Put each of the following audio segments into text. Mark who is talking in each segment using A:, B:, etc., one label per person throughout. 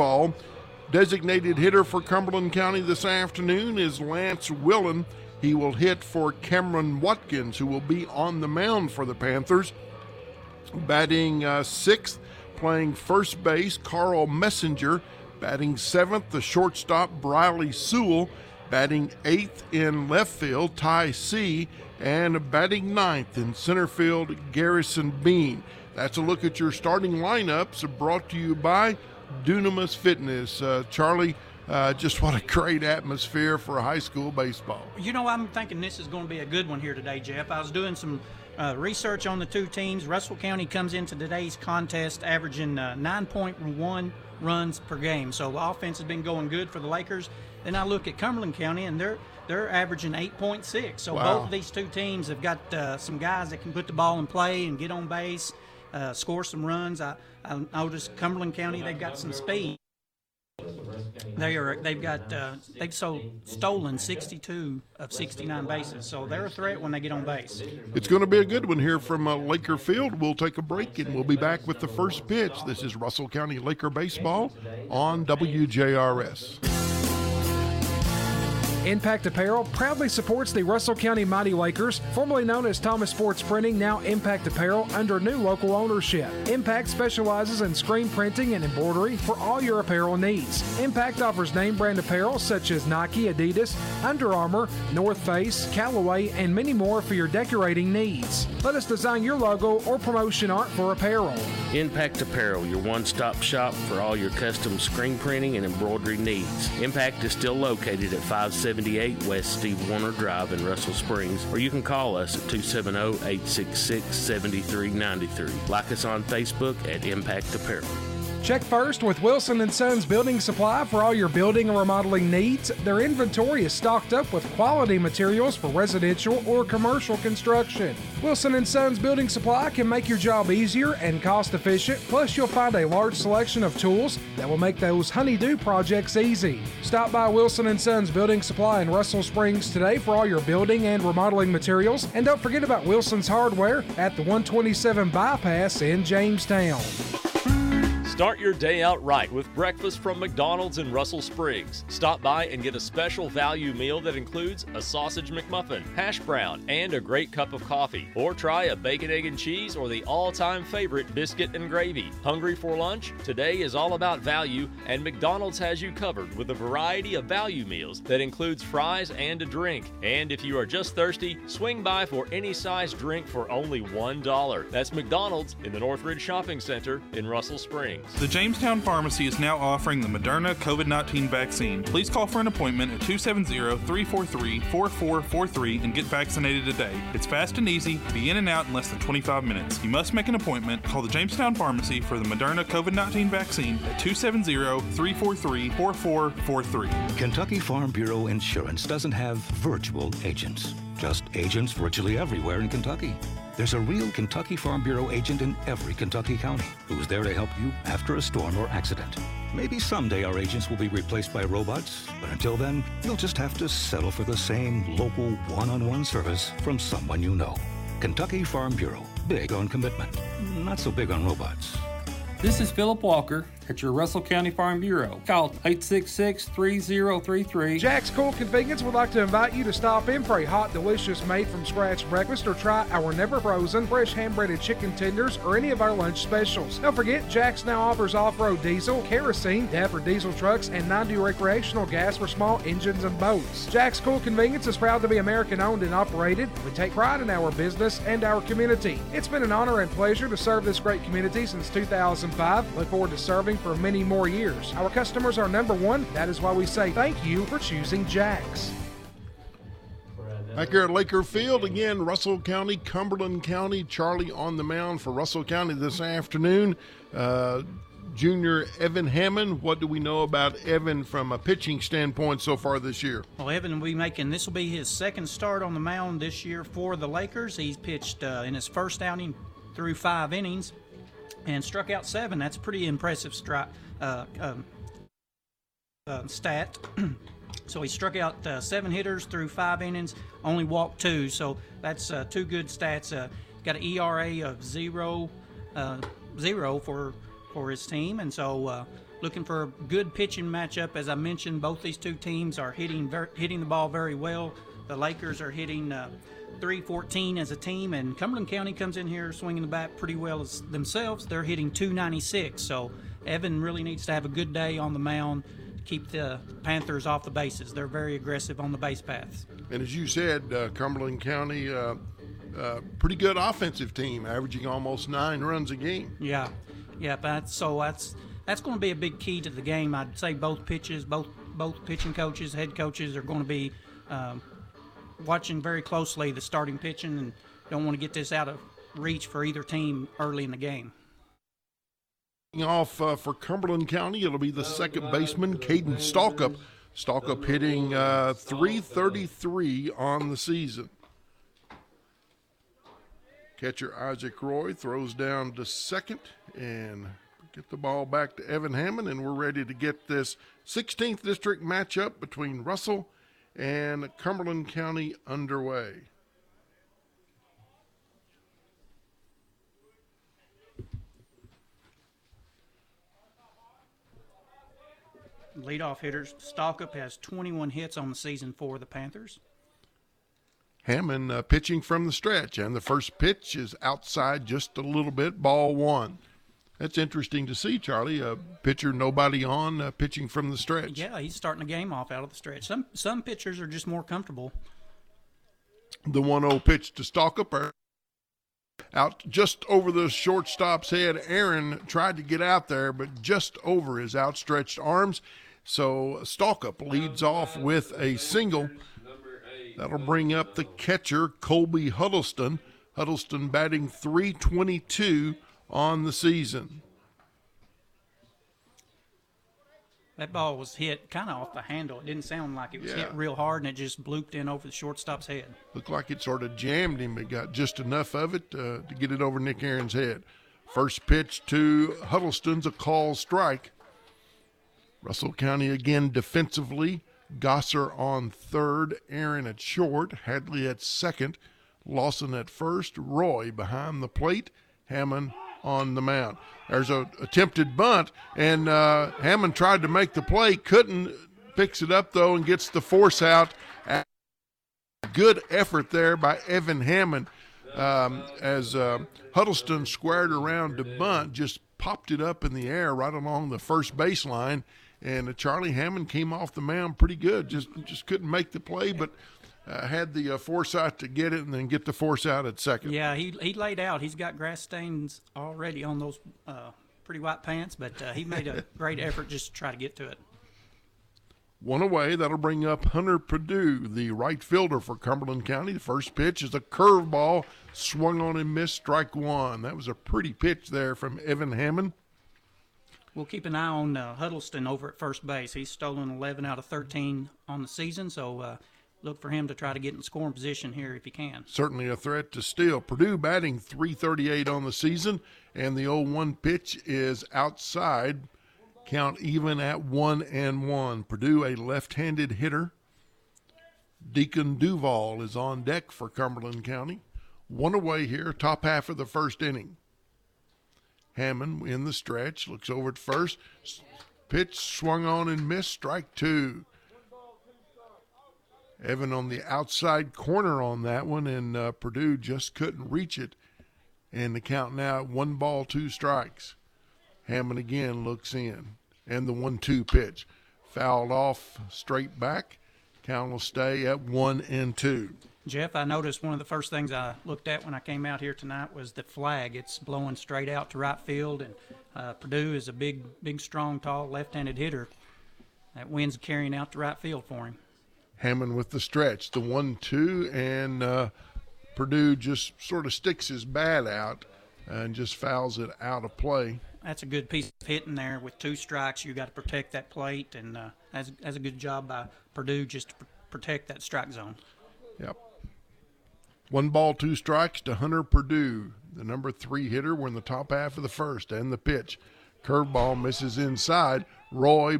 A: All. Designated hitter for Cumberland County this afternoon is Lance Willen. He will hit for Cameron Watkins, who will be on the mound for the Panthers. Batting uh, sixth, playing first base, Carl Messenger. Batting seventh, the shortstop, Briley Sewell. Batting eighth in left field, Ty C. And batting ninth in center field, Garrison Bean. That's a look at your starting lineups brought to you by Dunamis Fitness. Uh, Charlie, uh, just what a great atmosphere for high school baseball.
B: You know, I'm thinking this is going to be a good one here today, Jeff. I was doing some uh, research on the two teams. Russell County comes into today's contest averaging uh, 9.1 runs per game, so the offense has been going good for the Lakers. Then I look at Cumberland County, and they're they're averaging 8.6. So
A: Wow.
B: both of these two teams have got uh, some guys that can put the ball in play and get on base, uh, score some runs. I, I noticed Cumberland County they've got some speed. They are. They've got. Uh, they've so stolen 62 of 69 bases, so they're a threat when they get on base.
A: It's going to be a good one here from uh, Laker Field. We'll take a break and we'll be back with the first pitch. This is Russell County Laker Baseball on WJRS.
C: Impact Apparel proudly supports the Russell County Mighty Lakers, formerly known as Thomas Sports Printing, now Impact Apparel, under new local ownership. Impact specializes in screen printing and embroidery for all your apparel needs. Impact offers name brand apparel such as Nike, Adidas, Under Armour, North Face, Callaway, and many more for your decorating needs. Let us design your logo or promotion art for apparel.
D: Impact Apparel, your one stop shop for all your custom screen printing and embroidery needs. Impact is still located at 578 West Steve Warner Drive in Russell Springs, or you can call us at 270 866 7393. Like us on Facebook at Impact Apparel.
C: Check first with Wilson Sons Building Supply for all your building and remodeling needs. Their inventory is stocked up with quality materials for residential or commercial construction. Wilson Sons Building Supply can make your job easier and cost efficient. Plus, you'll find a large selection of tools that will make those honeydew projects easy. Stop by Wilson Sons Building Supply in Russell Springs today for all your building and remodeling materials. And don't forget about Wilson's Hardware at the 127 bypass in Jamestown.
E: Start your day out right with breakfast from McDonald's in Russell Springs. Stop by and get a special value meal that includes a sausage McMuffin, hash brown, and a great cup of coffee. Or try a bacon, egg, and cheese or the all time favorite biscuit and gravy. Hungry for lunch? Today is all about value, and McDonald's has you covered with a variety of value meals that includes fries and a drink. And if you are just thirsty, swing by for any size drink for only $1. That's McDonald's in the Northridge Shopping Center in Russell Springs.
F: The Jamestown Pharmacy is now offering the Moderna COVID 19 vaccine. Please call for an appointment at 270 343 4443 and get vaccinated today. It's fast and easy, be in and out in less than 25 minutes. You must make an appointment. Call the Jamestown Pharmacy for the Moderna COVID 19 vaccine at 270 343 4443.
G: Kentucky Farm Bureau Insurance doesn't have virtual agents, just agents virtually everywhere in Kentucky. There's a real Kentucky Farm Bureau agent in every Kentucky county who's there to help you after a storm or accident. Maybe someday our agents will be replaced by robots, but until then, you'll just have to settle for the same local one on one service from someone you know. Kentucky Farm Bureau, big on commitment, not so big on robots.
H: This is Philip Walker at your Russell County Farm Bureau. Call 866 3033.
C: Jack's Cool Convenience would like to invite you to stop in for a hot, delicious, made from scratch breakfast or try our never frozen, fresh hand breaded chicken tenders or any of our lunch specials. Don't forget, Jack's now offers off road diesel, kerosene, dapper diesel trucks, and 90 recreational gas for small engines and boats. Jack's Cool Convenience is proud to be American owned and operated. We take pride in our business and our community. It's been an honor and pleasure to serve this great community since 2005. Look forward to serving for many more years. Our customers are number one. That is why we say thank you for choosing Jack's.
A: Back here at Laker Field, again, Russell County, Cumberland County, Charlie on the mound for Russell County this afternoon. Uh, junior Evan Hammond, what do we know about Evan from a pitching standpoint so far this year?
B: Well, Evan will be making this will be his second start on the mound this year for the Lakers. He's pitched uh, in his first outing through five innings and struck out seven. That's pretty impressive stri- uh, um, uh, stat. so he struck out uh, seven hitters through five innings, only walked two. So that's uh, two good stats. Uh, got an ERA of zero, uh, zero for for his team, and so looking for a good pitching matchup. As I mentioned, both these two teams are hitting ver- hitting the ball very well. The Lakers are hitting 314 as a team, and Cumberland County comes in here swinging the bat pretty well as themselves. They're hitting 296. So Evan really needs to have a good day on the mound to keep the Panthers off the bases. They're very aggressive on the base paths.
A: And as you said, uh, Cumberland County, uh, uh, pretty good offensive team, averaging almost nine runs a game.
B: Yeah, yeah. That's, so that's that's going to be a big key to the game. I'd say both pitches, both both pitching coaches, head coaches are going to be um, watching very closely the starting pitching and don't want to get this out of reach for either team early in the game.
A: Off uh, for Cumberland County, it'll be the second baseman, Caden Stalcup. Stalcup hitting uh, 333 on the season. Catcher Isaac Roy throws down to second and get the ball back to Evan Hammond, and we're ready to get this 16th district matchup between Russell and Cumberland County underway.
B: Leadoff hitters, Stalcup has 21 hits on the season for the Panthers.
A: Hammond uh, pitching from the stretch, and the first pitch is outside just a little bit, ball one. That's interesting to see, Charlie. A pitcher, nobody on, uh, pitching from the stretch.
B: Yeah, he's starting the game off out of the stretch. Some some pitchers are just more comfortable.
A: The 1 0 pitch to Stalcup out just over the shortstop's head. Aaron tried to get out there, but just over his outstretched arms. So Stalcup leads off with a single. That'll bring up the catcher, Colby Huddleston. Huddleston batting 322 on the season.
B: That ball was hit kind of off the handle. It didn't sound like it was
A: Yeah.
B: hit real hard, and it just blooped in over the shortstop's head.
A: Looked like it sort of jammed him, but got just enough of it uh, to get it over Nick Aaron's head. First pitch to Huddleston's a call strike. Russell County again defensively. Gosser on third, Aaron at short, Hadley at second, Lawson at first, Roy behind the plate, Hammond on the mound. There's a attempted bunt, and uh, Hammond tried to make the play, couldn't, picks it up though, and gets the force out. Good effort there by Evan Hammond um, as uh, Huddleston squared around to bunt, just popped it up in the air right along the first baseline. And uh, Charlie Hammond came off the mound pretty good. Just just couldn't make the play, but uh, had the uh, foresight to get it and then get the force out at second.
B: Yeah, he he laid out. He's got grass stains already on those uh, pretty white pants, but uh, he made a great effort just to try to get to it.
A: One away, that'll bring up Hunter Purdue, the right fielder for Cumberland County. The first pitch is a curveball, swung on and missed, strike one. That was a pretty pitch there from Evan Hammond.
B: We'll keep an eye on uh, Huddleston over at first base. He's stolen 11 out of 13 on the season, so uh, look for him to try to get in scoring position here if he can.
A: Certainly a threat to steal. Purdue batting 338 on the season, and the 0 1 pitch is outside. Count even at one and one. Purdue, a left handed hitter. Deacon Duval is on deck for Cumberland County. One away here, top half of the first inning. Hammond in the stretch, looks over at first. Pitch swung on and missed, strike two. Evan on the outside corner on that one, and uh, Purdue just couldn't reach it. And the count now one ball, two strikes. Hammond again looks in, and the one-two pitch fouled off straight back. Count will stay at one and two.
B: Jeff, I noticed one of the first things I looked at when I came out here tonight was the flag. It's blowing straight out to right field, and uh, Purdue is a big, big, strong, tall, left-handed hitter. That wind's carrying out to right field for him.
A: Hammond with the stretch, the one-two, and uh, Purdue just sort of sticks his bat out and just fouls it out of play.
B: That's a good piece of hitting there with two strikes. You got to protect that plate, and uh, that's, that's a good job by Purdue just to pr- protect that strike zone.
A: Yep. One ball, two strikes to Hunter Purdue, the number three hitter. We're in the top half of the first, and the pitch. Curveball misses inside. Roy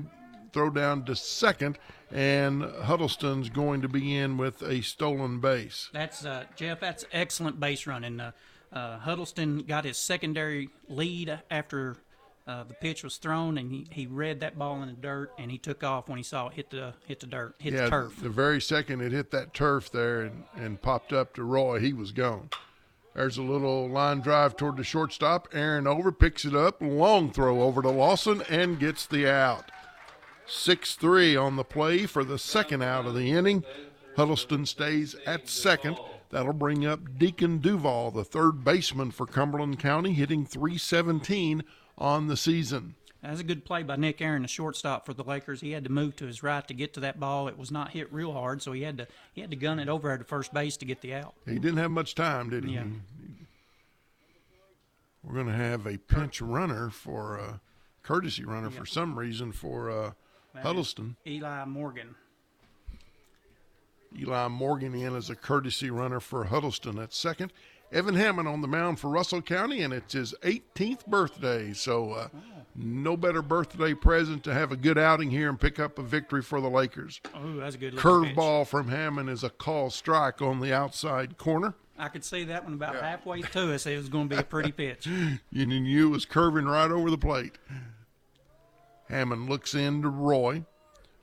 A: throw down to second, and Huddleston's going to be in with a stolen base.
B: That's uh, Jeff. That's excellent base running. Uh, uh, Huddleston got his secondary lead after Uh, the pitch was thrown, and he, he read that ball in the dirt, and he took off when he saw it hit the hit the dirt, hit
A: yeah,
B: the turf.
A: the very second it hit that turf there and, and popped up to Roy, he was gone. There's a little line drive toward the shortstop. Aaron over picks it up, long throw over to Lawson and gets the out. 6 3 on the play for the second out of the inning. Huddleston stays at second. That'll bring up Deacon Duval, the third baseman for Cumberland County, hitting 317 on the season.
B: That was a good play by Nick Aaron, the shortstop for the Lakers. He had to move to his right to get to that ball. It was not hit real hard, so he had to he had to gun it over to first base to get the out.
A: He didn't have much time, did he?
B: Yeah.
A: We're going to have a pinch runner for a courtesy runner for some reason for uh, Huddleston.
B: Eli Morgan.
A: Eli Morgan in as a courtesy runner for Huddleston at second. Evan Hammond on the mound for Russell County, and it's his 18th birthday. So, uh, no better birthday present to have a good outing here and pick up a victory for the Lakers.
B: Oh, that's a good.
A: Curveball from Hammond is a call strike on the outside corner.
B: I could see that one about halfway to us. It was going to be a pretty pitch.
A: Union U was curving right over the plate. Hammond looks in to Roy.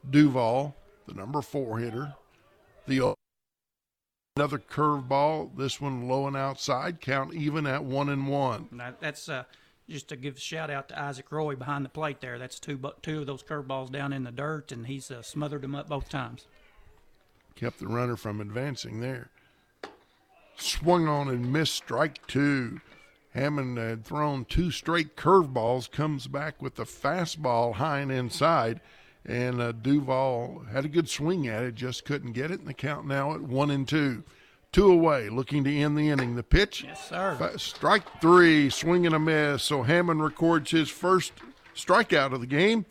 A: Duval, the number four hitter. The another curveball. This one low and outside. Count even at one and one.
B: That, that's uh, just to give a shout out to Isaac Roy behind the plate there. That's two two of those curveballs down in the dirt, and he's uh, smothered them up both times.
A: Kept the runner from advancing there. Swung on and missed strike two. Hammond had thrown two straight curveballs, comes back with the fastball high and inside, and uh, Duval had a good swing at it, just couldn't get it. And the count now at one and two. Two away, looking to end the inning. The pitch,
B: Yes, sir.
A: Strike three, swing and a miss. So Hammond records his first strikeout of the game,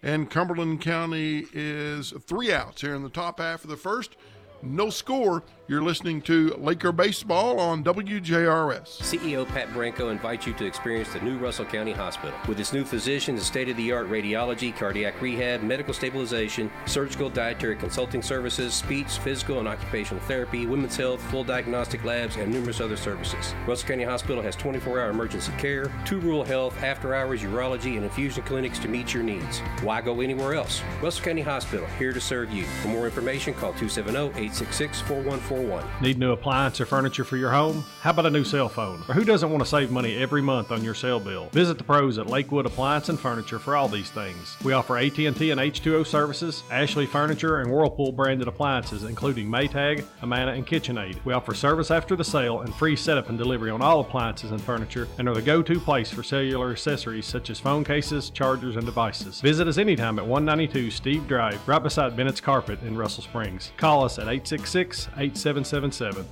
A: and Cumberland County is three outs here in the top half of the first. No score. You're listening to Laker Baseball on WJRS.
I: CEO Pat Branco invites you to experience the new Russell County Hospital. With its new physicians and state of the art radiology, cardiac rehab, medical stabilization, surgical dietary consulting services, speech, physical and occupational therapy, women's health, full diagnostic labs, and numerous other services. Russell County Hospital has 24 hour emergency care, two rural health, after hours urology, and infusion clinics to meet your needs. Why go anywhere else? Russell County Hospital, here to serve you. For more information, call 270 866 4141.
J: Need new appliance or furniture for your home? How about a new cell phone? Or who doesn't want to save money every month on your cell bill? Visit the pros at Lakewood Appliance and Furniture for all these things. We offer AT&T and H2O services, Ashley Furniture, and Whirlpool branded appliances, including Maytag, Amana, and KitchenAid. We offer service after the sale and free setup and delivery on all appliances and furniture, and are the go-to place for cellular accessories such as phone cases, chargers, and devices. Visit us anytime at 192 Steve Drive, right beside Bennett's Carpet in Russell Springs. Call us at 866 8777.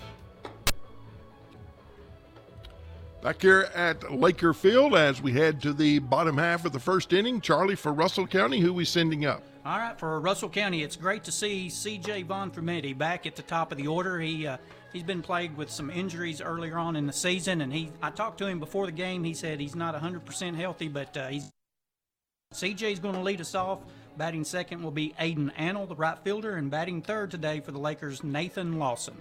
A: Back here at Laker Field as we head to the bottom half of the first inning. Charlie for Russell County, who we sending up?
B: All right, for Russell County, it's great to see C.J. Von Fumetti back at the top of the order. He uh, he's been plagued with some injuries earlier on in the season, and he I talked to him before the game. He said he's not 100% healthy, but uh, he's CJ's going to lead us off. Batting second will be Aiden Antle, the right fielder, and batting third today for the Lakers, Nathan Lawson.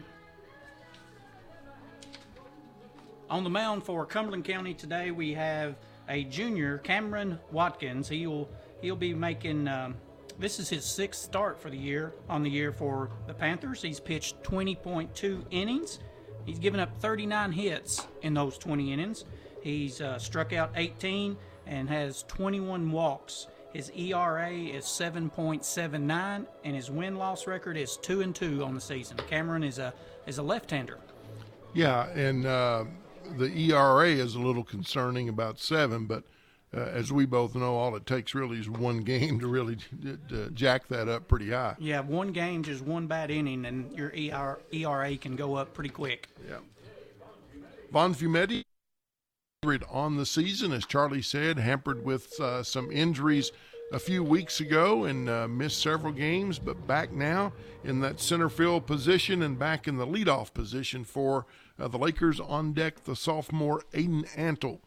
B: On the mound for Cumberland County today, we have a junior, Cameron Watkins. He'll he'll be making. Um, this is his sixth start for the year on the year for the Panthers. He's pitched 20.2 innings. He's given up 39 hits in those 20 innings. He's uh, struck out 18 and has 21 walks. His ERA is 7.79 and his win-loss record is 2 and 2 on the season. Cameron is a is a left-hander.
A: Yeah, and uh, the ERA is a little concerning about seven, but uh, as we both know, all it takes really is one game to really uh, jack that up pretty high.
B: Yeah, one game, just one bad inning, and your ER, ERA can go up pretty quick.
A: Yeah. Von Fumetti on the season, as Charlie said, hampered with uh, some injuries a few weeks ago and uh, missed several games, but back now in that center field position and back in the leadoff position for uh, the Lakers on deck, the sophomore Aiden Antle.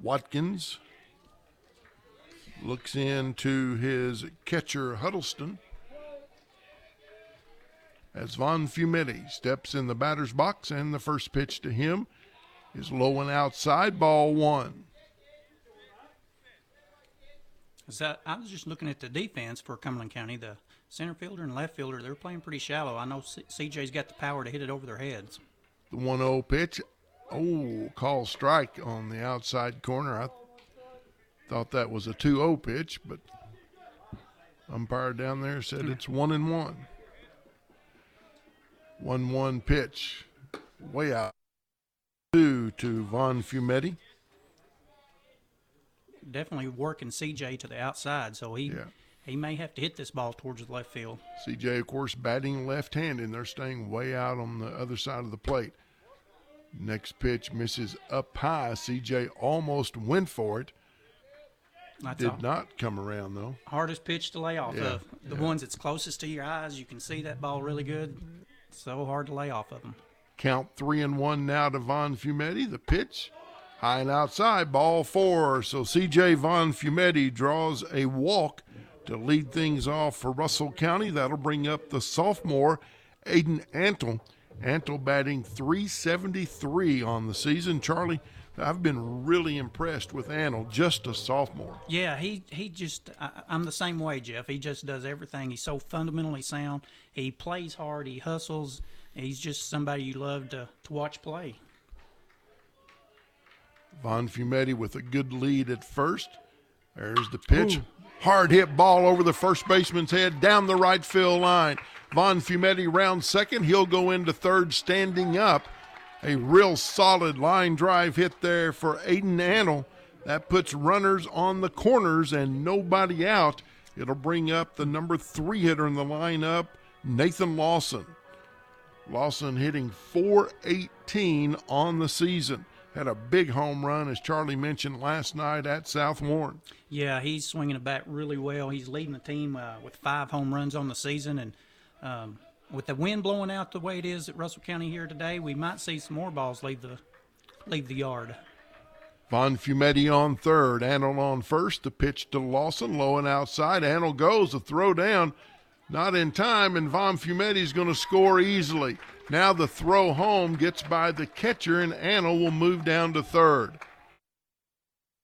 A: Watkins looks into his catcher Huddleston as Von Fumetti steps in the batter's box and the first pitch to him is low and outside, ball one.
B: So I was just looking at the defense for Cumberland County. The center fielder and left fielder, they're playing pretty shallow. I know C- CJ's got the power to hit it over their heads.
A: The 1 0 pitch. Oh, call strike on the outside corner. I thought that was a 2 0 pitch, but umpire down there said hmm. it's 1 and 1. 1 1 pitch. Way out. 2 to Von Fumetti.
B: Definitely working CJ to the outside, so he
A: Yeah.
B: he may have to hit this ball towards the left field.
A: CJ, of course, batting left handed, and they're staying way out on the other side of the plate. Next pitch misses up high. CJ almost went for it.
B: That's
A: Did
B: all.
A: not come around, though.
B: Hardest pitch to lay off
A: Yeah,
B: of. The
A: yeah.
B: ones that's closest to your eyes, you can see that ball really good. So hard to lay off of them.
A: Count three and one now to Von Fumetti. The pitch, high and outside, ball four. So CJ Von Fumetti draws a walk to lead things off for Russell County. That'll bring up the sophomore Aiden Antle. Antle batting 373 on the season. Charlie, I've been really impressed with Antle, just a sophomore.
B: Yeah, he he just I, I'm the same way, Jeff. He just does everything. He's so fundamentally sound. He plays hard. He hustles. He's just somebody you love to, to watch play.
A: Von Fumetti with a good lead at first. There's the pitch. Hard hit ball over the first baseman's head down the right field line. Von Fumetti rounds second. He'll go into third standing up. A real solid line drive hit there for Aiden Antle. That puts runners on the corners and nobody out. It'll bring up the number three hitter in the lineup, Nathan Lawson. Lawson hitting 418 on the season. Had a big home run, as Charlie mentioned last night at South Warren.
B: Yeah, he's swinging the bat really well. He's leading the team uh, with five home runs on the season, and um, with the wind blowing out the way it is at Russell County here today, we might see some more balls leave the leave the yard.
A: Von Fumetti on third, Antle on first. The pitch to Lawson, low and outside. Antle goes, the throw down, not in time, and Von is going to score easily. Now the throw home gets by the catcher, and Antle will move down to third.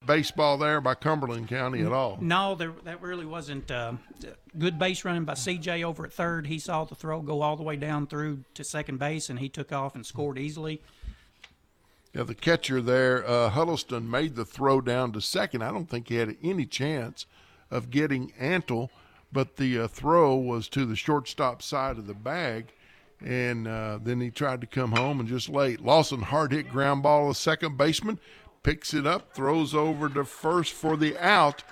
A: Baseball there by Cumberland County at all.
B: No, there that really wasn't uh, good base running by CJ over at third. He saw the throw go all the way down through to second base, and he took off and scored easily.
A: Yeah, the catcher there, uh, Huddleston, made the throw down to second. I don't think he had any chance of getting Antle, but the uh, throw was to the shortstop side of the bag, and uh, then he tried to come home and just late. Lawson hard hit ground ball to second baseman, picks it up, throws over to first for the out,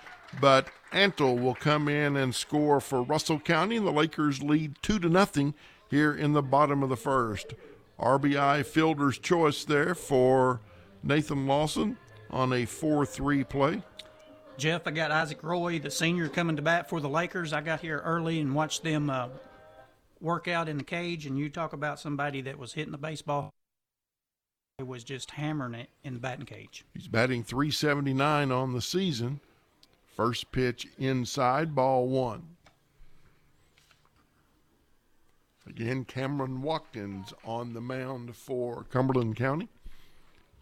A: but Antle will come in and score for Russell County, and the Lakers lead two to nothing here in the bottom of the first. RBI fielder's choice there for Nathan Lawson on a 4 3 play.
B: Jeff, I got Isaac Roy, the senior, coming to bat for the Lakers. I got here early and watched them uh, work out in the cage, and you talk about somebody that was hitting the baseball. It was just hammering it in the batting cage.
A: He's batting 379 on the season. First pitch inside, ball one. Again, Cameron Watkins on the mound for Cumberland County.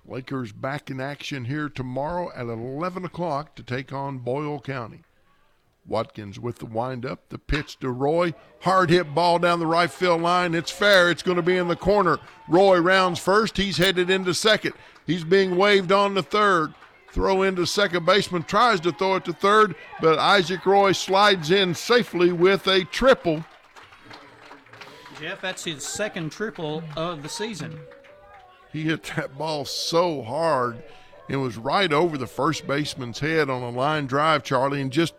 A: Lakers back in action here tomorrow at 11 o'clock to take on Boyle County. Watkins with the windup, the pitch to Roy. Hard hit ball down the right field line. It's fair. It's going to be in the corner. Roy rounds first. He's headed into second. He's being waved on to third. Throw into second baseman tries to throw it to third, but Isaac Roy slides in safely with a triple.
B: Jeff, that's his second triple of the season.
A: He hit that ball so hard. It was right over the first baseman's head on a line drive, Charlie, and just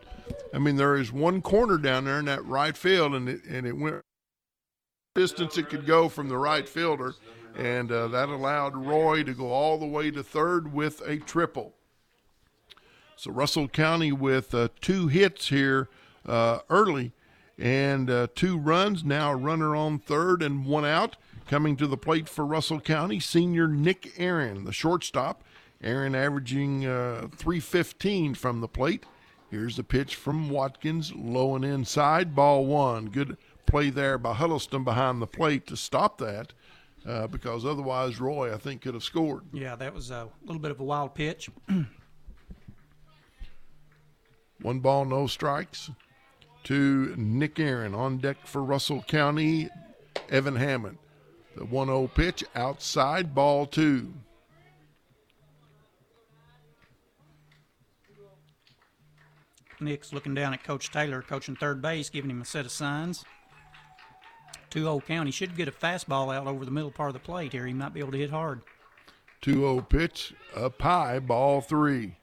A: I mean, there is one corner down there in that right field, and it and it went distance it could go from the right fielder, and uh, that allowed Roy to go all the way to third with a triple. So Russell County with uh, two hits here uh, early, and uh, two runs. Now a runner on third and one out. Coming to the plate for Russell County, senior Nick Aaron, the shortstop. Aaron averaging uh, 315 from the plate. Here's the pitch from Watkins, low and inside, ball one. Good play there by Huddleston behind the plate to stop that. uh, because otherwise Roy, I think, could have scored.
B: Yeah, that was a little bit of a wild pitch.
A: One ball, no strikes to Nick Aaron on deck for Russell County, Evan Hammond. The 1 0 pitch outside, ball two.
B: Nick's looking down at Coach Taylor, coaching third base, giving him a set of signs. 2 0 count. He should get a fastball out over the middle part of the plate here. He might be able to hit hard.
A: 2 0 pitch, up high, ball three.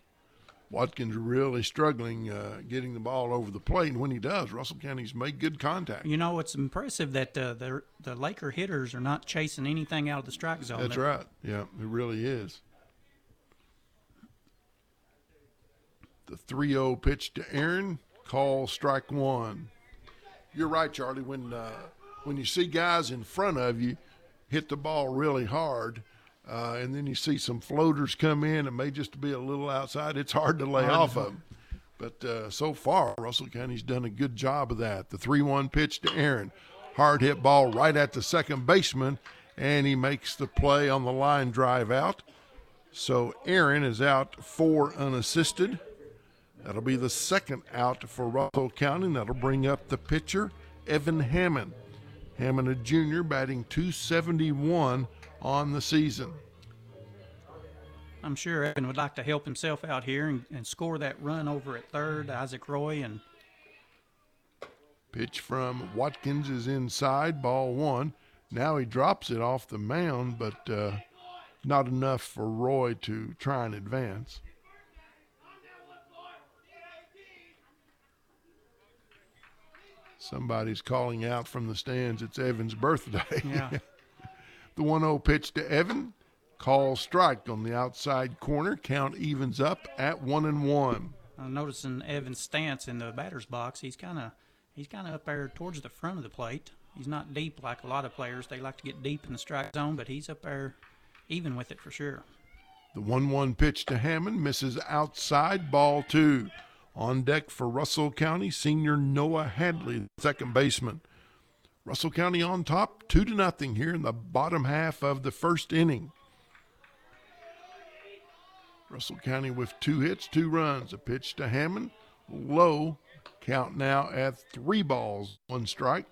A: Watkins really struggling uh, getting the ball over the plate, and when he does, Russell County's made good contact.
B: You know, it's impressive that uh, the the Laker hitters are not chasing anything out of the strike zone.
A: That's
B: They're-
A: right. Yeah, it really is. The 3 0 pitch to Aaron, call strike one. You're right, Charlie. When uh, when you see guys in front of you hit the ball really hard, uh, and then you see some floaters come in and may just be a little outside, it's hard to lay
B: Hard to-
A: off of them. But uh, so far, Russell County's done a good job of that. The 3 1 pitch to Aaron. Hard hit ball right at the second baseman, and he makes the play on the line drive out. So Aaron is out four unassisted. That'll be the second out for Russell County. and That'll bring up the pitcher, Evan Hammond. Hammond, a junior, batting 271 on the season.
B: I'm sure Evan would like to help himself out here and, and score that run over at third. Isaac Roy and
A: Pitch from Watkins is inside, ball one. Now he drops it off the mound, but uh, not enough for Roy to try and advance. Somebody's calling out from the stands. It's Evan's birthday.
B: Yeah.
A: the 1 0 pitch to Evan. Call strike on the outside corner. Count evens up at 1 and 1.
B: I'm noticing Evan's stance in the batter's box. He's kind of he's kind of up there towards the front of the plate. He's not deep like a lot of players. They like to get deep in the strike zone, but he's up there even with it for sure.
A: The 1 1 pitch to Hammond misses outside, ball two. On deck for Russell County, senior Noah Hadley, second baseman. Russell County on top, 2 to nothing here in the bottom half of the first inning. Russell County with two hits, two runs. A pitch to Hammond, low. Count now at three balls, one strike.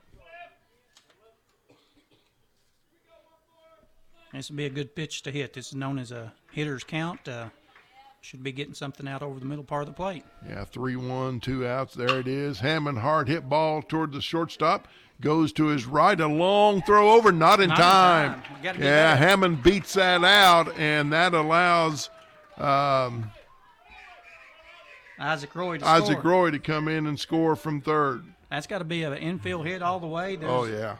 B: This would be a good pitch to hit. This is known as a hitter's count. Uh, should be getting something out over the middle part of the plate.
A: Yeah, 3 1, two outs. There it is. Hammond, hard hit ball toward the shortstop. Goes to his right. A long throw over, not in
B: Not in
A: time.
B: time. Gotta get
A: Yeah. Hammond beats that out, and that allows um,
B: Isaac Roy to
A: Isaac
B: score.
A: Roy to come in and score from third.
B: That's got to be an infield hit all the way. There's
A: Oh, yeah.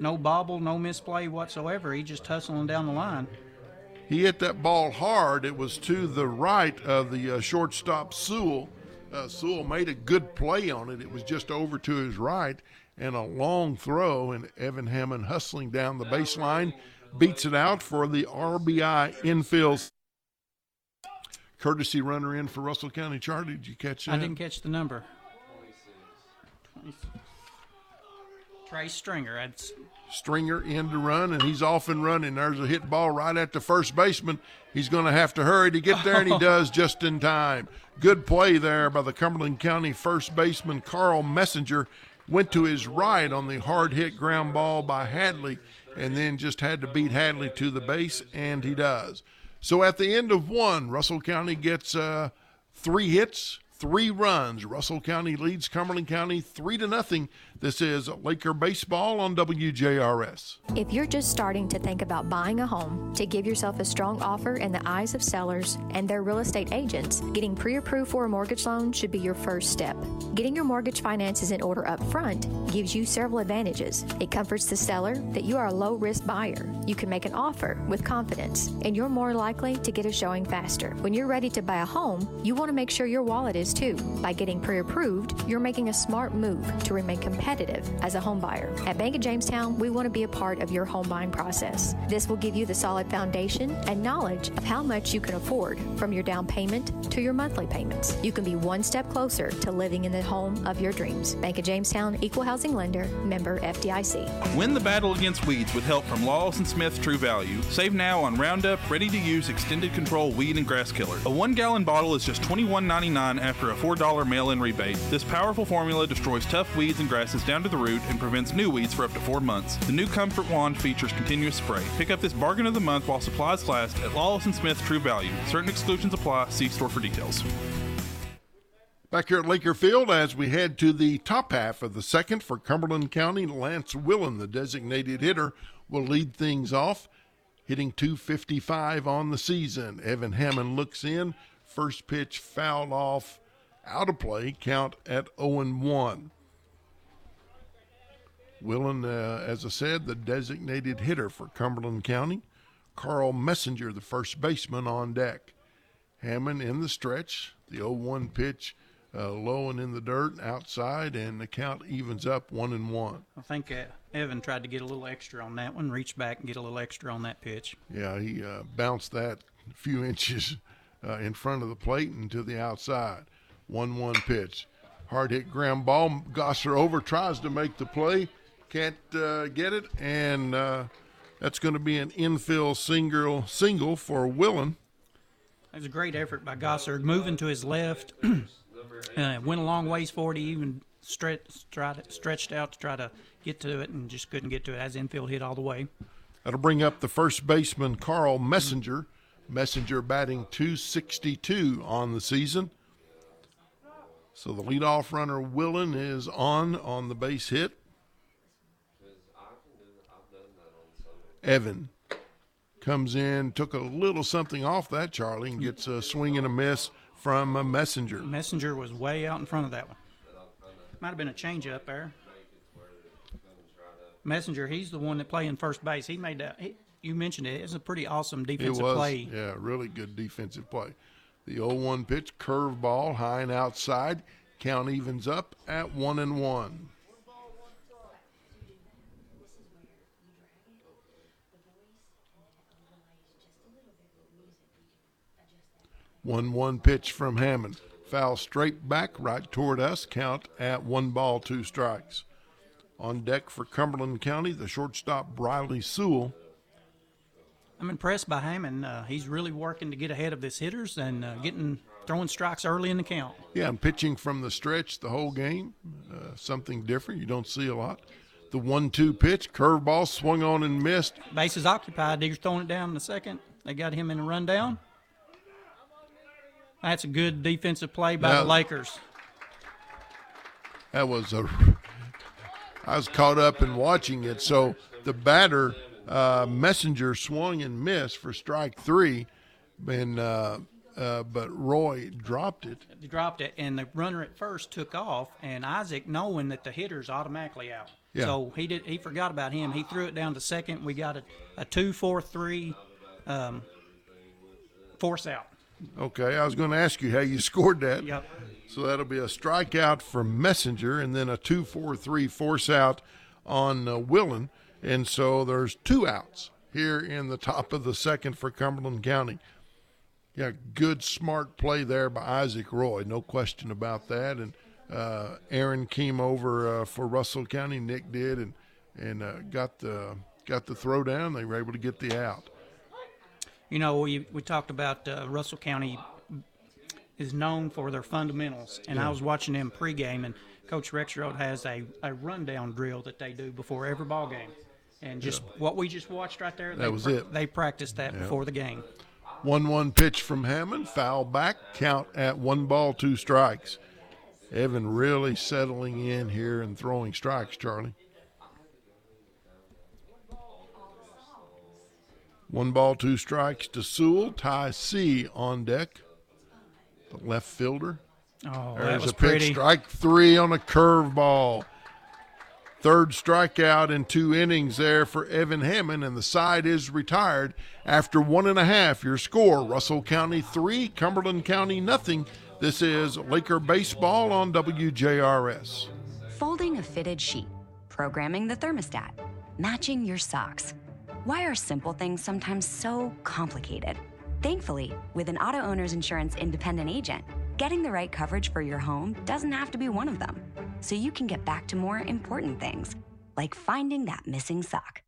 B: No bobble, no misplay whatsoever. He just hustling down the line.
A: He hit that ball hard. It was to the right of the uh, shortstop Sewell. Uh, Sewell made a good play on it. It was just over to his right and a long throw, and Evan Hammond hustling down the baseline beats it out for the RBI infield. Courtesy runner in for Russell County. Charlie, did you catch that?
B: I didn't catch the number. Trey Stringer. That's
A: Stringer in to run, and he's off and running. There's a hit ball right at the first baseman. He's going to have to hurry to get there, and he does just in time. Good play there by the Cumberland County first baseman, Carl Messenger. Went to his right on the hard hit ground ball by Hadley, and then just had to beat Hadley to the base, and he does. So at the end of one, Russell County gets uh, three hits, three runs. Russell County leads Cumberland County three to nothing. This is Laker baseball on WJRS.
K: If you're just starting to think about buying a home, to give yourself a strong offer in the eyes of sellers and their real estate agents, getting pre approved for a mortgage loan should be your first step. Getting your mortgage finances in order up front gives you several advantages. It comforts the seller that you are a low risk buyer. You can make an offer with confidence, and you're more likely to get a showing faster. When you're ready to buy a home, you want to make sure your wallet is too. By getting pre approved, you're making a smart move to remain competitive as a home buyer. At Bank of Jamestown, we want to be a part of your home buying process. This will give you the solid foundation and knowledge of how much you can afford from your down payment to your monthly payments. You can be one step closer to living in the home of your dreams. Bank of Jamestown, Equal Housing Lender, member FDIC.
F: Win the battle against weeds with help from Lawless and Smith True Value. Save now on Roundup, ready to use extended control weed and grass killer. A one gallon bottle is just $21.99 after a $4 mail in rebate. This powerful formula destroys tough weeds and grasses down to the root and prevents new weeds for up to four months. The new Comfort Wand features continuous spray. Pick up this bargain of the month while supplies last at Lawless and Smith True Value. Certain exclusions apply. See store for details.
A: Back here at Laker Field, as we head to the top half of the second for Cumberland County, Lance Willen, the designated hitter, will lead things off, hitting 255 on the season. Evan Hammond looks in, first pitch fouled off, out of play, count at 0 1. Willen, uh, as I said, the designated hitter for Cumberland County. Carl Messenger, the first baseman, on deck. Hammond in the stretch, the 0 1 pitch uh, low and in the dirt outside, and the count evens up one and one.
B: I think uh, Evan tried to get a little extra on that one, reach back and get a little extra on that pitch.
A: Yeah, he uh, bounced that a few inches uh, in front of the plate and to the outside. 1 1 pitch. Hard hit ground ball. Gosser over, tries to make the play, can't uh, get it, and uh, that's going to be an infield single, single for Willen.
B: That was a great effort by Gosser, moving to his left. uh, went a long ways forward. He even stretched, tried, stretched out to try to get to it and just couldn't get to it as infield hit all the way.
A: That'll bring up the first baseman, Carl Messenger. Messenger batting 262 on the season. So the leadoff runner, Willen, is on on the base hit. Evan comes in, took a little something off that, Charlie, and gets a swing and a miss from a messenger.
B: Messenger was way out in front of that one. Might have been a changeup there. Messenger, he's the one that played in first base. He made that. He, you mentioned it. It's a pretty awesome defensive
A: it was,
B: play.
A: Yeah, really good defensive play. The 0-1 pitch, curveball, high and outside. Count evens up at one and one. One one pitch from Hammond. Foul straight back right toward us. Count at one ball, two strikes. On deck for Cumberland County, the shortstop Briley Sewell.
B: I'm impressed by Hammond. Uh, he's really working to get ahead of his hitters and uh, getting throwing strikes early in the count.
A: Yeah, and pitching from the stretch the whole game, uh, something different you don't see a lot. The one-two pitch, curveball swung on and missed.
B: Bases occupied. Digger's throwing it down in the second. They got him in a rundown. That's a good defensive play by
A: Now-
B: the Lakers.
A: That was a. I was caught up in watching it. So the batter, uh, Messenger, swung and missed for strike three, and uh, uh, but Roy dropped it.
B: Dropped it, and the runner at first took off, and Isaac, knowing that the hitter's automatically out,
A: Yeah.
B: so he did. He forgot about him. He threw it down to second. We got a, a two, four, three, um, force out.
A: Okay, I was going to ask you how you scored that.
B: Yep.
A: So that'll be a strikeout from Messenger, and then a two-four-three force out on uh, Willen, and so there's two outs here in the top of the second for Cumberland County. Yeah, good, smart play there by Isaac Roy, no question about that. And uh, Aaron came over uh, for Russell County. Nick did, and and uh, got the got the throw down. They were able to get the out.
B: You know, we we talked about uh, Russell County is known for their fundamentals, and I was watching them pregame, and Coach Rexroad has a, a rundown drill that they do before every ball game, and just what we just watched right there.
A: That
B: they
A: was
B: pra-
A: it.
B: They practiced that
A: Yeah.
B: before the game.
A: One-one pitch from Hammond, foul back, count at one ball, two strikes. Evan really settling in here and throwing strikes, Charlie. One ball, two strikes to Sewell. Ty C on deck. The left fielder.
B: Oh, that
A: There's
B: was
A: a pitch,
B: pretty.
A: strike three on a curveball. Third strikeout in two innings there for Evan Hammond, and the side is retired after one and a half. Your score: Russell County three, Cumberland County nothing. This is Laker Baseball on WJRS.
L: Folding a fitted sheet, programming the thermostat, matching your socks. Why are simple things sometimes so complicated? Thankfully, with an auto owner's insurance independent agent, getting the right coverage for your home doesn't have to be one of them. So you can get back to more important things, like finding that missing sock.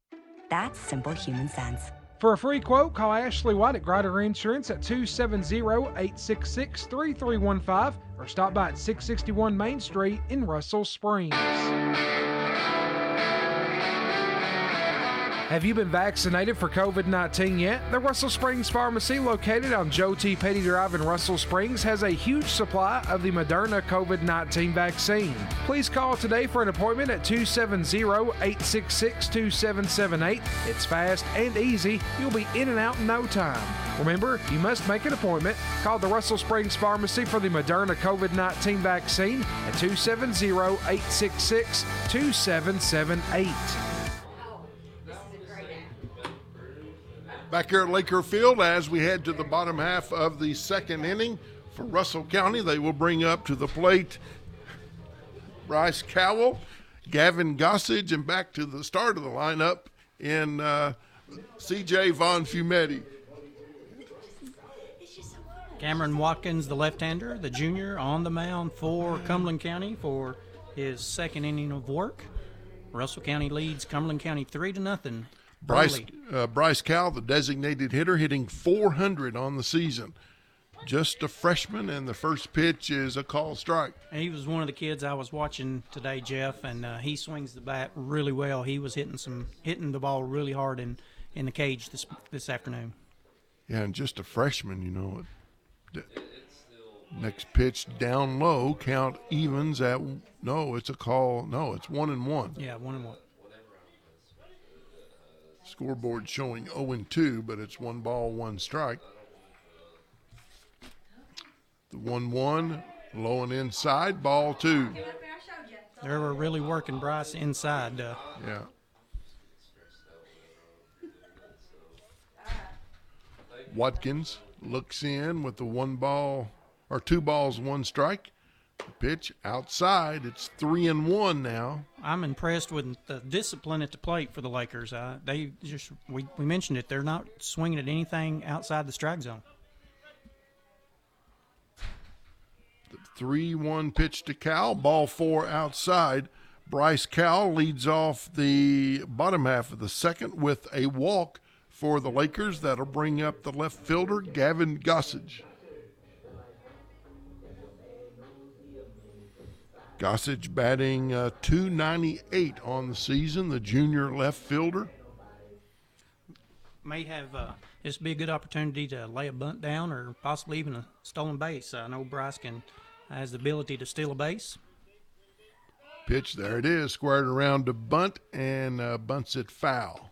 L: That's simple human sense.
C: For a free quote, call Ashley White at Grider Insurance at 270-866-3315 or stop by at 661 Main Street in Russell Springs. Have you been vaccinated for COVID 19 yet? The Russell Springs Pharmacy, located on Joe T. Petty Drive in Russell Springs, has a huge supply of the Moderna COVID 19 vaccine. Please call today for an appointment at 270 866 2778. It's fast and easy. You'll be in and out in no time. Remember, you must make an appointment. Call the Russell Springs Pharmacy for the Moderna COVID 19 vaccine at 270 866 2778.
A: Back here at Laker Field, as we head to the bottom half of the second inning for Russell County, they will bring up to the plate Bryce Cowell, Gavin Gossage, and back to the start of the lineup in uh, CJ Von Fumetti.
B: Cameron Watkins, the left-hander, the junior, on the mound for Cumberland County for his second inning of work. Russell County leads Cumberland County three to nothing.
A: Bryce uh, Bryce Cowell, the designated hitter, hitting 400 on the season. Just a freshman, and the first pitch is a call strike.
B: And he was one of the kids I was watching today, Jeff, and uh, he swings the bat really well. He was hitting some hitting the ball really hard in, in the cage this this afternoon.
A: Yeah, and just a freshman, you know. Next pitch down low, count evens at no, it's a call. No, it's one and one.
B: Yeah, one and one.
A: Scoreboard showing 0 2, but it's one ball, one strike. The 1 1, low and inside, ball two.
B: They were really working Bryce inside. Uh,
A: yeah. Watkins looks in with the one ball, or two balls, one strike. Pitch outside. It's three and one now.
B: I'm impressed with the discipline at the plate for the Lakers. Uh, they just we, we mentioned it. They're not swinging at anything outside the strike zone.
A: The three-one pitch to Cal. Ball four outside. Bryce Cal leads off the bottom half of the second with a walk for the Lakers. That'll bring up the left fielder Gavin Gossage. Gossage batting uh, 298 on the season, the junior left fielder.
B: May have uh, this be a good opportunity to lay a bunt down or possibly even a stolen base. I know Bryce can has the ability to steal a base.
A: Pitch there it is, squared around to bunt and uh, bunts it foul.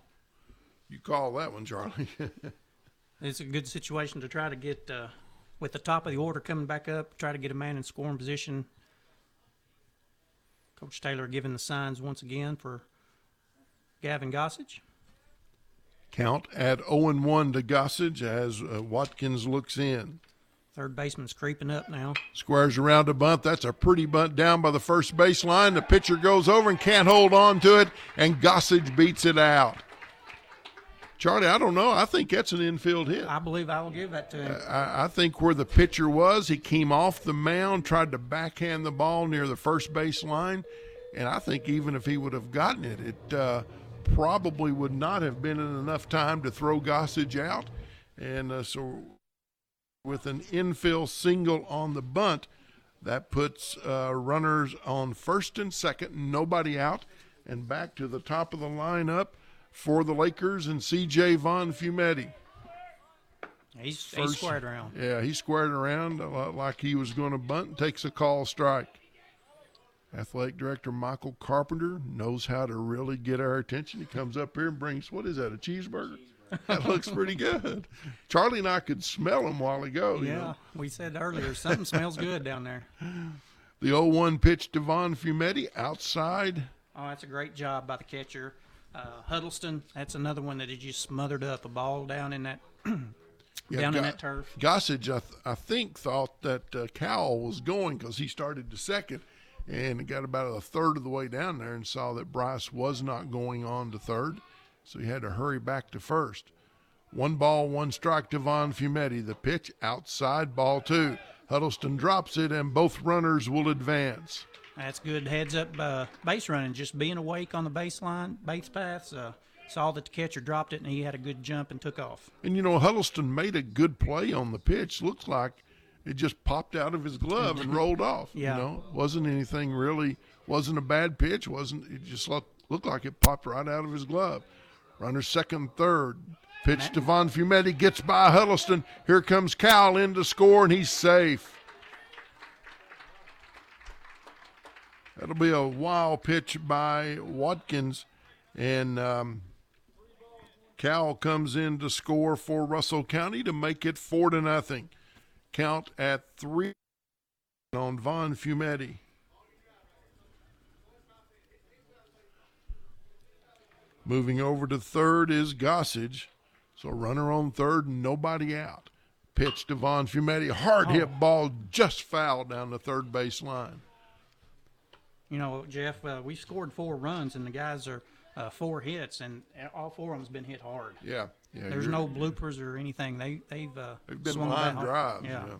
A: You call that one, Charlie?
B: it's a good situation to try to get uh, with the top of the order coming back up. Try to get a man in scoring position Coach Taylor giving the signs once again for Gavin Gossage.
A: Count at 0 and 1 to Gossage as uh, Watkins looks in.
B: Third baseman's creeping up now.
A: Squares around a bunt. That's a pretty bunt down by the first baseline. The pitcher goes over and can't hold on to it, and Gossage beats it out. Charlie, I don't know. I think that's an infield hit.
B: I believe I will give that to him.
A: I, I, think where the pitcher was, he came off the mound, tried to backhand the ball near the first base line, and I think even if he would have gotten it, it uh, probably would not have been in enough time to throw Gossage out. And uh, so, with an infield single on the bunt, that puts uh, runners on first and second, nobody out, and back to the top of the lineup for the Lakers and CJ Von Fumetti.
B: He's, First, he's squared around.
A: Yeah, he squared around like he was going to bunt. And takes a call strike. Athletic director Michael Carpenter knows how to really get our attention. He comes up here and brings what is that? A cheeseburger? that looks pretty good. Charlie and I could smell them while ago.
B: Yeah,
A: you know?
B: we said earlier something smells good down there.
A: The 0-1 pitch to Von Fumetti outside.
B: Oh, that's a great job by the catcher. Uh, Huddleston, that's another one that he just smothered up a ball down in that
A: Yeah,
B: down in that turf.
A: Gossage, I, th- I think, thought that uh, Cowell was going because he started to second and got about a third of the way down there and saw that Bryce was not going on to third. So he had to hurry back to first. One ball, one strike to Von Fumetti. The pitch outside ball two. Huddleston drops it, and both runners will advance.
B: That's good heads up uh, base running, just being awake on the baseline, base paths. Uh, saw that the catcher dropped it, and he had a good jump and took off.
A: And you know, Huddleston made a good play on the pitch. Looks like it just popped out of his glove and rolled off.
B: Yeah.
A: You know, wasn't anything really, wasn't a bad pitch. Wasn't it just looked, looked like it popped right out of his glove. Runner second, third. Pitch to Von Fumetti gets by Huddleston. Here comes Cal in to score, and he's safe. That'll be a wild pitch by Watkins, and um, Cal comes in to score for Russell County to make it four to nothing. Count at three on Von Fumetti. Moving over to third is Gossage. So runner on third, and nobody out. Pitch to Von Fumetti. Hard hit ball just foul down the third base line.
B: You know, Jeff, uh, we scored four runs, and the guys are uh, four hits, and all four of them's been hit hard.
A: Yeah, yeah.
B: There's no bloopers or anything. They they've uh,
A: They've been line drives.
B: Yeah.
A: yeah.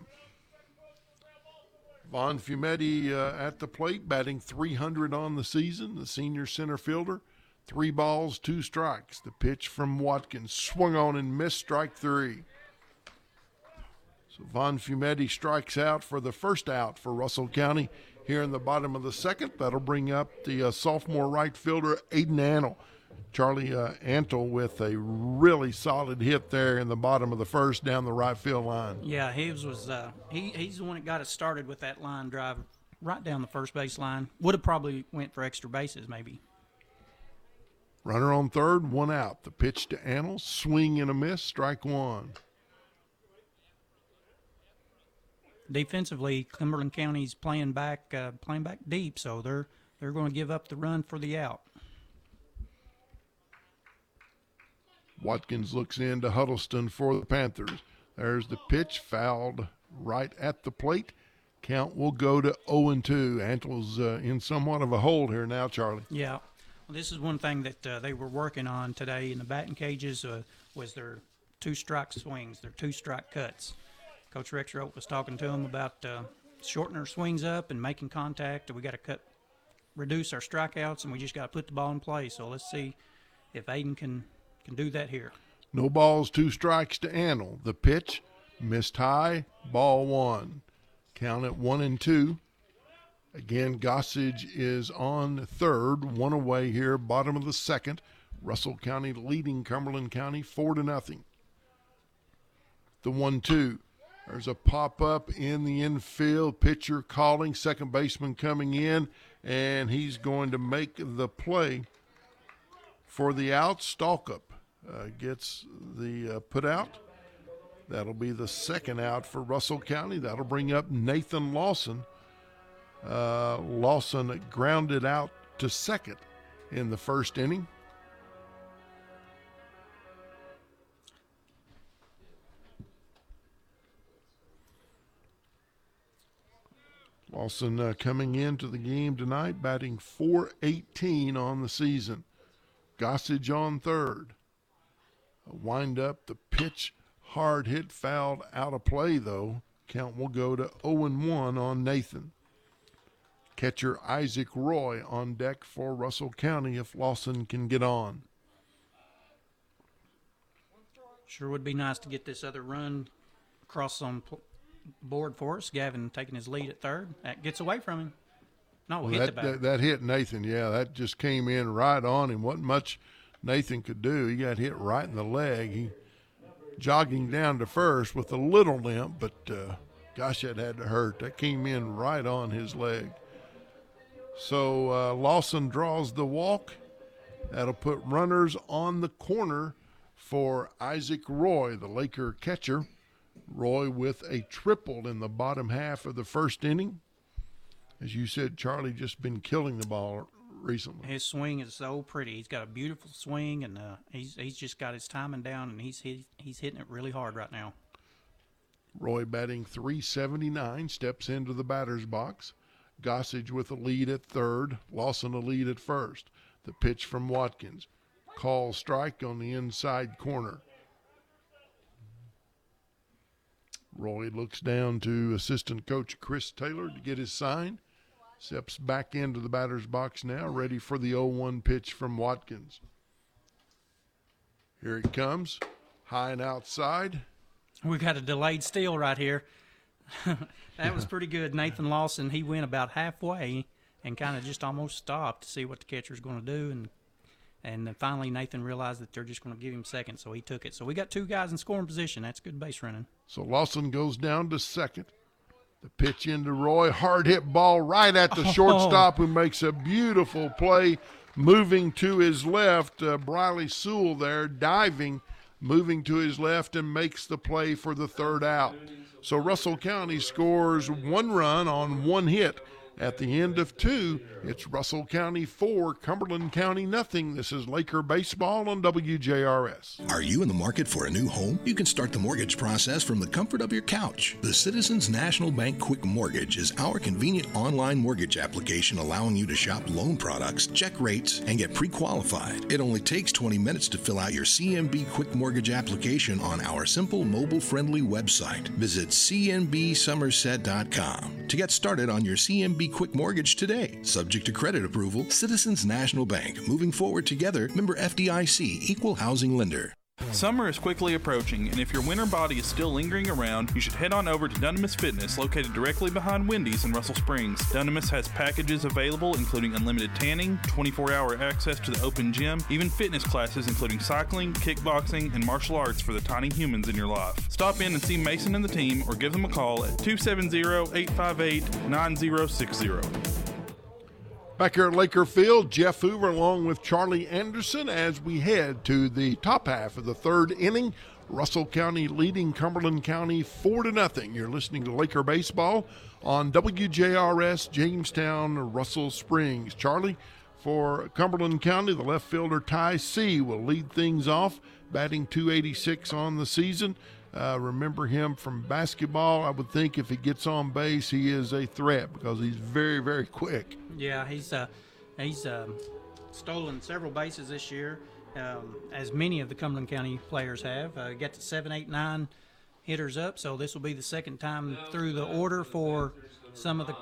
A: Von Fumetti uh, at the plate, batting 300 on the season. The senior center fielder, three balls, two strikes. The pitch from Watkins swung on and missed strike three. So Von Fumetti strikes out for the first out for Russell County here in the bottom of the second. That'll bring up the uh, sophomore right fielder Aiden Antle. Charlie uh, Antle with a really solid hit there in the bottom of the first down the right field line.
B: Yeah, his was uh, he he's the one that got us started with that line drive right down the first base line. Would have probably went for extra bases maybe.
A: Runner on third, one out. The pitch to Antle, swing and a miss, strike one.
B: Defensively, Cumberland County's playing back uh, playing back deep, so they're they're going to give up the run for the out.
A: Watkins looks in to Huddleston for the Panthers. There's the pitch, fouled right at the plate. Count will go to 0 2. Antle's uh, in somewhat of a hold here now, Charlie.
B: Yeah, well, this is one thing that uh, they were working on today in the batting cages uh, was their two strike swings, their two strike cuts. Coach Rex Rexroth was talking to him about uh, shortening our swings up and making contact. We got to cut, reduce our strikeouts, and we just got to put the ball in play. So let's see if Aiden can can do that here.
A: No balls, two strikes to Antle. The pitch, missed high, ball one. Count at one and two. Again, Gossage is on third, one away here, bottom of the second. Russell County leading Cumberland County four to nothing. The one two. There's a pop up in the infield. Pitcher calling, second baseman coming in, and he's going to make the play for the out. Stalcup uh, gets the uh, put out. That'll be the second out for Russell County. That'll bring up Nathan Lawson. Uh, Lawson grounded out to second in the first inning. Lawson uh, coming into the game tonight, batting 418 on the season. Gossage on third. A wind up, the pitch, hard hit, fouled out of play though. Count will go to 0 1 on Nathan. Catcher Isaac Roy on deck for Russell County if Lawson can get on.
B: Sure would be nice to get this other run across pl- board for us. Gavin taking his lead at third. That gets away from him. No,
A: Well,
B: hit
A: that, that, that hit Nathan, yeah, that just came in right on him. Wasn't much Nathan could do. He got hit right in the leg. He jogging down to first with a little limp, but uh, gosh, that had to hurt. That came in right on his leg. So uh, Lawson draws the walk. That'll put runners on the corner for Isaac Roy, the Laker catcher. Roy with a triple in the bottom half of the first inning. As you said, Charlie just been killing the ball recently.
B: His swing is so pretty. He's got a beautiful swing, and uh, he's he's just got his timing down, and he's he's, he's hitting it really hard right now.
A: Roy batting 379 steps into the batter's box. Gossage with a lead at third, Lawson a lead at first. The pitch from Watkins. Call strike on the inside corner. Roy looks down to assistant coach Chris Taylor to get his sign. Steps back into the batter's box now, ready for the 0 1 pitch from Watkins. Here it comes, high and outside.
B: We've got a delayed steal right here. that was pretty good. Nathan Lawson, he went about halfway and kind of just almost stopped to see what the catcher's going to do, and and then finally Nathan realized that they're just going to give him second, so he took it. So we got two guys in scoring position. That's good base running.
A: So Lawson goes down to second. The pitch into Roy, hard hit ball right at the oh. shortstop, who makes a beautiful play, moving to his left. Uh, Briley Sewell there diving, moving to his left, and makes the play for the third out. So Russell County scores one run on one hit at the end of two, it's Russell County four, Cumberland County nothing. This is Laker Baseball on WJRS.
M: Are you in the market for a new home? You can start the mortgage process from the comfort of your couch. The Citizens National Bank Quick Mortgage is our convenient online mortgage application allowing you to shop loan products, check rates, and get pre qualified. It only takes 20 minutes to fill out your CNB Quick Mortgage application on our simple mobile friendly website. Visit cnbsomerset.com to get started on your CNB quick mortgage today. Subject to credit approval, Citizens National Bank. Moving forward together, member FDIC, equal housing lender.
F: Summer is quickly approaching, and if your winter body is still lingering around, you should head on over to Dunamis Fitness, located directly behind Wendy's in Russell Springs. Dunamis has packages available, including unlimited tanning, 24 hour access to the open gym, even fitness classes, including cycling, kickboxing, and martial arts for the tiny humans in your life. Stop in and see Mason and the team, or give them a call at 270 858 9060.
A: Back here at Laker Field, Jeff Hoover along with Charlie Anderson as we head to the top half of the third inning. Russell County leading Cumberland County four to nothing. You're listening to Laker baseball on WJRS Jamestown Russell Springs. Charlie, for Cumberland County, the left fielder Ty C will lead things off, batting 286 on the season. Uh, remember him from basketball. I would think if he gets on base, he is a threat because he's very, very quick.
B: Yeah, he's uh, he's um, stolen several bases this year, um, as many of the Cumberland County players have. Uh, got to seven, eight, nine hitters up, so this will be the second time through the order for some of the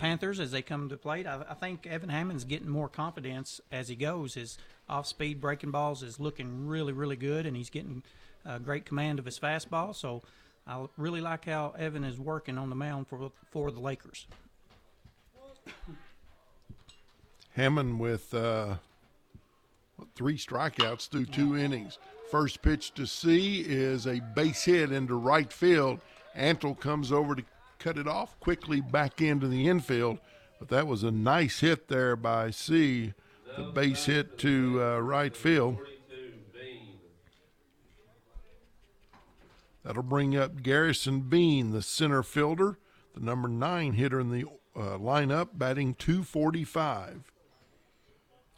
B: Panthers as they come to plate. I, I think Evan Hammond's getting more confidence as he goes. His off-speed breaking balls is looking really, really good, and he's getting – uh, great command of his fastball. So I really like how Evan is working on the mound for for the Lakers.
A: Hammond with uh, three strikeouts through two innings. First pitch to C is a base hit into right field. Antle comes over to cut it off quickly back into the infield, but that was a nice hit there by C. The base hit to uh, right field. That'll bring up Garrison Bean, the center fielder, the number nine hitter in the uh, lineup, batting 245.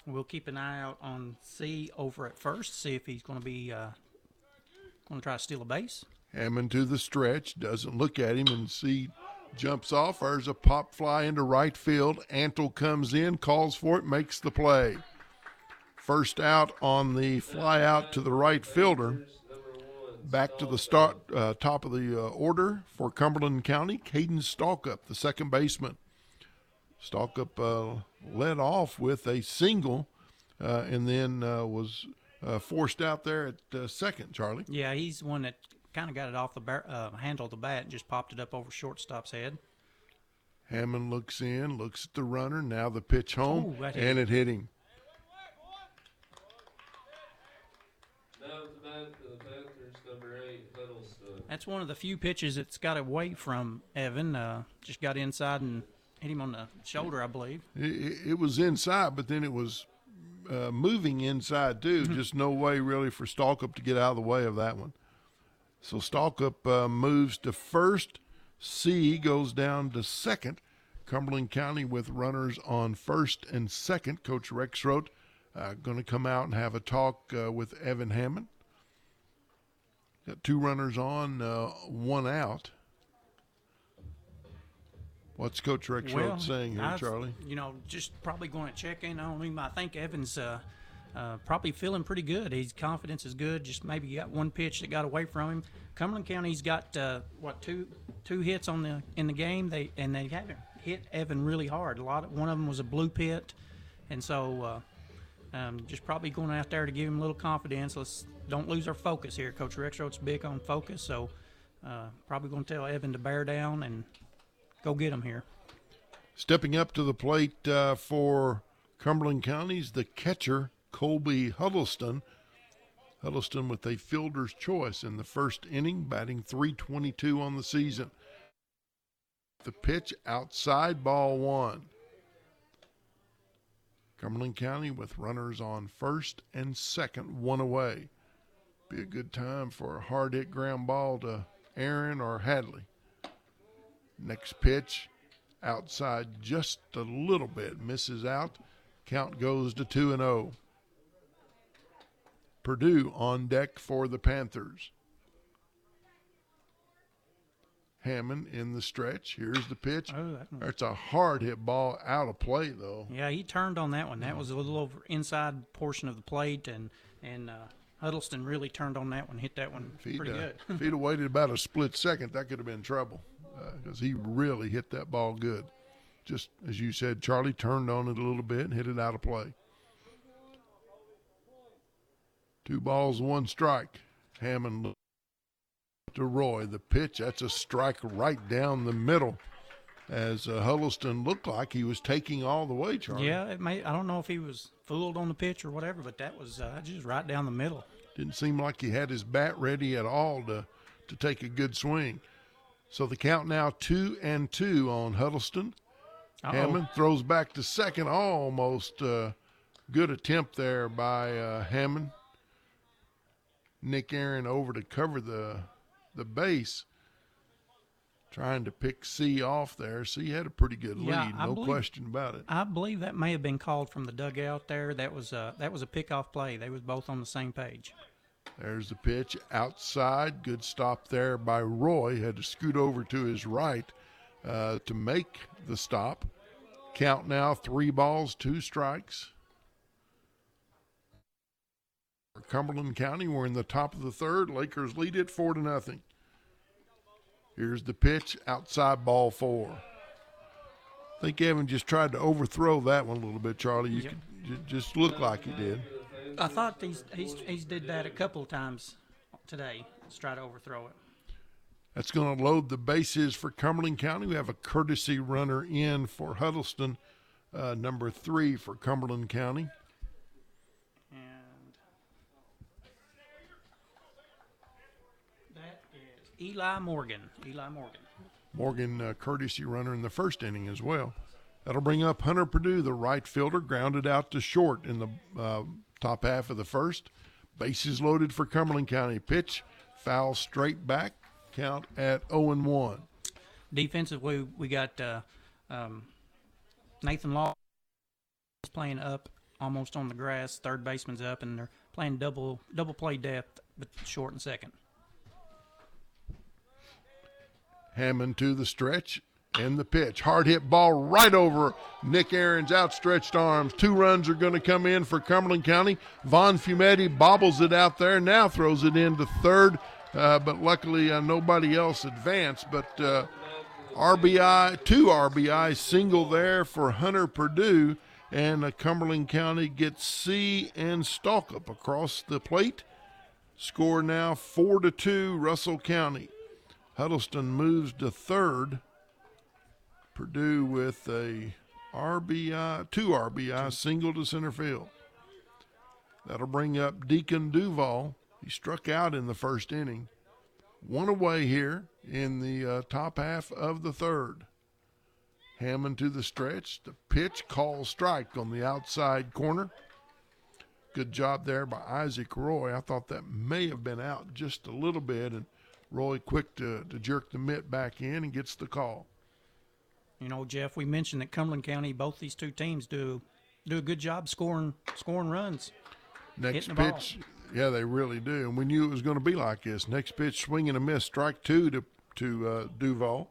B: We'll keep an eye out on C over at first, see if he's going to be uh, going to try to steal a base.
A: Hammond to the stretch, doesn't look at him, and C jumps off. There's a pop fly into right field. Antle comes in, calls for it, makes the play. First out on the fly out to the right fielder. Back to the start, uh, top of the uh, order for Cumberland County, Caden Stalcup, the second baseman. Stalcup uh, led off with a single uh, and then uh, was uh, forced out there at second, Charlie.
B: Yeah, he's one that kind of got it off the bar- handle of the bat and just popped it up over shortstop's head.
A: Hammond looks in, looks at the runner. Now the pitch home, Ooh, and it hit him.
B: That's one of the few pitches that's got away from Evan. Uh, just got inside and hit him on the shoulder, I believe.
A: It, it was inside, but then it was uh, moving inside too. Mm-hmm. Just no way really for Stalcup to get out of the way of that one. So Stalcup uh, moves to first. C goes down to second. Cumberland County with runners on first and second. Coach Rexroth uh, going to come out and have a talk uh, with Evan Hammond. Got two runners on, uh, one out. What's Coach Rexroth
B: Well,
A: saying here,
B: I've-
A: Charlie?
B: You know, just probably going to check in on him. I think Evans uh, uh, probably feeling pretty good. His confidence is good. Just maybe got one pitch that got away from him. Cumberland County's got uh, what two two hits on the in the game. They and they haven't hit Evan really hard. A lot. Of, one of them was a blue pit, and so uh, um, just probably going out there to give him a little confidence. Let's don't lose our focus here. Coach Rexroth's big on focus, so uh, probably going to tell Evan to bear down and go get him here.
A: Stepping up to the plate uh, for Cumberland County's the catcher, Colby Huddleston. Huddleston with a fielder's choice in the first inning, batting 322 on the season. The pitch outside ball one. Cumberland County with runners on first and second, one away. Be a good time for a hard hit ground ball to Aaron or Hadley. Next pitch outside just a little bit, misses out. Count goes to 2 and 0. Purdue on deck for the Panthers. Hammond in the stretch. Here's the pitch.
B: Oh, that
A: That's a hard hit ball out of play though.
B: Yeah, he turned on that one. That was a little over inside portion of the plate, and and uh, Huddleston really turned on that one. Hit that one
A: If
B: pretty
A: uh,
B: good.
A: if he'd have waited about a split second, that could have been trouble because he really hit that ball good. Just as you said, Charlie turned on it a little bit and hit it out of play. Two balls, one strike. Hammond looked to Roy. The pitch, that's a strike right down the middle. As uh, Huddleston looked like he was taking all the way, Charlie.
B: yeah, it may. I don't know if he was fooled on the pitch or whatever, but that was uh, just right down the middle.
A: Didn't seem like he had his bat ready at all to, to take a good swing. So the count now two and two on Huddleston.
B: Uh-oh.
A: Hammond throws back to second. Almost uh, good attempt there by uh, Hammond. Nick Aaron over to cover the the base, trying to pick C off there. C had a pretty good lead,
B: Yeah,
A: no
B: believe-
A: question about it.
B: I believe that may have been called from the dugout there. That was a that was a pickoff play. They was both on the same page.
A: There's the pitch outside. Good stop there by Roy. Had to scoot over to his right uh, to make the stop. Count now three balls, two strikes. For Cumberland County, we're in the top of the third. Lakers lead it four to nothing. Here's the pitch outside ball four. I think Evan just tried to overthrow that one a little bit, Charlie. You could, you just look like he did.
B: I thought he's he's he's did that a couple of times today. Let's try to overthrow it.
A: That's going to load the bases for Cumberland County. We have a courtesy runner in for Huddleston, uh, number three for Cumberland County.
B: And that is Eli Morgan. Eli Morgan.
A: Morgan, uh, courtesy runner in the first inning as well. That'll bring up Hunter Purdue, the right fielder, grounded out to short in the uh, top half of the first. Bases loaded for Cumberland County. Pitch, foul straight back. Count at 0 and 1.
B: Defensively, we got uh, um, Nathan Law is playing up almost on the grass. Third baseman's up, and they're playing double double play depth, but short and second.
A: Hammond to the stretch and the pitch. Hard hit ball right over Nick Aaron's outstretched arms. Two runs are going to come in for Cumberland County. Von Fumetti bobbles it out there, now throws it into third, uh, but luckily uh, nobody else advanced. But uh, RBI, two RBI, single there for Hunter Purdue, and uh, Cumberland County gets C and Stalcup across the plate. Score now four to two, Russell County. Huddleston moves to third. Purdue with a RBI, two RBI, single to center field. That'll bring up Deacon Duval. He struck out in the first inning. One away here in the uh, top half of the third. Hammond to the stretch. The pitch call strike on the outside corner. Good job there by Isaac Roy. I thought that may have been out just a little bit, and Roy quick to, to jerk the mitt back in and gets the call.
B: You know, Jeff, we mentioned that Cumberland County, both these two teams do do a good job scoring scoring runs.
A: Next
B: the ball.
A: pitch Yeah, they really do. And we knew it was going to be like this. Next pitch, swing and a miss, strike two to to uh, Duval.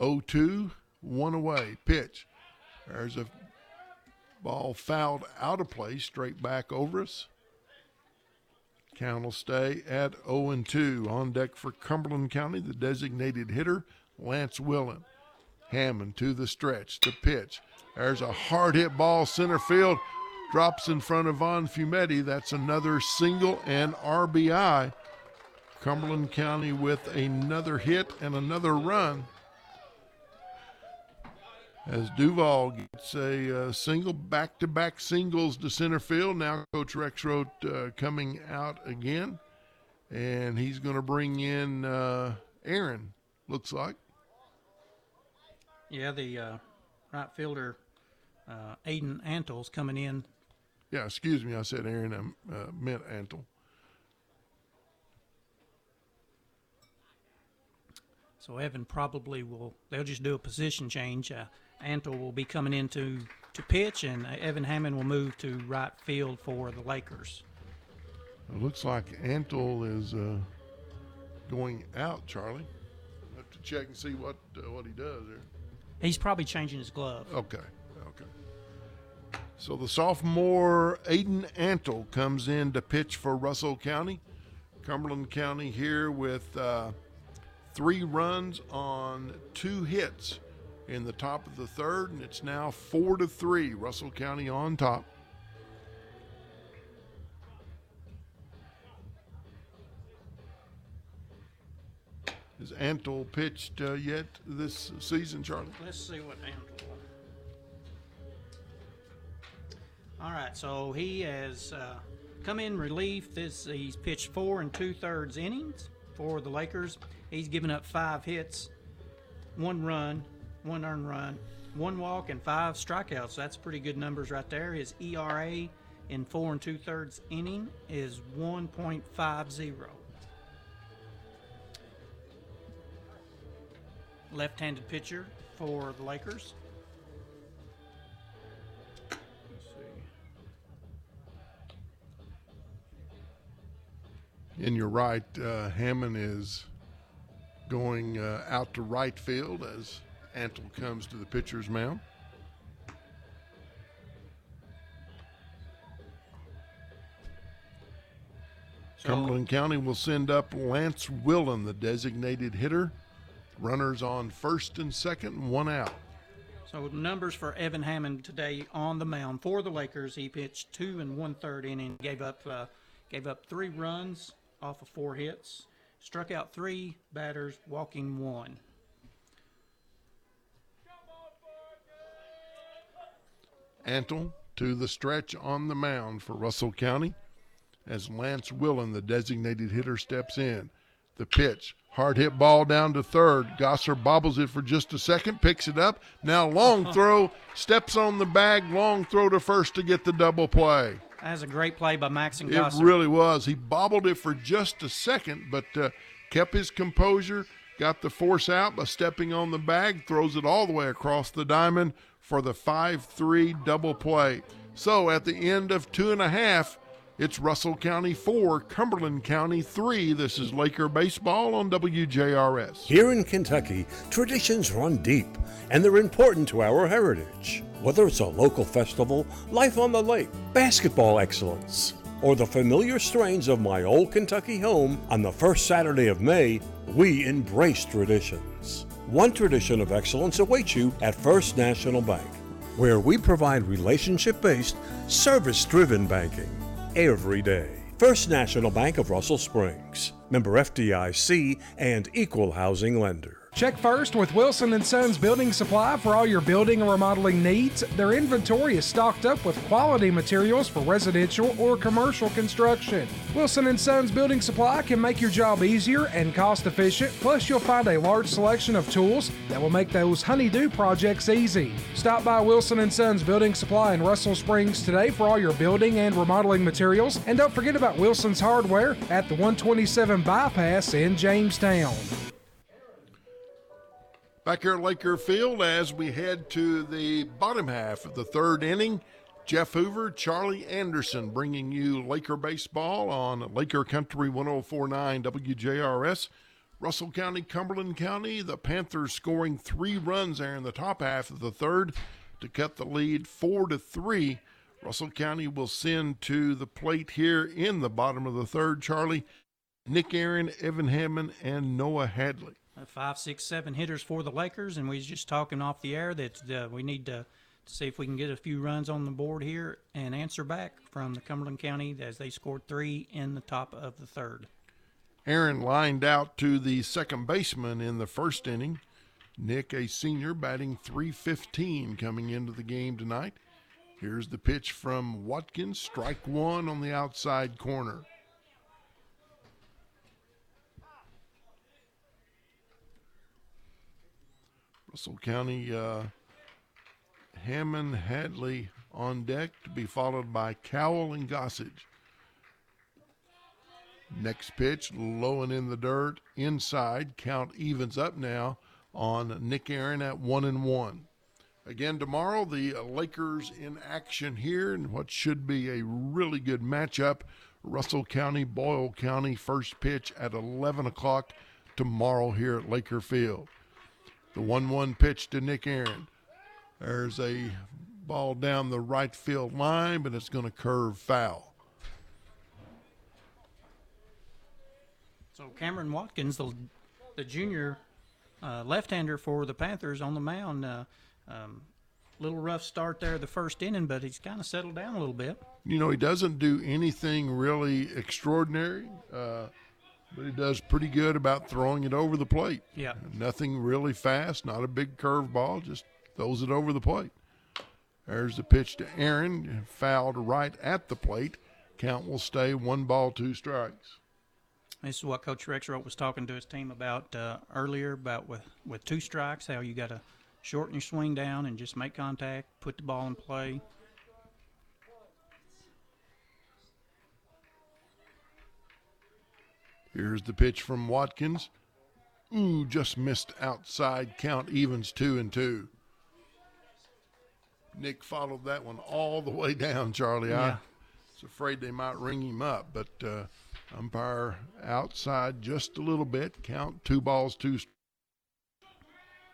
A: 0-2, one away. Pitch. There's a ball fouled out of play, straight back over us. Count will stay at 0 2. On deck for Cumberland County, the designated hitter, Lance Willen. Hammond to the stretch, the pitch. There's a hard hit ball, center field, drops in front of Von Fumetti. That's another single and RBI. Cumberland County with another hit and another run. As Duval gets a uh, single, back to back singles to center field. Now, Coach Rexroth uh, coming out again. And he's going to bring in uh, Aaron, looks like.
B: Yeah, the uh, right fielder uh, Aiden Antle's coming in.
A: Yeah, excuse me, I said Aaron, I uh, meant Antle.
B: So Evan probably will. They'll just do a position change. Uh, Antle will be coming in to, to pitch, and Evan Hammond will move to right field for the Lakers.
A: It looks like Antle is uh, going out. Charlie, I have to check and see what uh, what he does there.
B: He's probably changing his glove.
A: Okay, okay. So the sophomore Aiden Antle comes in to pitch for Russell County. Cumberland County here with uh, three runs on two hits in the top of the third, and it's now four to three. Russell County on top. Has Antle pitched uh, yet this season, Charlie?
B: Let's see what Antle. All right, so he has uh, come in relief. This he's pitched four and two thirds innings for the Lakers. He's given up five hits, one run, one earned run, one walk, and five strikeouts. That's pretty good numbers right there. His ERA in four and two thirds inning is 1.50. Left handed pitcher for the Lakers.
A: And you're right, uh, Hammond is going uh, out to right field as Antle comes to the pitcher's mound. So, Cumberland County will send up Lance Willen, the designated hitter. Runners on first and second, one out.
B: So numbers for Evan Hammond today on the mound for the Lakers. He pitched two and one third inning, gave up uh, gave up three runs off of four hits, struck out three batters, walking one.
A: Antle to the stretch on the mound for Russell County as Lance Willen, the designated hitter, steps in. The pitch, hard hit ball down to third. Gosser bobbles it for just a second, picks it up. Now long throw, steps on the bag, long throw to first to get the double play.
B: That was a great play by Max and Gosser.
A: It really was. He bobbled it for just a second, but uh, kept his composure, got the force out by stepping on the bag, throws it all the way across the diamond for the 5 3 double play. So at the end of two and a half, it's Russell County 4, Cumberland County 3. This is Laker Baseball on WJRS.
N: Here in Kentucky, traditions run deep, and they're important to our heritage. Whether it's a local festival, life on the lake, basketball excellence, or the familiar strains of my old Kentucky home on the first Saturday of May, we embrace traditions. One tradition of excellence awaits you at First National Bank, where we provide relationship based, service driven banking every day. First National Bank of Russell Springs, member FDIC and equal housing lender.
C: Check first with Wilson Sons Building Supply for all your building and remodeling needs. Their inventory is stocked up with quality materials for residential or commercial construction. Wilson Sons Building Supply can make your job easier and cost efficient. Plus, you'll find a large selection of tools that will make those honeydew projects easy. Stop by Wilson Sons Building Supply in Russell Springs today for all your building and remodeling materials. And don't forget about Wilson's Hardware at the 127 bypass in Jamestown.
A: Back here at Laker Field as we head to the bottom half of the third inning. Jeff Hoover, Charlie Anderson bringing you Laker baseball on Laker Country 1049 WJRS. Russell County, Cumberland County, the Panthers scoring three runs there in the top half of the third to cut the lead four to three. Russell County will send to the plate here in the bottom of the third, Charlie, Nick Aaron, Evan Hammond, and Noah Hadley.
B: Uh, five, six, seven hitters for the Lakers, and we was just talking off the air that uh, we need to see if we can get a few runs on the board here and answer back from the Cumberland County as they scored three in the top of the third.
A: Aaron lined out to the second baseman in the first inning. Nick, a senior, batting 315 coming into the game tonight. Here's the pitch from Watkins, strike one on the outside corner. Russell County uh, Hammond Hadley on deck to be followed by Cowell and Gossage. Next pitch, low and in the dirt, inside. Count evens up now on Nick Aaron at one and one. Again tomorrow, the Lakers in action here in what should be a really good matchup. Russell County, Boyle County, first pitch at 11 o'clock tomorrow here at Laker Field. The 1 1 pitch to Nick Aaron. There's a ball down the right field line, but it's going to curve foul.
B: So Cameron Watkins, the, the junior uh, left-hander for the Panthers on the mound, uh, um, little rough start there the first inning, but he's kind of settled down a little bit.
A: You know, he doesn't do anything really extraordinary, uh, but he does pretty good about throwing it over the plate.
B: Yeah.
A: Nothing really fast, not a big curveball, just throws it over the plate. There's the pitch to Aaron, fouled right at the plate. Count will stay one ball, two strikes.
B: This is what Coach Rexroth was talking to his team about uh, earlier about with, with two strikes, how you got to shorten your swing down and just make contact, put the ball in play.
A: Here's the pitch from Watkins. Ooh, just missed outside. Count evens two and two. Nick followed that one all the way down, Charlie.
B: Yeah.
A: I was afraid they might ring him up, but uh, umpire outside just a little bit. Count two balls, two. st-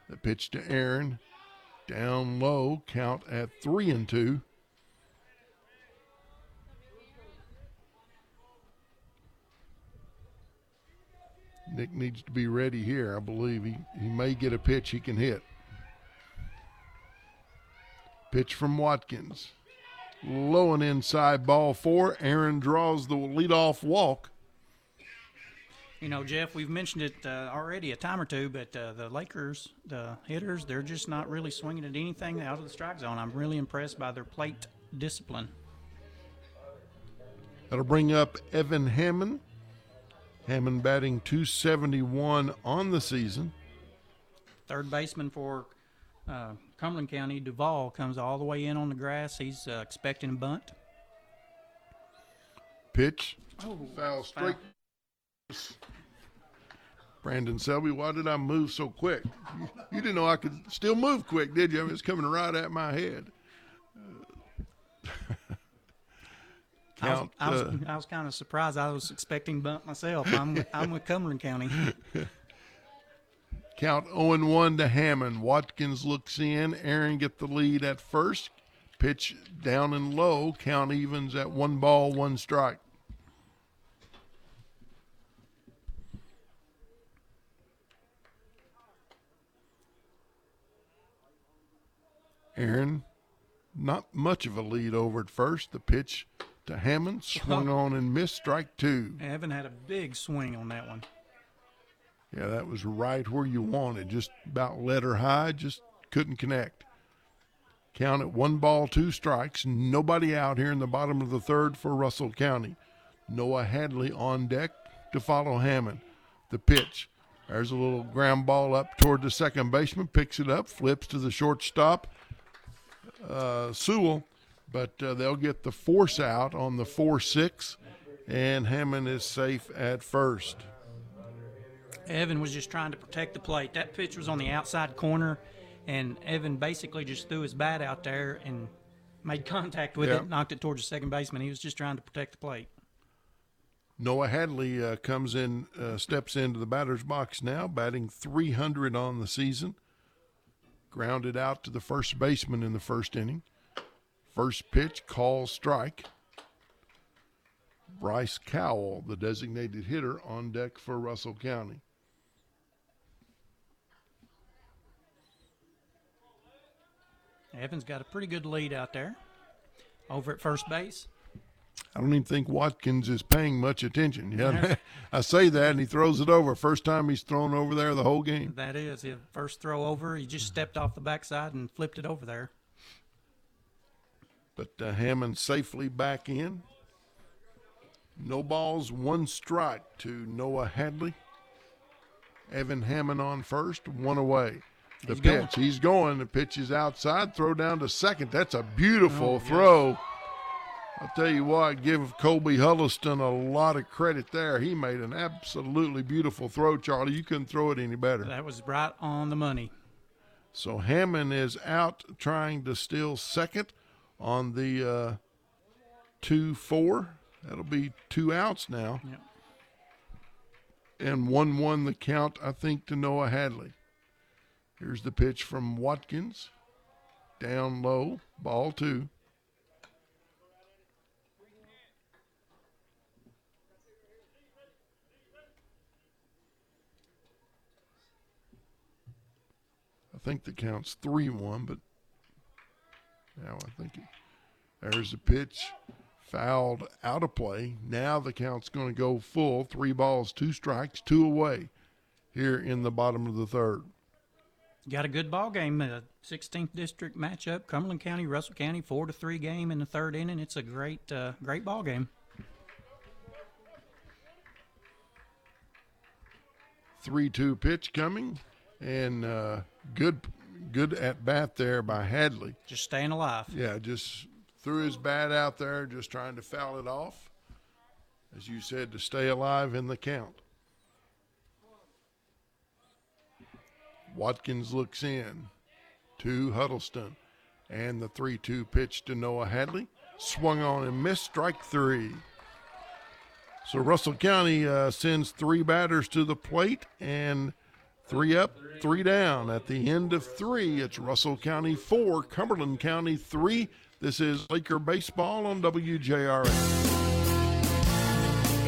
A: The pitch to Aaron, down low. Count at three and two. Nick needs to be ready here. I believe he, he may get a pitch he can hit. Pitch from Watkins. Low and inside ball four. Aaron draws the leadoff walk.
B: You know, Jeff, we've mentioned it uh, already a time or two, but uh, the Lakers, the hitters, they're just not really swinging at anything out of the strike zone. I'm really impressed by their plate discipline.
A: That'll bring up Evan Hammond. Hammond batting 271 on the season.
B: Third baseman for uh, Cumberland County, Duval, comes all the way in on the grass. He's uh, expecting a bunt.
A: Pitch.
B: Oh,
A: foul straight. Brandon Selby, why did I move so quick? You, didn't know I could still move quick, did you? I mean, it's coming right at my head.
B: Was. I was,
A: uh,
B: I was kind of surprised. I was expecting bump myself. I'm, with- I'm with Cumberland County.
A: Count 0 1 to Hammond. Watkins looks in. Aaron get the lead at first. Pitch down and low. Count evens at one ball, one strike. Aaron, not much of a lead over at first. The pitch to Hammond swung on and missed strike two.
B: Evan had a big swing on that one.
A: Yeah, that was right where you wanted. Just about letter high, just couldn't connect. Count at one ball, two strikes. Nobody out here in the bottom of the third for Russell County. Noah Hadley on deck to follow Hammond. The pitch. There's a little ground ball up toward the second baseman. Picks it up, flips to the shortstop, uh, Sewell. But uh, they'll get the force out on the 4 6, and Hammond is safe at first.
B: Evan was just trying to protect the plate. That pitch was on the outside corner, and Evan basically just threw his bat out there and made contact with
A: Yeah.
B: it, knocked it towards the second baseman. He was just trying to protect the plate.
A: Noah Hadley uh, comes in, uh, steps into the batter's box now, batting 300 on the season. Grounded out to the first baseman in the first inning. First pitch, call strike. Bryce Cowell, the designated hitter, on deck for Russell County.
B: Evans got a pretty good lead out there over at first base.
A: I don't even think Watkins is paying much attention.
B: Yeah.
A: I say that, and he throws it over. First time he's thrown over there the whole game.
B: That is his first throw over. He just stepped off the backside and flipped it over there.
A: But uh, Hammond safely back in. No balls, one strike to Noah Hadley. Evan Hammond on first, one away. The
B: He's
A: pitch,
B: going.
A: he's going. The pitch is outside. Throw down to second. That's a beautiful
B: Oh, yes.
A: throw. I'll tell you what, give Colby Huddleston a lot of credit there. He made an absolutely beautiful throw, Charlie. You couldn't throw it any better.
B: That was right on the money.
A: So Hammond is out trying to steal second on the uh, 2 4. That'll be two outs now. And 1 1 the count, I think, to Noah Hadley. Here's the pitch from Watkins. Down low, ball two. I think the count's 3 1, but now I think it, there's the pitch. Fouled out of play. Now the count's going to go full. Three balls, two strikes, two away here in the bottom of the third.
B: Got a good ball game. Uh, 16th district matchup. Cumberland County, Russell County, four to three game in the third inning. It's a great, uh, great ball game.
A: Three-two pitch coming, and uh, good, good at bat there by Hadley.
B: Just staying alive.
A: Yeah, just threw his bat out there, just trying to foul it off. As you said, to stay alive in the count. Watkins looks in to Huddleston, and the 3 2 pitch to Noah Hadley. Swung on and missed, strike three. So Russell County uh, sends three batters to the plate and three up, three down. At the end of three, it's Russell County four, Cumberland County three. This is Laker Baseball on WJRS.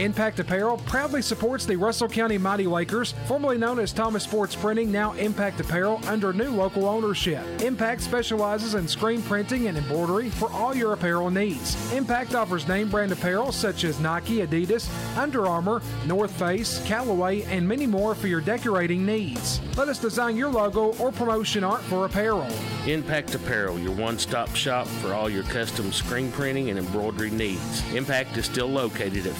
C: Impact Apparel proudly supports the Russell County Mighty Lakers, formerly known as Thomas Sports Printing, now Impact Apparel, under new local ownership. Impact specializes in screen printing and embroidery for all your apparel needs. Impact offers name brand apparel such as Nike, Adidas, Under Armour, North Face, Callaway, and many more for your decorating needs. Let us design your logo or promotion art for apparel.
D: Impact Apparel, your one stop shop for all your custom screen printing and embroidery needs. Impact is still located at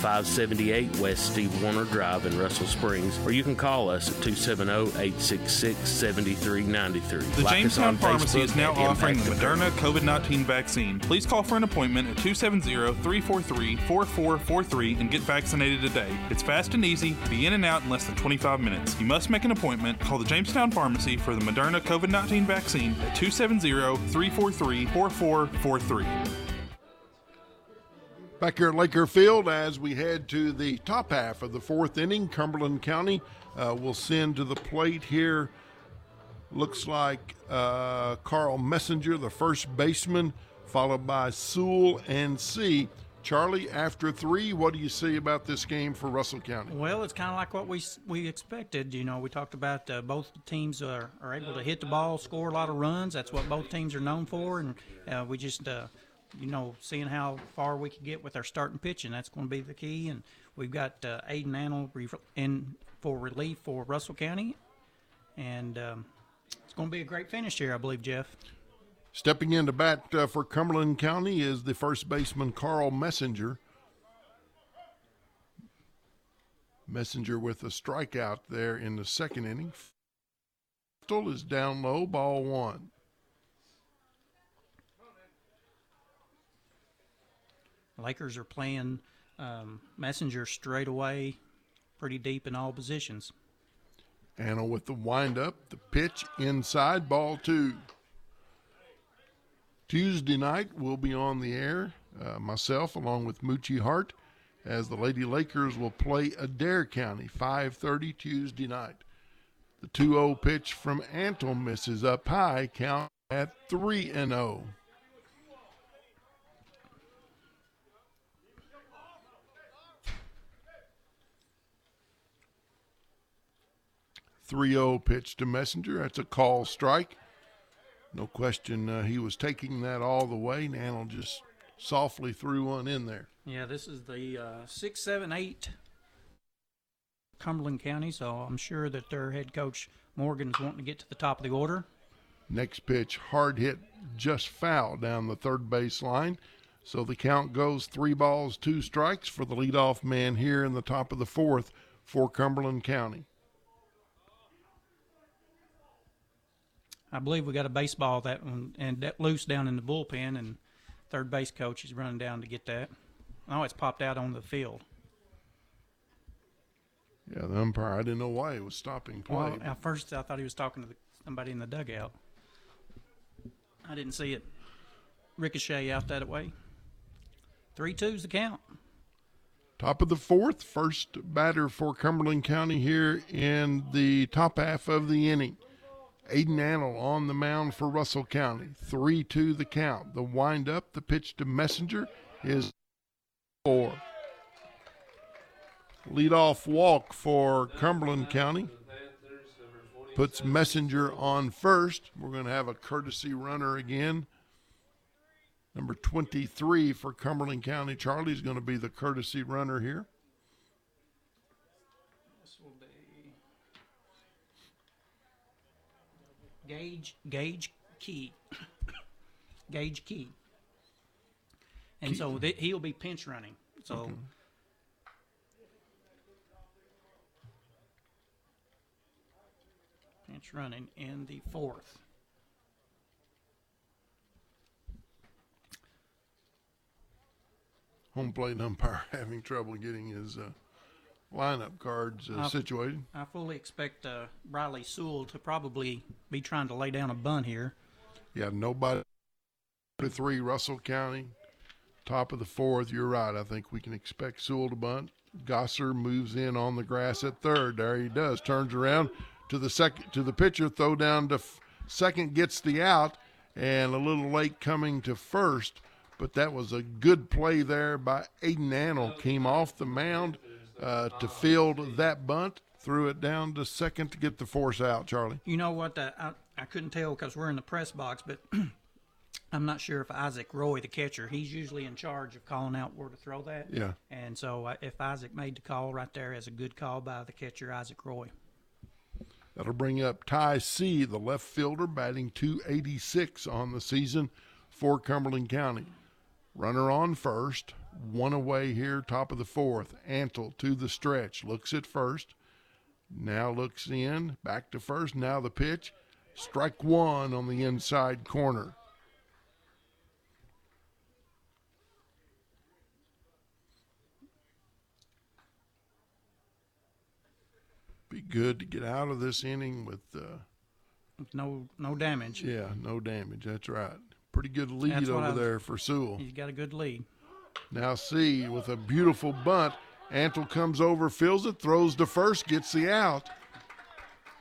D: 578 West Steve Warner Drive in Russell Springs, or you can call us at 270 866 7393.
F: The Jamestown Pharmacy is now offering the Moderna COVID 19 vaccine. Please call for an appointment at 270 343 4443 and get vaccinated today. It's fast and easy, be in and out in less than 25 minutes. You must make an appointment. Call the Jamestown Pharmacy for the Moderna COVID 19 vaccine at 270 343 4443.
A: Back here at Laker Field, as we head to the top half of the fourth inning, Cumberland County uh, will send to the plate here. Looks like uh, Carl Messenger, the first baseman, followed by Sewell and C. Charlie, after three, what do you see about this game for Russell County?
B: Well, it's kind of like what we we expected. You know, we talked about uh, both teams are, are able to hit the ball, score a lot of runs. That's what both teams are known for, and uh, we just, uh, you know, seeing how far we can get with our starting pitching. That's going to be the key. And we've got uh, Aiden Antle in for relief for Russell County, and um, it's going to be a great finish here, I believe, Jeff.
A: Stepping into bat uh, for Cumberland County is the first baseman Carl Messenger. Messenger with a strikeout there in the second inning. Still is down low, ball one.
B: Lakers are playing um, Messenger straight away, pretty deep in all positions.
A: Anna with the windup, the pitch inside, ball two. Tuesday night, we'll be on the air, uh, myself along with Moochie Hart, as the Lady Lakers will play Adair County, 5:30 Tuesday night. The 2-0 pitch from Antle misses up high, count at 3 and 0. Three zero pitch to Messenger. That's a call strike. No question, uh, he was taking that all the way. Nanel just softly threw one in there.
B: Yeah, this is the uh, six, seven, eight Cumberland County, so I'm sure that their head coach Morgan's wanting to get to the top of the order.
A: Next pitch, hard hit, just foul down the third base line. So the count goes three balls, two strikes for the leadoff man here in the top of the fourth for Cumberland County.
B: I believe we got a baseball that one and that loose down in the bullpen, and third base coach is running down to get that. Oh, it's popped out on the field.
A: Yeah, the umpire. I didn't know why he was stopping play.
B: Well, at first I thought he was talking to the, somebody in the dugout. I didn't see it ricochet out that way. Three two's the count.
A: Top of the fourth, first batter for Cumberland County here in the top half of the inning. Aiden Antle on the mound for Russell County. 3 2 the count. The wind up, the pitch to Messenger is four. Leadoff walk for Cumberland County. Puts Messenger on first. We're going to have a courtesy runner again. Number 23 for Cumberland County. Charlie's going to be the courtesy runner here.
B: Gage Gage Key. Gage Key. And so th- he'll be pinch running. So
A: Okay.
B: pinch running in the fourth.
A: Home plate umpire having trouble getting his uh, lineup cards uh,
B: I-
A: situated.
B: I fully expect uh, Riley Sewell to probably be trying to lay down a bunt here.
A: Yeah, nobody. To three, Russell County, top of the fourth. You're right. I think we can expect Sewell to bunt. Gosser moves in on the grass at third. There he does. Turns around to the second to the pitcher. Throw down to f- second. Gets the out, and a little late coming to first. But that was a good play there by Aiden Antle. Came off the mound uh, to field that bunt. Threw it down to second to get the force out. Charlie.
B: You know what? Uh, I, I couldn't tell because we're in the press box, but I'm not sure if Isaac Roy, the catcher, he's usually in charge of calling out where to throw that.
A: Yeah.
B: And so uh, if Isaac made the call right there as a good call by the catcher, Isaac Roy.
A: That'll bring up Ty C, the left fielder, batting 286 on the season for Cumberland County. Runner on first, one away here, top of the fourth. Antle to the stretch, looks at first, now looks in, back to first. Now the pitch, strike one on the inside corner. Be good to get out of this inning with. Uh,
B: No, no damage.
A: yeah, no damage. That's right. Pretty good lead
B: That's
A: over
B: I
A: there for Sewell.
B: He's got a good lead.
A: Now C with a beautiful bunt. Antle comes over, fills it, throws to first, gets the out.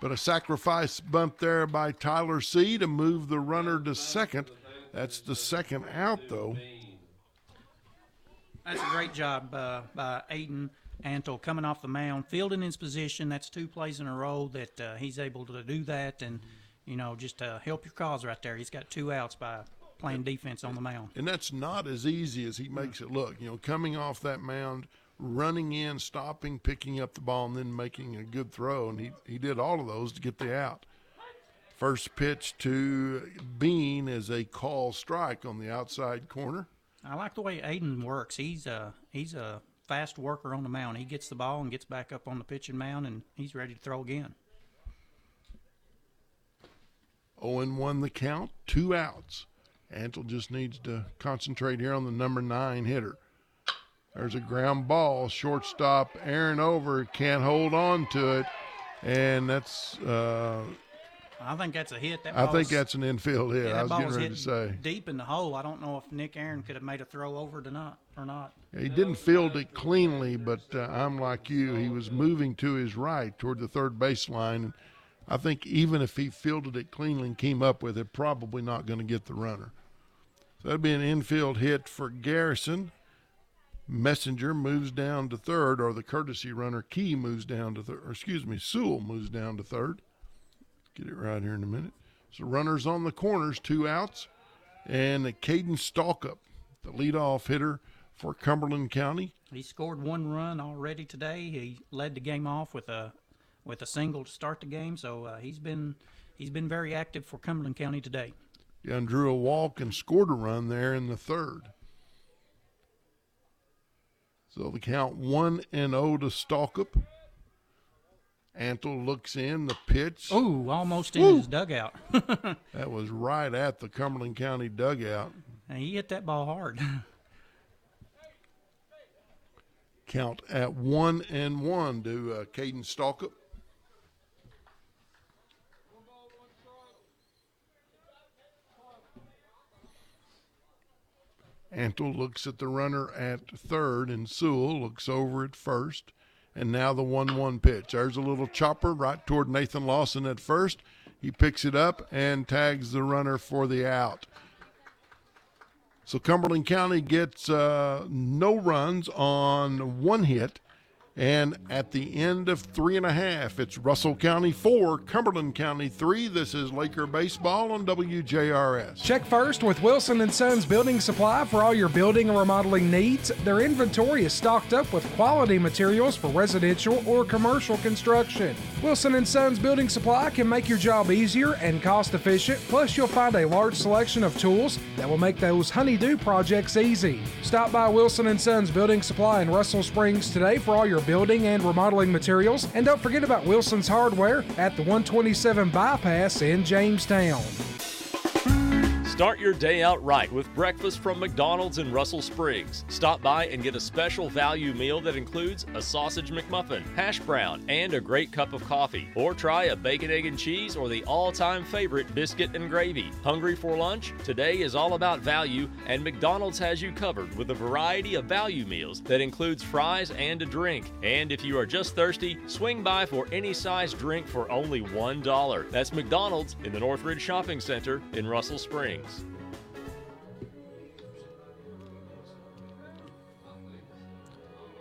A: But a sacrifice bunt there by Tyler C to move the runner to second. That's the second out, though.
B: That's a great job uh, by Aiden Antle coming off the mound, fielding his position. That's two plays in a row that uh, he's able to do that, and you know just uh, help your cause right there. He's got two outs by playing defense on the mound.
A: And that's not as easy as he makes it look. You know, coming off that mound, running in, stopping, picking up the ball, and then making a good throw. And he, he did all of those to get the out. First pitch to Bean is a call strike on the outside corner.
B: I like the way Aiden works. He's a he's a fast worker on the mound. He gets the ball and gets back up on the pitching mound, and he's ready to throw again.
A: Owen won the count, two outs. Antle just needs to concentrate here on the number nine hitter. There's a ground ball. Shortstop Aaron Over can't hold on to it. And that's uh,
B: I think that's a hit. That
A: I think
B: was-
A: that's an infield hit.
B: Yeah,
A: I was
B: ball
A: getting ready to say.
B: deep in the hole. I don't know if Nick Aaron could have made a throw over it or not. Or not.
A: He didn't field it cleanly, but uh, I'm like you. He was moving to his right toward the third baseline. I think even if he fielded it cleanly and came up with it, probably not going to get the runner. So that'd be an infield hit for Garrison. Messenger moves down to third, or the courtesy runner Key moves down to third. Or excuse me, Sewell moves down to third. Get it right here in a minute. So runners on the corners, two outs, and Caden Stalcup, the leadoff hitter for Cumberland County.
B: He scored one run already today. He led the game off with a with a single to start the game. So uh, he's been he's been very active for Cumberland County today.
A: Young drew a walk and scored a run there in the third. So the count one and zero to Stalcup. Antle looks in the pitch.
B: Oh, almost in
A: Woo!
B: his dugout.
A: That was right at the Cumberland County dugout.
B: And he hit that ball hard.
A: Count at one and one to uh, Caden Stalcup. Antle looks at the runner at third, and Sewell looks over at first. And now the 1 1 pitch. There's a little chopper right toward Nathan Lawson at first. He picks it up and tags the runner for the out. So Cumberland County gets uh, no runs on one hit. And at the end of three and a half, it's Russell County four, Cumberland County three. This is Laker Baseball on WJRS.
C: Check first with Wilson and Sons Building Supply for all your building and remodeling needs. Their inventory is stocked up with quality materials for residential or commercial construction. Wilson and Sons Building Supply can make your job easier and cost efficient. Plus, you'll find a large selection of tools that will make those honeydew projects easy. Stop by Wilson and Sons Building Supply in Russell Springs today for all your building and remodeling materials. And don't forget about Wilson's Hardware at the 127 bypass in Jamestown.
E: Start your day out right with breakfast from McDonald's in Russell Springs. Stop by and get a special value meal that includes a sausage McMuffin, hash brown, and a great cup of coffee. Or try a bacon, egg, and cheese or the all time favorite biscuit and gravy. Hungry for lunch? Today is all about value, and McDonald's has you covered with a variety of value meals that includes fries and a drink. And if you are just thirsty, swing by for any size drink for only $1. That's McDonald's in the Northridge Shopping Center in Russell Springs.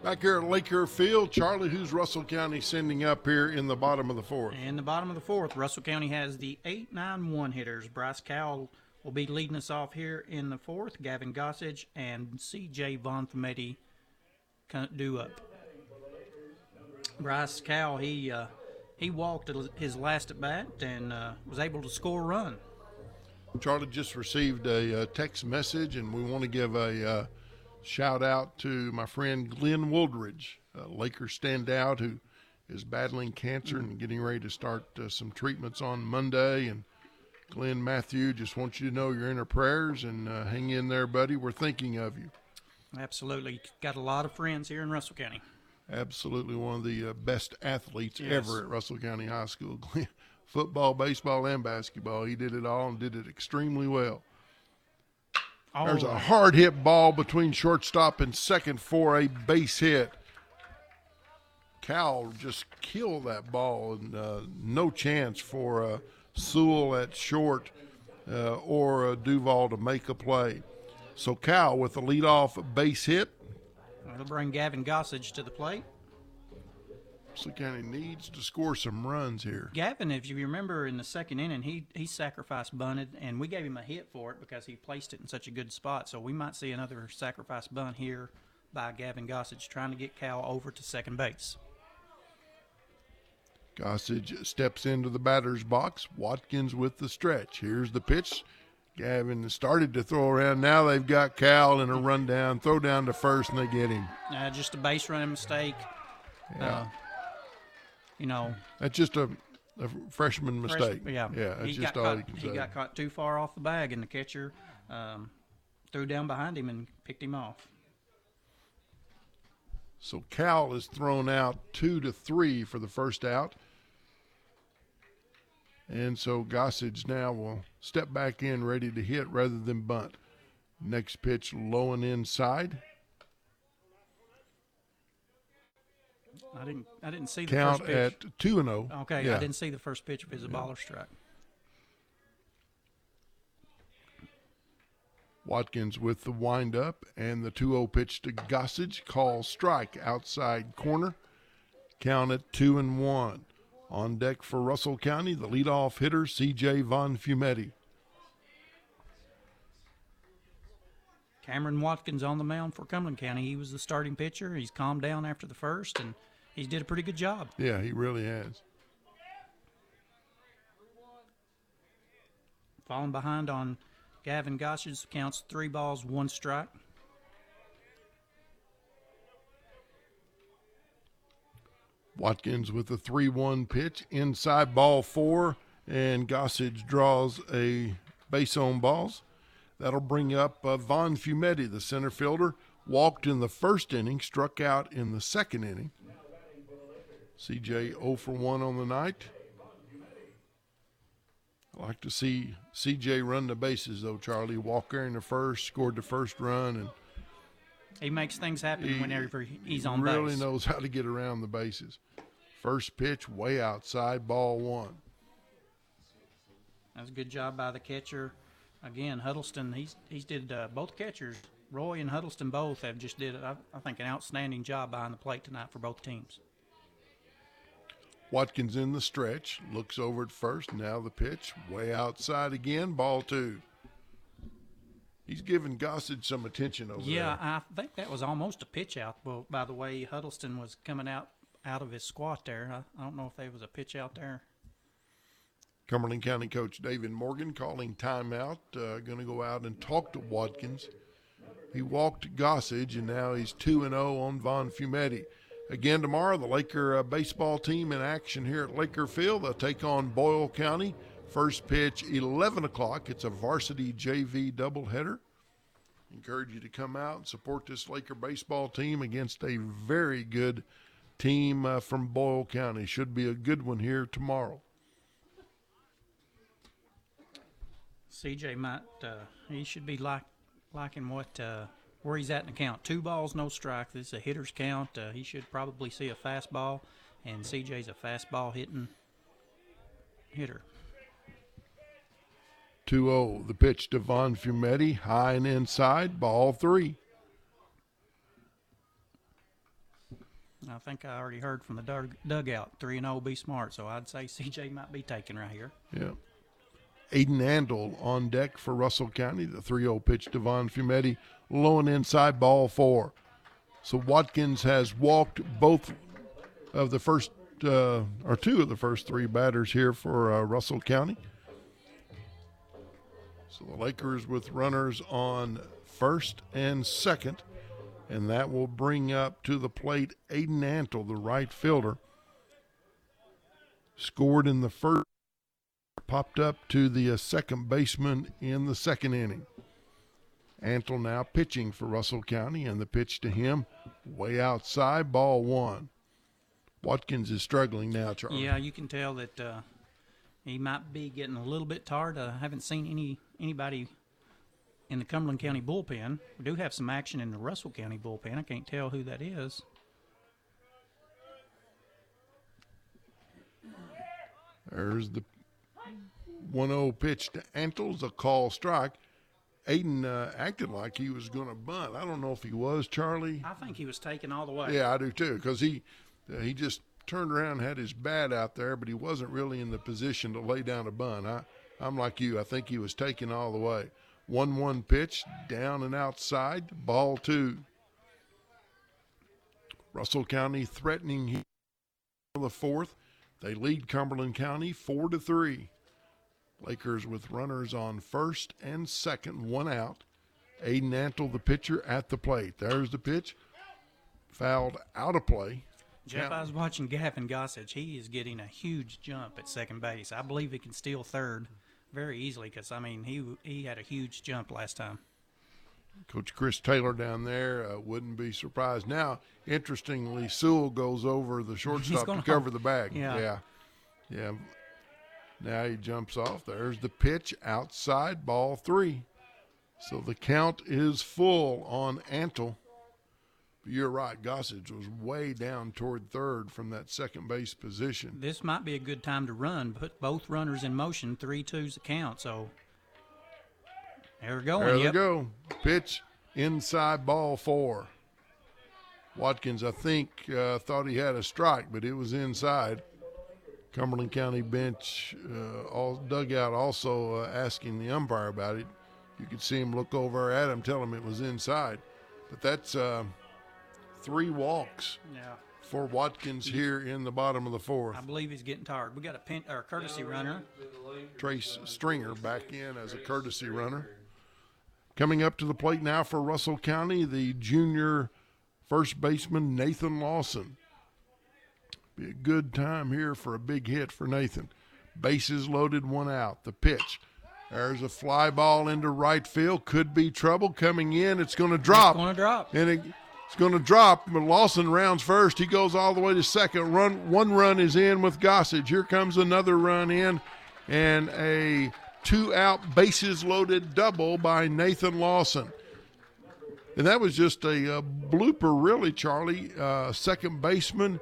A: Back here at Laker Field, Charlie, who's Russell County sending up here in the bottom of the fourth?
B: In the bottom of the fourth, Russell County has the 8 9 1 hitters. Bryce Cowell will be leading us off here in the fourth. Gavin Gossage and CJ Von Fumetti do up. Bryce Cowell, he, uh, he walked his last at bat and uh, was able to score a run.
A: Charlie just received a, uh text message, and we want to give a uh, shout out to my friend Glenn Woldridge, a Laker standout who is battling cancer and getting ready to start uh, some treatments on Monday. And Glenn Matthew just wants you to know you're in our prayers and uh, hang in there, buddy. We're thinking of you.
B: Absolutely. Got a lot of friends here in Russell County.
A: Absolutely one of the uh, best athletes
B: Yes.
A: ever at Russell County High School. Glenn, football, baseball, and basketball. He did it all and did it extremely well. There's
B: Oh.
A: a hard hit ball between shortstop and second for a base hit. Cal just killed that ball, and uh, no chance for uh, Sewell at short uh, or uh, Duval to make a play. So Cal with the leadoff base hit.
B: That'll bring Gavin Gossage to the plate.
A: Russell County needs to score some runs here.
B: Gavin, if you remember in the second inning, he he sacrifice bunted, and we gave him a hit for it because he placed it in such a good spot. So we might see another sacrifice bunt here by Gavin Gossage trying to get Cal over to second base.
A: Gossage steps into the batter's box. Watkins with the stretch. Here's the pitch. Gavin started to throw around. Now they've got Cal in a rundown. Throw down to first, and they get him.
B: Uh, just a base running mistake.
A: Yeah.
B: Uh, you know,
A: That's just a, a freshman
B: fresh-
A: mistake.
B: yeah,
A: yeah. That's
B: he
A: just
B: got
A: all
B: caught,
A: you can
B: he
A: say.
B: got caught too far off the bag, and the catcher um, threw down behind him and picked him off.
A: So Cal is thrown out two to three for the first out. And so Gossage now will step back in ready to hit rather than bunt. Next pitch low and inside.
B: I didn't. I didn't see the
A: Count
B: first pitch.
A: at two and oh.
B: Okay,
A: Yeah.
B: I didn't see the first pitch if it was a ball or strike.
A: Watkins with the windup and the 2 0 pitch to Gossage. Call strike outside corner. Count at 2 and 1. On deck for Russell County, the leadoff hitter, CJ Von Fumetti.
B: Cameron Watkins on the mound for Cumberland County. He was the starting pitcher. He's calmed down after the first, and he did a pretty good job.
A: Yeah, he really has.
B: Falling behind on Gavin Gossage counts three balls, one strike.
A: Watkins with a 3 1 pitch, inside ball four, and Gossage draws a base on balls. That'll bring up uh, Von Fumetti, the center fielder. Walked in the first inning, struck out in the second inning. CJ 0 for 1 on the night. I like to see CJ run the bases, though, Charlie. Walker in the first, scored the first run, and
B: He makes things happen
A: He
B: whenever he's on
A: really
B: base.
A: knows how to get around the bases. First pitch, way outside, ball one.
B: That was a good job by the catcher. Again, Huddleston. He's he's did uh, both catchers. Roy and Huddleston both have just did I, I think an outstanding job behind the plate tonight for both teams.
A: Watkins in the stretch, looks over at first. Now the pitch, way outside again, ball two. He's giving Gossage some attention over
B: Yeah,
A: there.
B: Yeah, I think that was almost a pitch out. Well, by the way, Huddleston was coming out out of his squat there. I, I don't know if there was a pitch out there.
A: Cumberland County coach David Morgan calling timeout. Uh, going to go out and talk to Watkins. He walked Gossage, and now he's 2 and 0 on Von Fumetti. Again tomorrow, the Laker uh, baseball team in action here at Laker Field. They'll take on Boyle County. First pitch, 11 o'clock. It's a varsity JV doubleheader. Encourage you to come out and support this Laker baseball team against a very good team uh, from Boyle County. Should be a good one here tomorrow.
B: CJ might uh, he should be like liking what uh, where he's at in the count. Two balls, no strike. This is a hitter's count. Uh, he should probably see a fastball, and CJ's a fastball hitting hitter.
A: 2 0. The pitch to Von Fumetti, high and inside, ball three.
B: I think I already heard from the dugout. Three and zero, be smart. So I'd say CJ might be taking right here.
A: Yeah. Aiden Antle on deck for Russell County. The 3 0 pitch to Von Fumetti, low and inside, ball four. So Watkins has walked both of the first, uh, or two of the first three batters here for uh, Russell County. So the Lakers with runners on first and second. And that will bring up to the plate Aiden Antle, the right fielder. Scored in the first, popped up to the uh, second baseman in the second inning. Antle now pitching for Russell County, and the pitch to him way outside, ball one. Watkins is struggling now, Charlie.
B: Yeah, you can tell that uh, he might be getting a little bit tired. I haven't seen any anybody in the Cumberland County bullpen. We do have some action in the Russell County bullpen. I can't tell who that is.
A: There's the 1 0 pitch to Antles, a call strike. Aiden uh, acted like he was going to bunt. I don't know if he was, Charlie.
B: I think he was taken all the way.
A: Yeah, I do too, because he uh, he just turned around, and had his bat out there, but he wasn't really in the position to lay down a bunt. I I'm like you. I think he was taken all the way. One one pitch down and outside, ball two. Russell County threatening the fourth. They lead Cumberland County four to three. Lakers with runners on first and second, one out. Aiden Antle, the pitcher, at the plate. There's the pitch. Fouled out of play.
B: Jeff, I was watching Gavin Gossage. He is getting a huge jump at second base. I believe he can steal third very easily because I mean he he had a huge jump last time.
A: Coach Chris Taylor down there uh, wouldn't be surprised. Now, interestingly, Sewell goes over the shortstop to cover the bag.
B: yeah.
A: yeah, yeah. Now he jumps off. There's the pitch outside ball three. So the count is full on Antle. You're right. Gossage was way down toward third from that second base position.
B: This might be a good time to run. Put both runners in motion. Three twos the count. So there we go.
A: There
B: yep.
A: they go. Pitch inside ball four. Watkins, I think, uh, thought he had a strike, but it was inside. Cumberland County bench, uh, all dugout, also uh, asking the umpire about it. You could see him look over at him, tell him it was inside. But that's uh, three walks
B: Yeah.
A: for Watkins here in the bottom of the fourth.
B: I believe he's getting tired. We got a pin, or a courtesy runner.
A: Trace Stringer back in as a courtesy runner. Coming up to the plate now for Russell County, the junior first baseman Nathan Lawson. Be a good time here for a big hit for Nathan. Bases loaded, one out. The pitch. There's a fly ball into right field. Could be trouble coming in. It's going to drop.
B: It's going to drop.
A: And it, it's going to drop. But Lawson rounds first. He goes all the way to second. Run one run is in with Gossage. Here comes another run in, and a two out bases loaded double by Nathan Lawson. And that was just a, uh blooper, really, Charlie. Uh, second baseman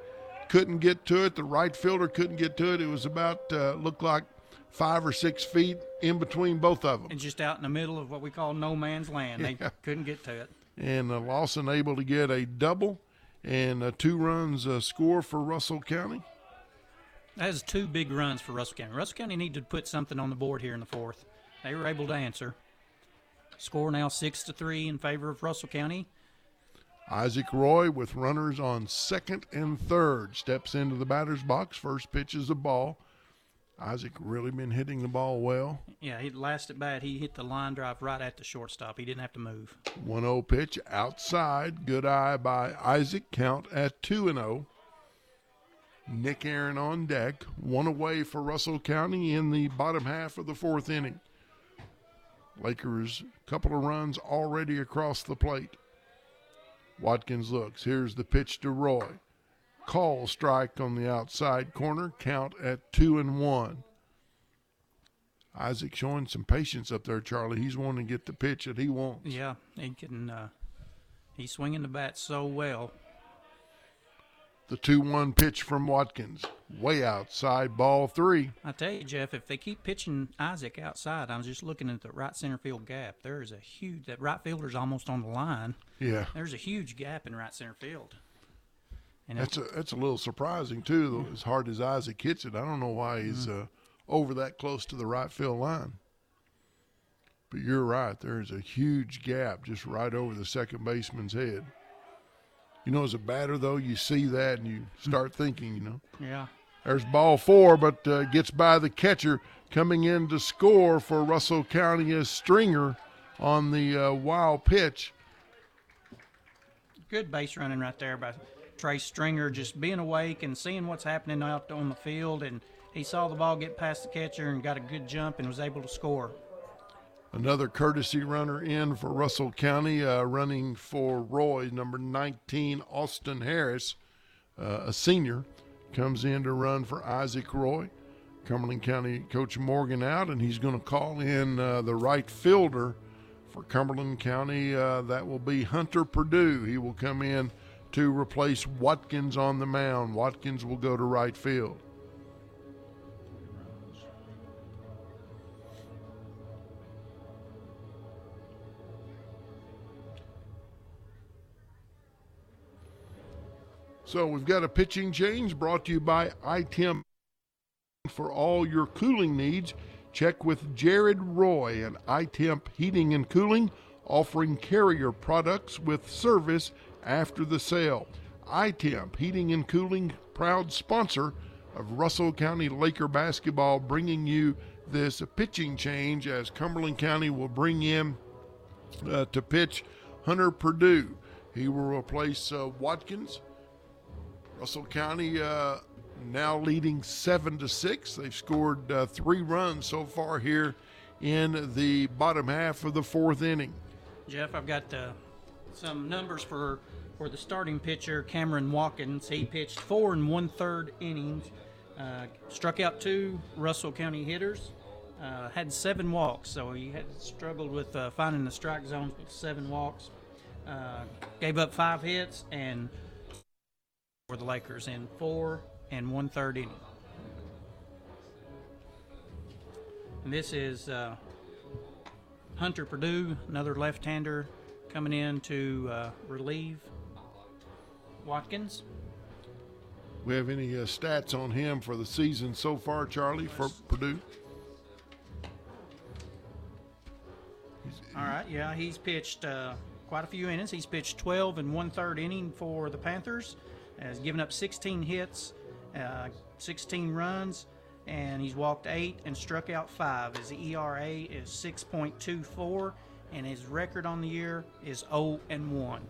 A: couldn't get to it. The right fielder couldn't get to it. It was about uh, looked like five or six feet in between both of them.
B: And just out in the middle of what we call no man's land. They couldn't get to it.
A: And uh, Lawson able to get a double and uh, two runs uh, score for Russell County.
B: That is two big runs for Russell County. Russell County needed to put something on the board here in the fourth. They were able to answer. Score now six to three in favor of Russell County.
A: Isaac Roy with runners on second and third steps into the batter's box. First pitch is a ball. Isaac really been hitting the ball well.
B: Yeah, he last at bat, he hit the line drive right at the shortstop. He didn't have to move.
A: 1 0 pitch outside. Good eye by Isaac. Count at 2 and 0. Nick Aaron on deck. One away for Russell County in the bottom half of the fourth inning. Lakers, couple of runs already across the plate. Watkins looks. Here's the pitch to Roy. Call strike on the outside corner. Count at two and one. Isaac showing some patience up there, Charlie. He's wanting to get the pitch that he wants.
B: Yeah, he can. Uh, he's swinging the bat so well.
A: The 2 1 pitch from Watkins. Way outside, ball three.
B: I tell you, Jeff, if they keep pitching Isaac outside, I was just looking at the right center field gap. There is a huge that right fielder's almost on the line.
A: Yeah.
B: There's a huge gap in right center field. And
A: That's a, that's a little surprising, too, as hard as Isaac hits it. I don't know why he's uh, over that close to the right field line. But you're right. There's a huge gap just right over the second baseman's head. You know, as a batter, though, you see that and you start thinking, you know.
B: Yeah.
A: There's ball four, but uh, gets by the catcher. Coming in to score for Russell County is Stringer on the uh, wild pitch.
B: good base running right there by Trey Stringer, just being awake and seeing what's happening out on the field. And he saw the ball get past the catcher and got a good jump and was able to score.
A: Another courtesy runner in for Russell County, uh, running for Roy, number 19, Austin Harris, uh, a senior, comes in to run for Isaac Roy. Cumberland County Coach Morgan out, and he's going to call in uh, the right fielder for Cumberland County. Uh, that will be Hunter Purdue. He will come in to replace Watkins on the mound. Watkins will go to right field. So we've got a pitching change brought to you by iTemp for all your cooling needs. Check with Jared Roy and iTemp Heating and Cooling, offering carrier products with service after the sale. iTemp Heating and Cooling, proud sponsor of Russell County Laker basketball, bringing you this pitching change as Cumberland County will bring in uh, to pitch Hunter Purdue. He will replace uh, Watkins. Russell County uh, now leading seven to six. They've scored uh, three runs so far here in the bottom half of the fourth inning.
B: Jeff, I've got uh, some numbers for for the starting pitcher Cameron Watkins. He pitched four and one third innings, Uh, struck out two Russell County hitters. Uh, had seven walks, so he had struggled with uh, finding the strike zones with seven walks. Gave up five hits and for the Lakers in four and one third inning. And this is uh, Hunter Purdue, another left-hander, coming in to uh, relieve Watkins.
A: We have any uh, stats on him for the season so far, Charlie, for Purdue?
B: All right, yeah, he's pitched uh, quite a few innings. He's pitched 12 and one third inning for the Panthers. Has given up 16 hits, uh, 16 runs, and he's walked eight and struck out five. His ERA is 6.24, and his record on the year is 0 and 1.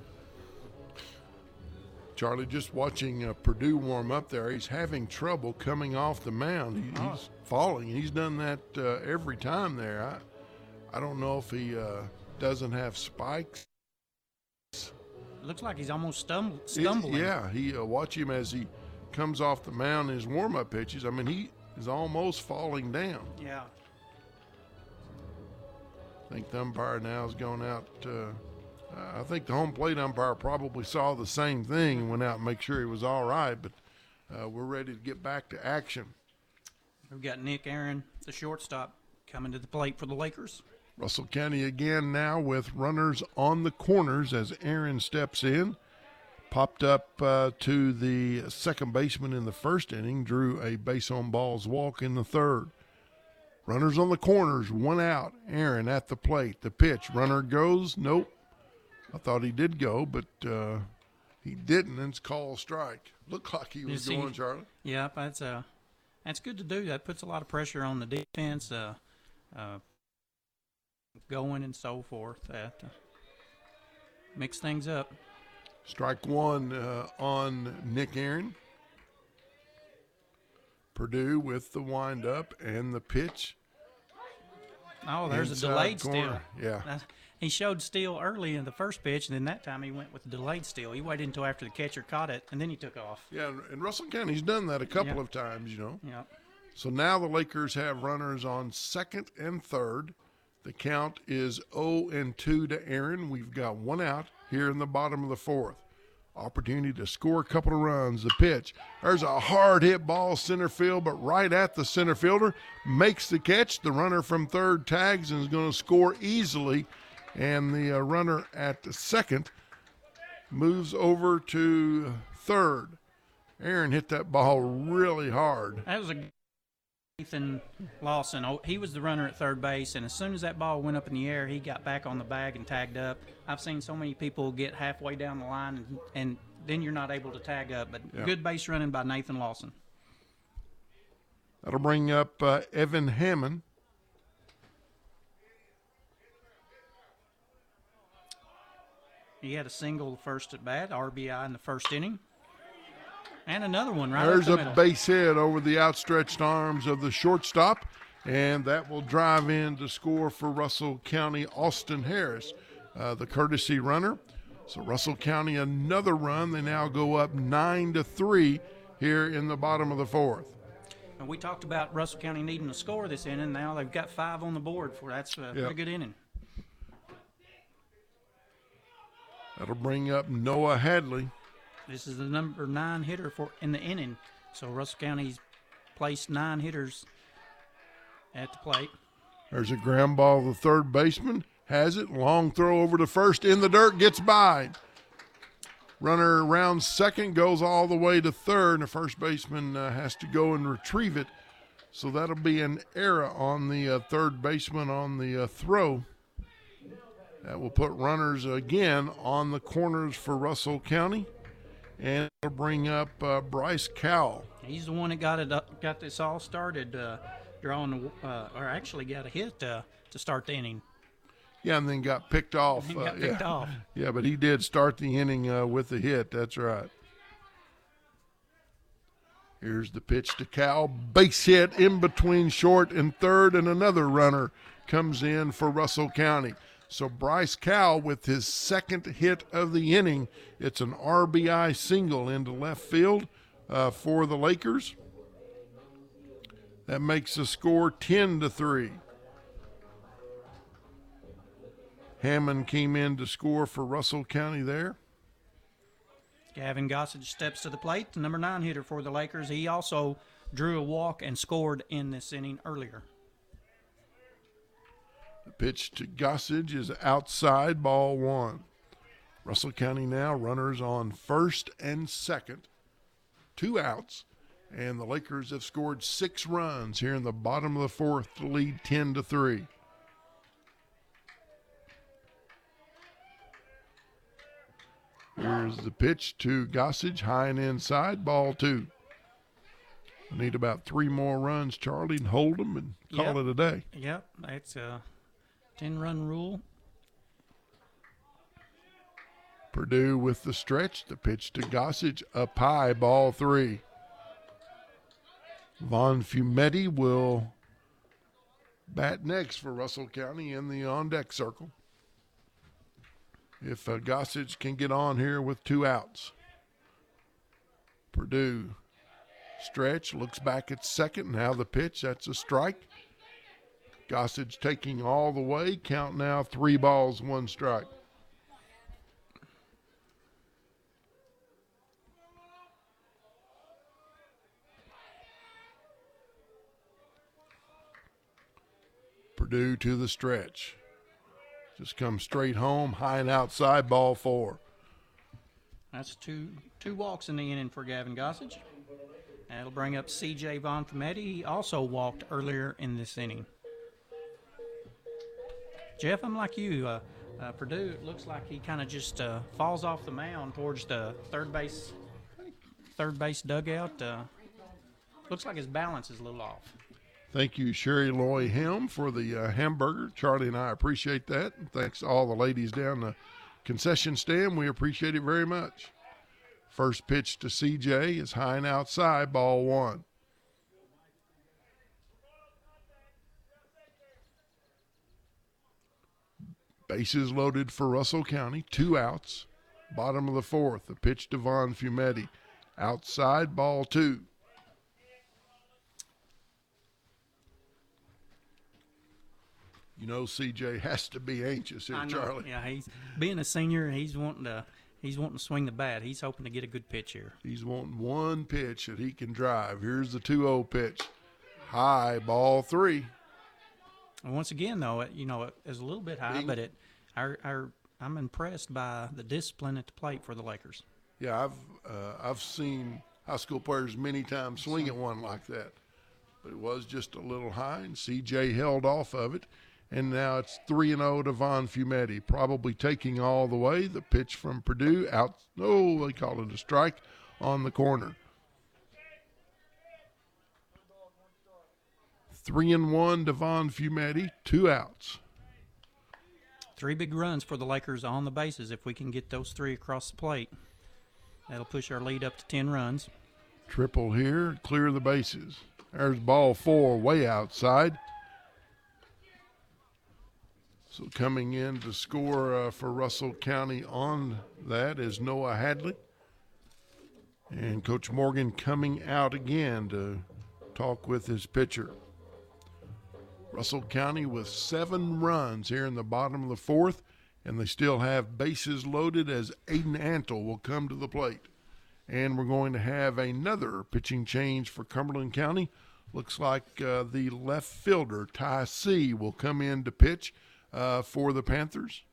A: Charlie, just watching uh, Purdue warm up there, he's having trouble coming off the mound. He,
B: Oh.
A: He's falling. And he's done that uh, every time there. I, I don't know if he uh, doesn't have spikes.
B: Looks like he's almost stum-
A: It-
B: stumbling.
A: yeah, he uh, watch him as he comes off the mound in his warm up pitches. I mean, he is almost falling down.
B: Yeah.
A: I think the umpire now has gone out. Uh, I think the home plate umpire probably saw the same thing and went out and make sure he was all right. But uh, we're ready to get back to action.
B: We've got Nick Aaron, the shortstop, coming to the plate for the Lakers.
A: Russell County again now with runners on the corners as Aaron steps in. Popped up uh, to the second baseman in the first inning, drew a base on balls walk in the third. Runners on the corners, one out. Aaron at the plate. The pitch. Runner goes. Nope. I thought he did go, but uh, he didn't. And it's called strike. Looked like he was going, Charlie.
B: Yep, that's uh, that's good to do. That puts a lot of pressure on the defense, uh, uh, going and so forth. That uh, mix things up.
A: Strike one uh, on Nick Aaron. Purdue with the windup and the pitch.
B: Oh, there's
A: Inside
B: a delayed
A: corner.
B: steal.
A: Yeah.
B: He showed steal early in the first pitch, and then that time he went with the delayed steal. He waited until after the catcher caught it, and then he took off.
A: Yeah, and- Russell County's done that a couple
B: Yeah.
A: of times, you know.
B: Yeah.
A: So now the Lakers have runners on second and third. The count is 0 and 2 to Aaron. We've got one out here in the bottom of the fourth. Opportunity to score a couple of runs. The pitch. There's a hard hit ball center field, but right at the center fielder. Makes the catch. The runner from third tags and is going to score easily. And the uh, runner at the second moves over to third. Aaron hit that ball really hard.
B: That was a Nathan Lawson. Oh, he was the runner at third base, and as soon as that ball went up in the air, he got back on the bag and tagged up. I've seen so many people get halfway down the line, and, and then you're not able to tag up. But
A: Yeah.
B: good base running by Nathan Lawson.
A: That'll bring up uh, Evan Hammond.
B: He had a single first at bat, RBI in the first inning, and another one right
A: there.
B: There's
A: a
B: middle.
A: base hit over the outstretched arms of the shortstop, and that will drive in to score for Russell County Austin Harris, uh, the courtesy runner. So Russell County another run. They now go up nine to three here in the bottom of the fourth.
B: And we talked about Russell County needing a score this inning. Now they've got five on the board for that's a
A: Yep.
B: pretty good inning.
A: That'll bring up Noah Hadley.
B: This is the number nine hitter for in the inning. So Russell County's placed nine hitters at the plate.
A: There's a ground ball. The third baseman has it. Long throw over to first in the dirt, gets by. Runner around second goes all the way to third, and the first baseman uh, has to go and retrieve it. So that'll be an error on the uh, third baseman on the uh, throw. That will put runners again on the corners for Russell County, and it'll bring up uh, Bryce Cowell.
B: He's the one that got it up, got this all started, uh, drawing the, uh, or actually got a hit uh, to start the inning.
A: Yeah, and then got picked off.
B: Got
A: uh,
B: picked
A: yeah.
B: off.
A: Yeah, but he did start the inning uh, with the hit. That's right. Here's the pitch to Cal. Base hit in between short and third, and another runner comes in for Russell County. So Bryce Cal with his second hit of the inning. It's an RBI single into left field uh, for the Lakers. That makes the score 10 to 3. Hammond came in to score for Russell County there.
B: Gavin Gossage steps to the plate, the number nine hitter for the Lakers. He also drew a walk and scored in this inning earlier.
A: Pitch to Gossage is outside, ball one. Russell County now runners on first and second, two outs, and the Lakers have scored six runs here in the bottom of the fourth to lead 10 to 3. Here's the pitch to Gossage, high and inside, ball two. We need about three more runs, Charlie, and hold them and call
B: Yep.
A: it a day.
B: Yep, it's a 10 run rule.
A: Purdue with the stretch, the pitch to Gossage, up high, ball three. Von Fumetti will bat next for Russell County in the on deck circle. If uh, Gossage can get on here with two outs. Purdue stretch, looks back at second. Now the pitch, that's a strike. Gossage taking all the way. Count now three balls, one strike. Purdue to the stretch. Just come straight home, high and outside, ball four.
B: That's two two walks in the inning for Gavin Gossage. That'll bring up C.J. Von Fumetti. He also walked earlier in this inning. Jeff, I'm like you. Uh, uh, Purdue, looks like he kind of just uh, falls off the mound towards the third base third base dugout. Uh, looks like his balance is a little off.
A: Thank you, Sherry Loy Helm, for the uh, hamburger. Charlie and I appreciate that. And thanks to all the ladies down the concession stand. We appreciate it very much. First pitch to CJ is high and outside, ball one. Bases loaded for Russell County, two outs. Bottom of the fourth, the pitch to Von Fumetti. Outside, ball two. You know, CJ has to be anxious here, Charlie.
B: Yeah, he's being a senior. He's wanting to he's wanting to swing the bat. He's hoping to get a good pitch here.
A: He's wanting one pitch that he can drive. Here's the 2 0 pitch. High, ball three.
B: And once again, though, it, you know, it is a little bit high, but it, our, our, I'm impressed by the discipline at the plate for the Lakers.
A: Yeah, I've uh, I've seen high school players many times swing at one like that, but it was just a little high, and CJ held off of it, and now it's three and zero to Von Fumetti, probably taking all the way. The pitch from Purdue out. Oh, they call it a strike on the corner. Three and one Devon Von Fumetti, two outs.
B: Three big runs for the Lakers on the bases. If we can get those three across the plate, that'll push our lead up to 10 runs.
A: Triple here, clear the bases. There's ball four, way outside. So coming in to score uh, for Russell County on that is Noah Hadley. And Coach Morgan coming out again to talk with his pitcher. Russell County with seven runs here in the bottom of the fourth, and they still have bases loaded as Aiden Antle will come to the plate. And we're going to have another pitching change for Cumberland County. Looks like uh, the left fielder, Ty C, will come in to pitch uh, for the Panthers.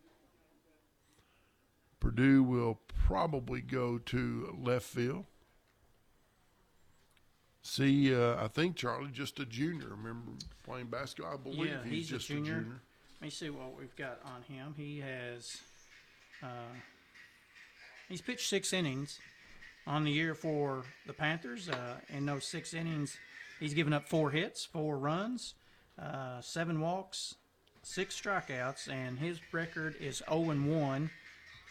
A: Purdue will probably go to left field. See, uh, I think Charlie just a junior. Remember playing basketball? I believe
B: yeah,
A: he's,
B: he's,
A: just
B: a junior. Let me see what we've got on him. He has, uh, he's pitched six innings on the year for the Panthers. Uh, in those six innings, he's given up four hits, four runs, uh, seven walks, six strikeouts, and his record is 0 and 1,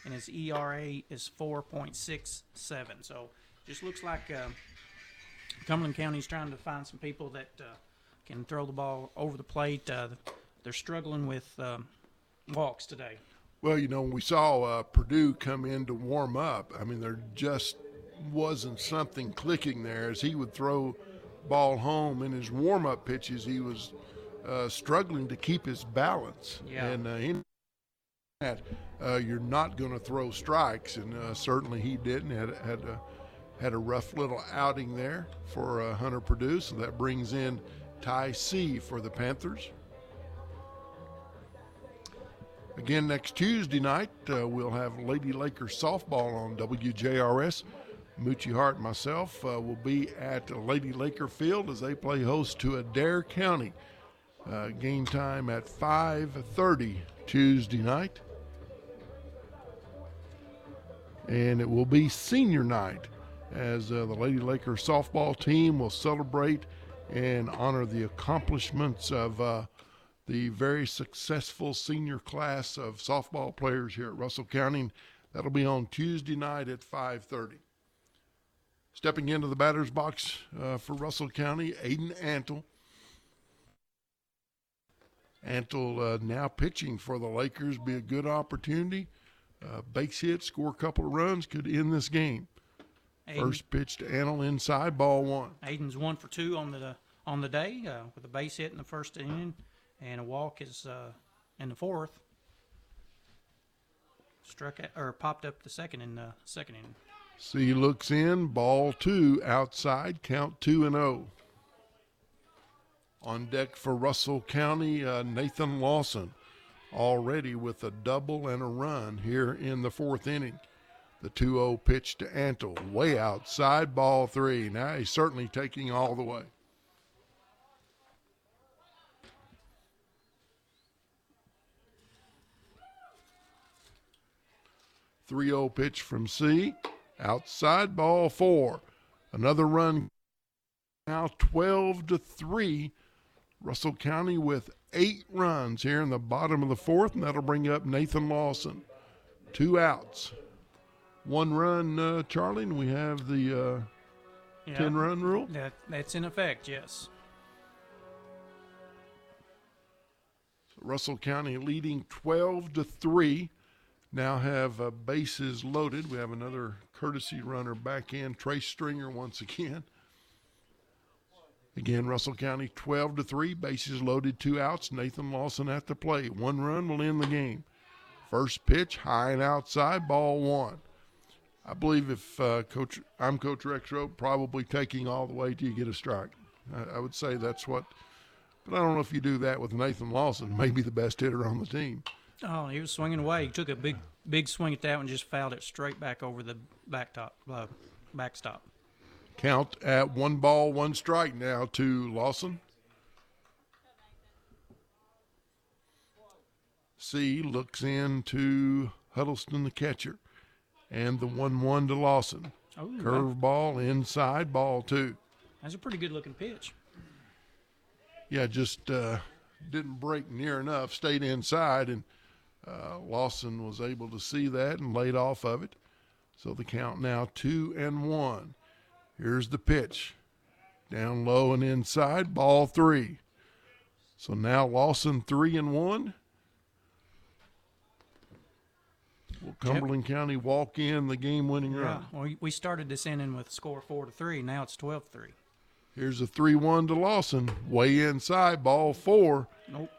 B: and his ERA is 4.67. So just looks like. Uh, Cumberland County's trying to find some people that uh, can throw the ball over the plate. Uh, they're struggling with um, walks today.
A: Well, you know, when we saw uh, Purdue come in to warm up, I mean, there just wasn't something clicking there as he would throw ball home in his warm up pitches. He was uh, struggling to keep his balance.
B: Yeah.
A: And uh, in that, uh, you're not going to throw strikes, and uh, certainly he didn't. Had had had a rough little outing there for uh, Hunter Purdue, so that brings in Ty C for the Panthers. Again, next Tuesday night, uh, we'll have Lady Lakers softball on WJRS. Moochie Hart and myself uh, will be at Lady Laker Field as they play host to Adair County. Uh, game time at 5:30 Tuesday night, and it will be senior night as uh, the Lady Laker softball team will celebrate and honor the accomplishments of uh, the very successful senior class of softball players here at Russell County. That'll be on Tuesday night at 5:30. Stepping into the batter's box uh, for Russell County, Aiden Antle. Antle uh, now pitching for the Lakers be a good opportunity. Uh, base hit, score a couple of runs, could end this game.
B: Aiden.
A: First pitch to inside, ball one.
B: Aiden's one for two on the on the day uh, with a base hit in the first inning, and a walk is uh, in the fourth. Struck at, or popped up the second in the second inning.
A: C looks in, ball two outside, count two and oh. On deck for Russell County, uh, Nathan Lawson, already with a double and a run here in the fourth inning. The 2 0 pitch to Antle, way outside, ball three. Now he's certainly taking all the way. Three 0 pitch from C, outside, ball four. Another run now 12 to 3. Russell County with eight runs here in the bottom of the fourth, and that'll bring up Nathan Lawson. Two outs. One run, uh, Charlie, and we have the uh,
B: Yeah.
A: 10 run rule.
B: That that's in effect. Yes.
A: Russell County leading 12 to 3. Now have uh, bases loaded. We have another courtesy runner back in, Trace Stringer once again. Again, Russell County 12 to 3, bases loaded, two outs. Nathan Lawson at the plate. One run will end the game. First pitch, high and outside, ball one. I believe if uh, Coach, I'm Coach Rex Rope, probably taking all the way till you get a strike. I, I would say that's what, but I don't know if you do that with Nathan Lawson, maybe the best hitter on the team.
B: Oh, he was swinging away. He took a big big swing at that one, just fouled it straight back over the back top, uh, backstop.
A: Count at one ball, one strike now to Lawson. C looks into Huddleston, the catcher, and the 1 1 to Lawson.
B: Oh, wow.
A: Curve inside, ball two.
B: That's a pretty good looking pitch.
A: Yeah, just uh, didn't break near enough, stayed inside, and uh, Lawson was able to see that and laid off of it. So the count now two and one. Here's the pitch. Down low and inside, ball three. So now Lawson three and one. Will Cumberland County walk in the game winning
B: Yeah.
A: run?
B: Well, we- started this inning with score four to three. Now it's 12-3.
A: Here's a 3 1 to Lawson. Way inside, ball four.
B: Nope.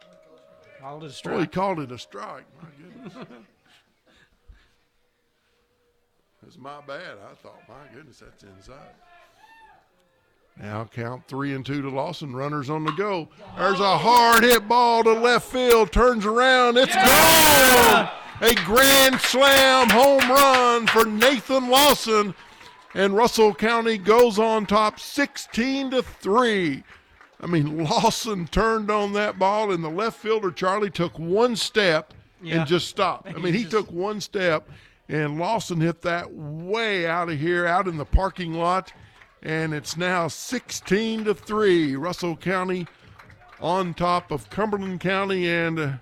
B: Called it a
A: Oh, he called it a strike. My goodness. That's my bad. I thought, my goodness, that's inside. Now count three and two to Lawson. Runners on the go. There's a hard hit ball to left field. Turns around. It's gone. A grand slam home run for Nathan Lawson. And Russell County goes on top 16 to 3. I mean, Lawson turned on that ball, and the left fielder, Charlie, took one step
B: Yeah.
A: and just stopped. I mean, he took one step, and Lawson hit that way out of here, out in the parking lot. And it's now 16 to 3. Russell County on top of Cumberland County, and uh,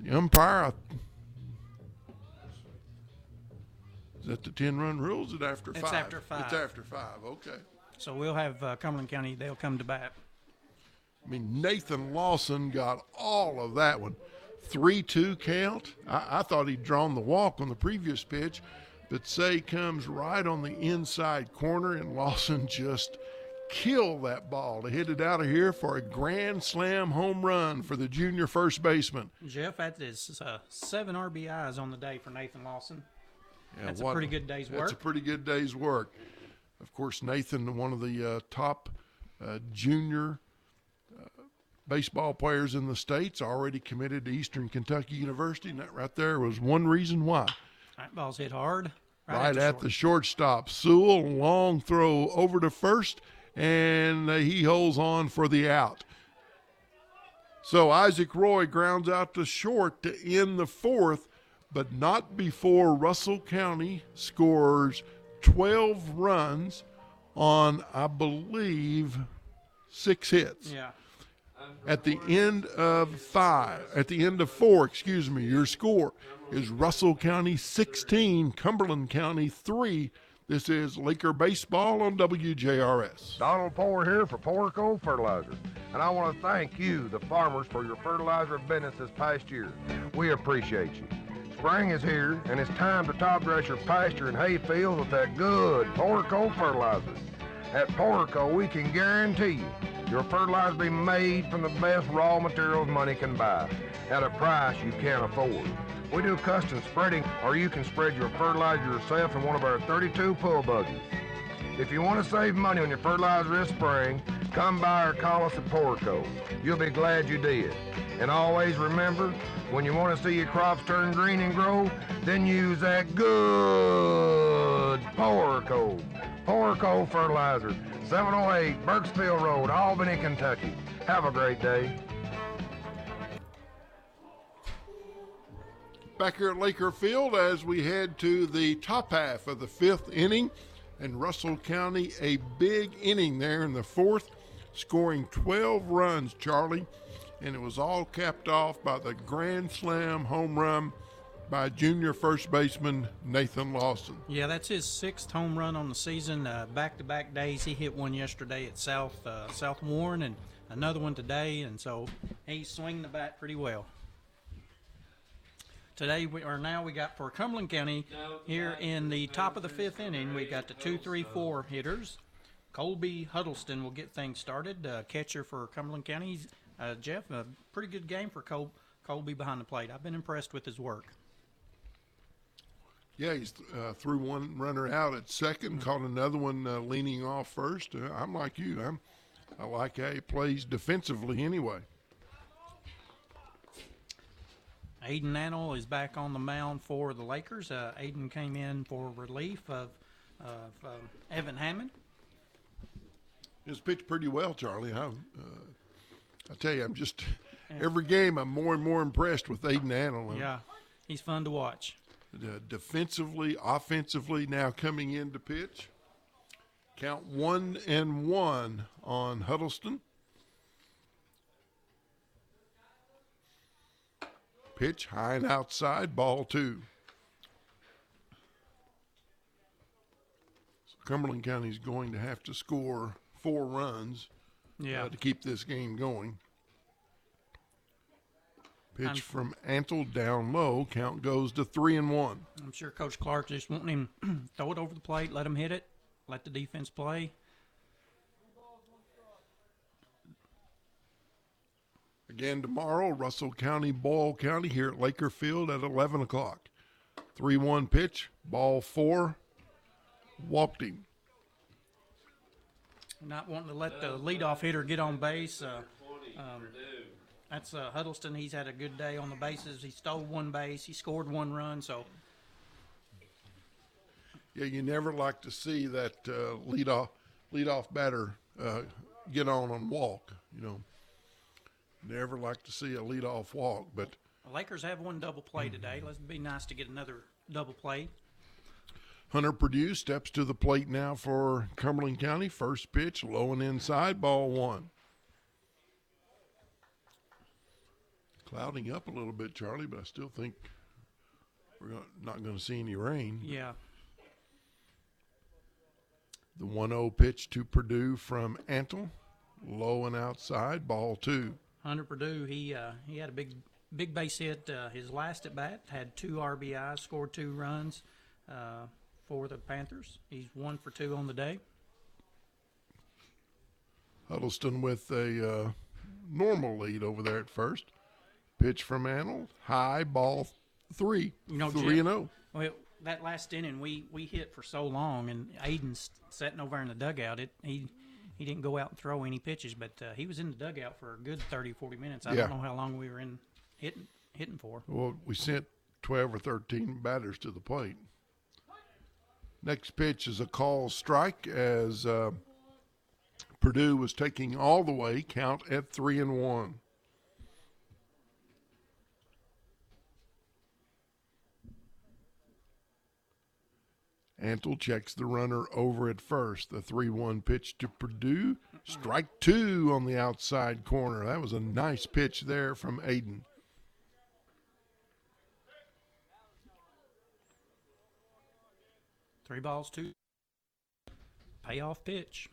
A: the umpire. Is that the 10 run rule? Is it after
B: It's
A: five?
B: after five.
A: It's after five. Okay.
B: So we'll have uh, Cumberland County. They'll come to bat.
A: I mean, Nathan Lawson got all of that one. 3 2 count. I, I thought he'd drawn the walk on the previous pitch, but Say comes right on the inside corner, and Lawson just kill that ball to hit it out of here for a grand slam home run for the junior first baseman.
B: Jeff, that is uh, seven RBIs on the day for Nathan Lawson.
A: Yeah,
B: That's
A: what-
B: a pretty good day's work.
A: That's a pretty good day's work. Of course, Nathan, one of the uh, top uh, junior uh, baseball players in the states, already committed to Eastern Kentucky University, and that right there was one reason why.
B: that ball's hit hard.
A: Right, at the shortstop, Sewell, long throw over to first, and he holds on for the out. So Isaac Roy grounds out to short to end the fourth, but not before Russell County scores 12 runs on, I believe, six hits.
B: Yeah.
A: At the end of five, at the end of four, excuse me, your score is Russell County 16, Cumberland County 3. This is Laker Baseball on WJRS.
O: Donald Poor here for Porco Fertilizer. And I want to thank you, the farmers, for your fertilizer business this past year. We appreciate you. Spring is here, and it's time to top dress your pasture and hay fields with that good Porco fertilizer. At Porco, we can guarantee you your fertilizer be made from the best raw materials money can buy at a price you can't afford. We do custom spreading, or you can spread your fertilizer yourself in one of our 32 pull buggies. If you want to save money on your fertilizer this spring, come by or call us at Porco. You'll be glad you did. And always remember, when you want to see your crops turn green and grow, then use that good Porco. Porco fertilizer, 708 Burksville Road, Albany, Kentucky. Have a great day.
A: Back here at Laker Field as we head to the top half of the fifth inning. And Russell County, a big inning there in the fourth, scoring 12 runs, Charlie. And it was all capped off by the grand slam home run by junior first baseman Nathan Lawson.
B: Yeah, that's his sixth home run on the season. Uh, back-to-back days, he hit one yesterday at South uh, South Warren, and another one today, and so he's swinging the bat pretty well. Today, we, or now, we got for Cumberland County here in the top of the fifth inning. We got the two, three, four hitters. Colby Huddleston will get things started. Uh, catcher for Cumberland County, uh, Jeff. A pretty good game for Col- Colby behind the plate. I've been impressed with his work.
A: Yeah, he's uh, threw one runner out at 2nd caught another one uh, leaning off first. Uh, I'm like you. I'm, I like how he plays defensively anyway.
B: Aiden Antle is back on the mound for the Lakers. Uh, Aiden came in for relief of, of um, Evan Hammond.
A: He's pitched pretty well, Charlie. I, uh, I tell you, I'm just every game I'm more and more impressed with Aiden Antle.
B: Yeah, he's fun to watch.
A: Uh, defensively, offensively, now coming in to pitch. Count one and one on Huddleston. Pitch high and outside, ball two. So Cumberland County is going to have to score four runs
B: Yeah.
A: uh, to keep this game going. Pitch
B: I'm-
A: from Antle down low. Count goes to three and one.
B: I'm sure Coach Clark just wanting him throw it over the plate, let him hit it, let the defense play.
A: Again tomorrow, Russell County, Boyle County here at Laker Field at 11 o'clock. 3 1 pitch, ball four, walked him.
B: Not wanting to let the leadoff hitter get on base. Uh, um, that's uh, Huddleston. He's had a good day on the bases. He stole one base. He scored one run. So
A: Yeah, you never like to see that uh, leadoff, leadoff batter uh, get on and walk, you know. Never like to see a leadoff walk, but
B: the Lakers have one double play today. Let's be nice to get another double play.
A: Hunter Purdue steps to the plate now for Cumberland County. First pitch, low and inside, ball one. Clouding up a little bit, Charlie, but I still think we're not going to see any rain.
B: Yeah.
A: The 1 0 pitch to Purdue from Antle, low and outside, ball two.
B: Hunter Purdue, he uh, he had a big big base hit. Uh, his last at bat had two RBIs, scored two runs uh, for the Panthers. He's one for two on the day.
A: Huddleston with a uh, normal lead over there at first. Pitch from Antle, high ball three,
B: You know,
A: three
B: Jim,
A: and oh.
B: Well, that last inning we we hit for so long, and Aiden's sitting over in the dugout. It he he didn't go out and throw any pitches, but uh, he was in the dugout for a good 30, 40 minutes. I
A: Yeah.
B: don't know how long we were in hitting hitting for.
A: Well, we sent 12 or 13 batters to the plate. Next pitch is a call strike as uh, Purdue was taking all the way, count at three and one. Antle checks the runner over at first. The 3 1 pitch to Purdue. Strike two on the outside corner. That was a nice pitch there from Aiden.
B: Three balls, two payoff pitch.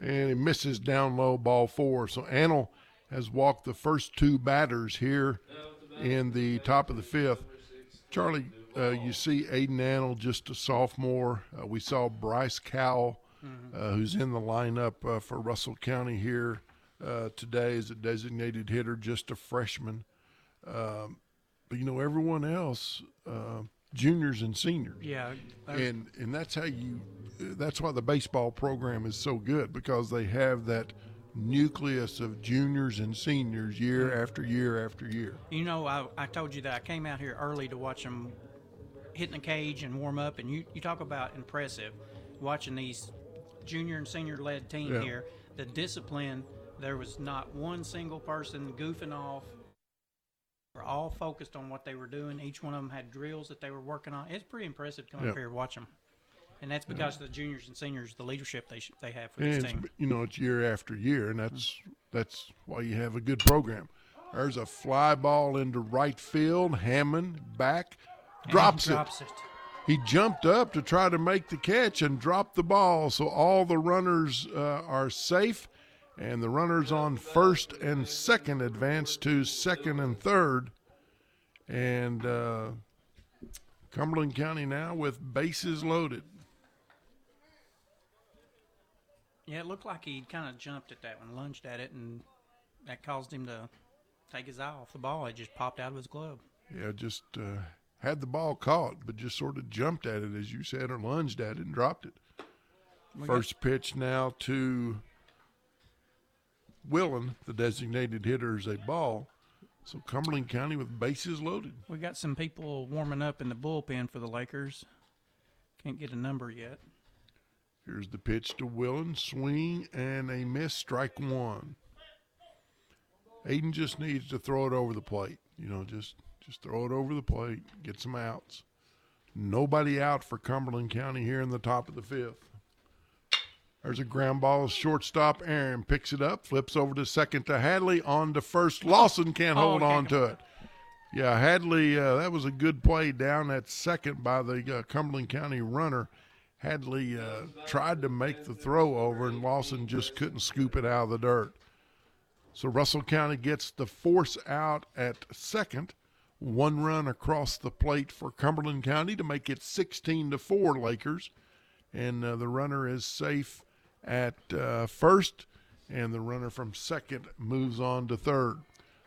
A: and he misses down low ball four. So Antle has walked the first two batters here in the top of the fifth. Charlie, uh, you see Aiden Antle, just a sophomore. Uh, we saw Bryce Cowell, uh, who's in the lineup uh, for Russell County here uh, today as a designated hitter, just a freshman. Um, but you know, everyone else, uh, juniors and seniors.
B: Yeah,
A: and and that's how you. That's why the baseball program is so good because they have that nucleus of juniors and seniors year mm. after year after year.
B: You know, I, I told you that I came out here early to watch them hitting the cage and warm up, and you, you talk about impressive. Watching these junior and senior led team
A: Yeah.
B: here, the discipline, there was not one single person goofing off. We're all focused on what they were doing. Each one of them had drills that they were working on. It's pretty impressive to come
A: Yeah.
B: up here and watch them. And that's because of the juniors and seniors, the leadership they sh- they have for
A: And
B: this team.
A: you know it's year after year, and that's that's why you have a good program. There's a fly ball into right field. Hammond back drops,
B: drops
A: it.
B: it.
A: He jumped up to try to make the catch and dropped the ball. So all the runners uh, are safe, and the runners on first and second advance to second and third. And uh, Cumberland County now with bases loaded.
B: Yeah, it looked like he kind of jumped at that one, lunged at it, and that caused him to take his eye off the ball. It just popped out of his glove.
A: Yeah, just uh, had the ball caught, but just sort of jumped at it, as you said, or lunged at it and dropped it.
B: We
A: First pitch now to Willen, the designated hitter, is a ball. So Cumberland County with bases loaded.
B: We got some people warming up in the bullpen for the Lakers. Can't get a number yet.
A: Here's the pitch to Willen, swing and a miss, strike one. Aiden just needs to throw it over the plate. You know, just just throw it over the plate, get some outs. Nobody out for Cumberland County here in the top of the fifth. There's a ground ball. Shortstop Aaron picks it up, flips over to second to Hadley, on to first. Lawson can't
B: Oh,
A: hold
B: can't
A: on to it. Yeah, Hadley, uh, that was a good play down at second by the uh, Cumberland County runner. Hadley uh, tried to make the throw over, and Lawson just couldn't scoop it out of the dirt. So Russell County gets the force out at second. One run across the plate for Cumberland County to make it 16 to 4 Lakers. And uh, the runner is safe at uh, first, and the runner from second moves on to third.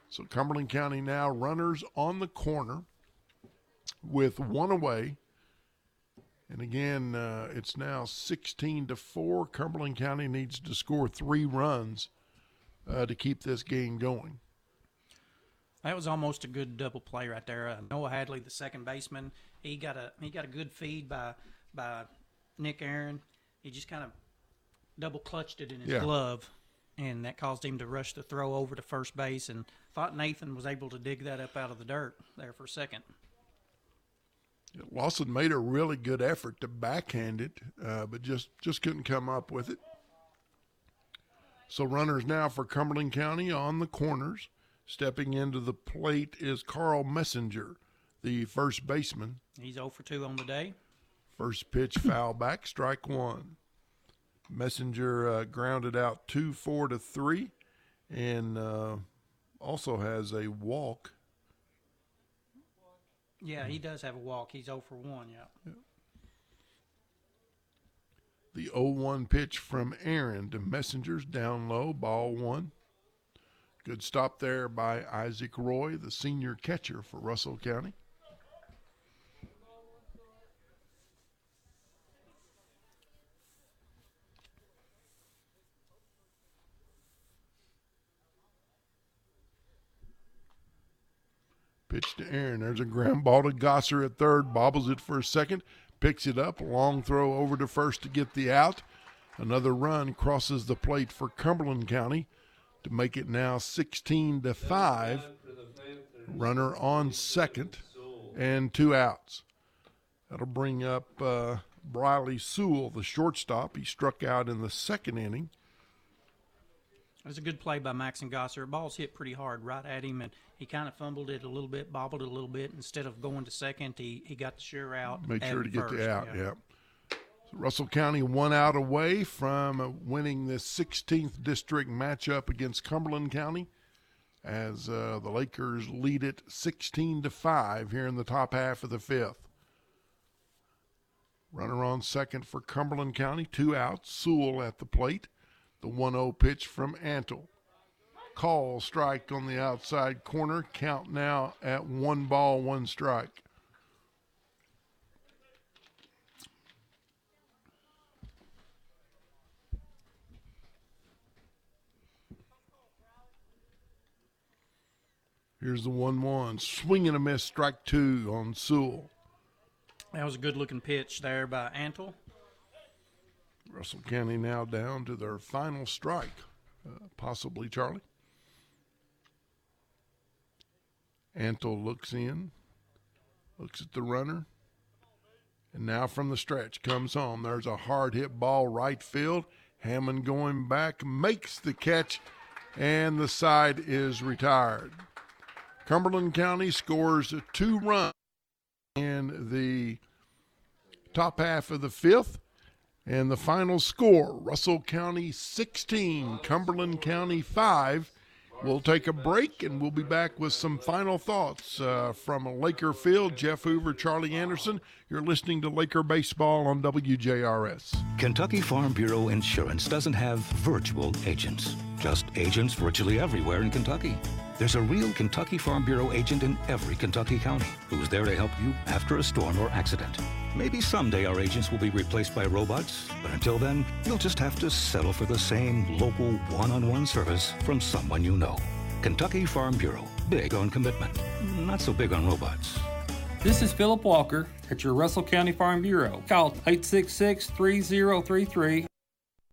A: So Cumberland County now runners on the corner with one away. And again, uh, it's now 16 to 4. Cumberland County needs to score three runs uh, to keep this game going.
B: That was almost a good double play right there. Uh, Noah Hadley, the second baseman, he got a he got a good feed by by Nick Aaron. He just kind of double clutched it in his
A: Yeah.
B: glove, and that caused him to rush the throw over to first base. And thought Nathan was able to dig that up out of the dirt there for a second.
A: Lawson made a really good effort to backhand it, uh, but just, just couldn't come up with it. So runners now for Cumberland County on the corners. Stepping into the plate is Carl Messenger, the first baseman.
B: He's 0 for 2 on the day.
A: First pitch foul back, strike one. Messenger uh, grounded out two, four to three, and uh, also has a walk.
B: Yeah, he mm-hmm. does have a walk. He's 0 for 1, yeah.
A: The 0 1 pitch from Aaron to Messengers down low, ball one. Good stop there by Isaac Roy, the senior catcher for Russell County. Pitch to Aaron. There's a ground ball to Gosser at third. Bobbles it for a second. Picks it up. Long throw over to first to get the out. Another run crosses the plate for Cumberland County to make it now 16 to 5. Runner on second and two outs. That'll bring up uh, Briley Sewell, the shortstop. He struck out in the second inning.
B: It was a good play by Max and Gosser. Ball's hit pretty hard right at him, and he kind of fumbled it a little bit, bobbled it a little bit. Instead of going to second, he, he got the sure out.
A: Make sure to get the out,
B: yeah.
A: yeah. So Russell County one out away from winning the 16th district matchup against Cumberland County as uh, the Lakers lead it 16 to 5 here in the top half of the fifth. Runner on second for Cumberland County, two outs. Sewell at the plate. The 1 0 pitch from Antle. Call strike on the outside corner. Count now at one ball, one strike. Here's the 1 1. Swing and a miss, strike two on Sewell.
B: That was a good looking pitch there by Antle.
A: Russell County now down to their final strike, uh, possibly Charlie. Antle looks in, looks at the runner, and now from the stretch comes home. There's a hard hit ball right field. Hammond going back makes the catch, and the side is retired. Cumberland County scores two runs in the top half of the fifth. And the final score Russell County 16, Cumberland County 5. We'll take a break and we'll be back with some final thoughts uh, from Laker Field. Jeff Hoover, Charlie Anderson. You're listening to Laker Baseball on WJRS.
G: Kentucky Farm Bureau Insurance doesn't have virtual agents, just agents virtually everywhere in Kentucky. There's a real Kentucky Farm Bureau agent in every Kentucky county who's there to help you after a storm or accident. Maybe someday our agents will be replaced by robots, but until then, you'll just have to settle for the same local one on one service from someone you know. Kentucky Farm Bureau, big on commitment, not so big on robots.
H: This is Philip Walker at your Russell County Farm Bureau. Call 866 3033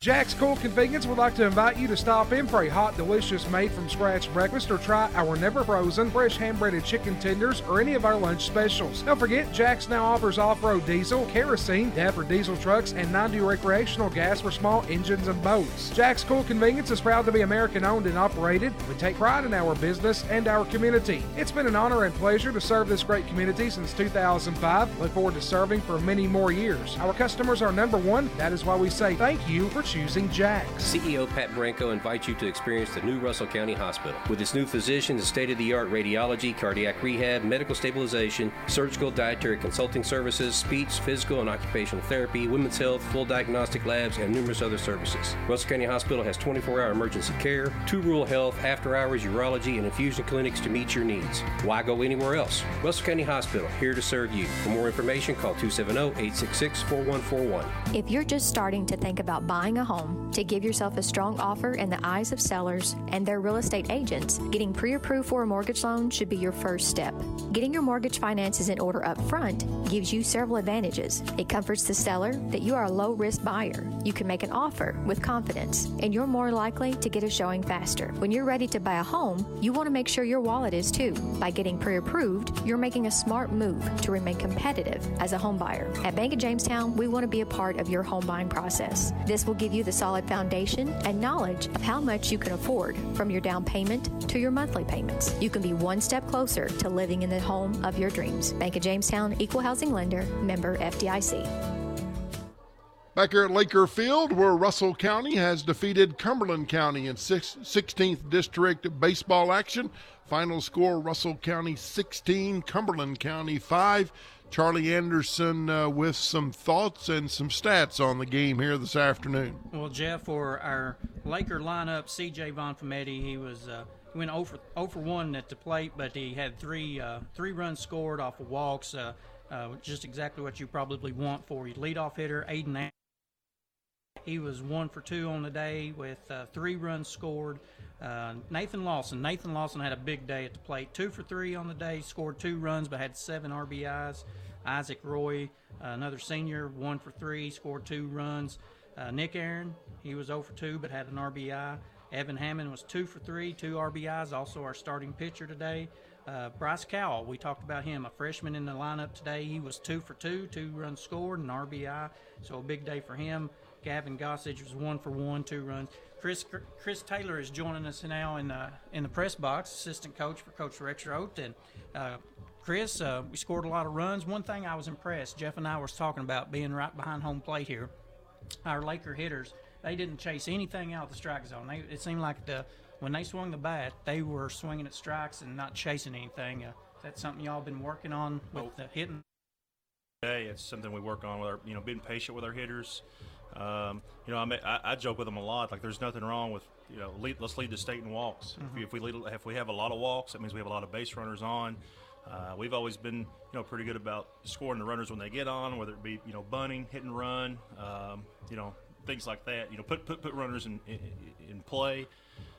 C: Jack's Cool Convenience would like to invite you to stop in for a hot, delicious, made from scratch breakfast or try our never frozen, fresh hand breaded chicken tenders or any of our lunch specials. Don't forget, Jack's now offers off road diesel, kerosene, DEF for diesel trucks, and 90 recreational gas for small engines and boats. Jack's Cool Convenience is proud to be American owned and operated. We take pride in our business and our community. It's been an honor and pleasure to serve this great community since 2005. Look forward to serving for many more years. Our customers are number one. That is why we say thank you for choosing Jack's.
I: CEO Pat Branco invites you to experience the new Russell County Hospital. With its new physicians, state of the art radiology, cardiac rehab, medical stabilization, surgical dietary consulting services, speech, physical and occupational therapy, women's health, full diagnostic labs, and numerous other services. Russell County Hospital has 24 hour emergency care, two rural health, after hours urology, and infusion clinics to meet your needs. Why go anywhere else? Russell County Hospital, here to serve you. For more information, call 270 866 4141.
K: If you're just starting to think about buying a home, to give yourself a strong offer in the eyes of sellers and their real estate agents, getting pre approved for a mortgage loan should be your first step. Getting your mortgage finances in order up front gives you several advantages. It comforts the seller that you are a low risk buyer. You can make an offer with confidence, and you're more likely to get a showing faster. When you're ready to buy a home, you want to make sure your wallet is too. By getting pre approved, you're making a smart move to remain competitive as a home buyer. At Bank of Jamestown, we want to be a part of your home buying process. This will give you the solid foundation and knowledge of how much you can afford from your down payment to your monthly payments. You can be one step closer to living in the home of your dreams. Bank of Jamestown, Equal Housing Lender, member FDIC.
A: Back here at Laker Field, where Russell County has defeated Cumberland County in six, 16th District baseball action. Final score Russell County 16, Cumberland County 5. Charlie Anderson uh, with some thoughts and some stats on the game here this afternoon.
B: Well, Jeff, for our Laker lineup, C.J. Von Fumetti, he was uh, went over over one at the plate, but he had three uh, three runs scored off of walks. Uh, uh, just exactly what you probably want for your leadoff hitter, Aiden. He was one for two on the day with uh, three runs scored. Uh, Nathan Lawson. Nathan Lawson had a big day at the plate. Two for three on the day, scored two runs, but had seven RBIs. Isaac Roy, uh, another senior, one for three, scored two runs. Uh, Nick Aaron, he was 0 for 2, but had an RBI. Evan Hammond was 2 for 3, two RBIs, also our starting pitcher today. Uh, Bryce Cowell, we talked about him, a freshman in the lineup today. He was 2 for 2, two runs scored, an RBI, so a big day for him. Gavin Gossage was 1 for 1, two runs. Chris Chris Taylor is joining us now in the, in the press box, assistant coach for Coach Rex Rote. And uh, Chris, uh, we scored a lot of runs. One thing I was impressed, Jeff and I was talking about being right behind home plate here. Our Laker hitters, they didn't chase anything out of the strike zone. They, it seemed like the when they swung the bat, they were swinging at strikes and not chasing anything. Uh, is that something y'all been working on with the hitting?
P: Hey, it's something we work on with our, you know, being patient with our hitters. Um, you know, I, may, I, I joke with them a lot. Like, there's nothing wrong with you know, lead, let's lead the state in walks. Mm-hmm. If, we, if, we lead, if we have a lot of walks, that means we have a lot of base runners on. Uh, we've always been, you know, pretty good about scoring the runners when they get on, whether it be, you know, bunting, hit and run, um, you know, things like that. You know, put put, put runners in in, in play.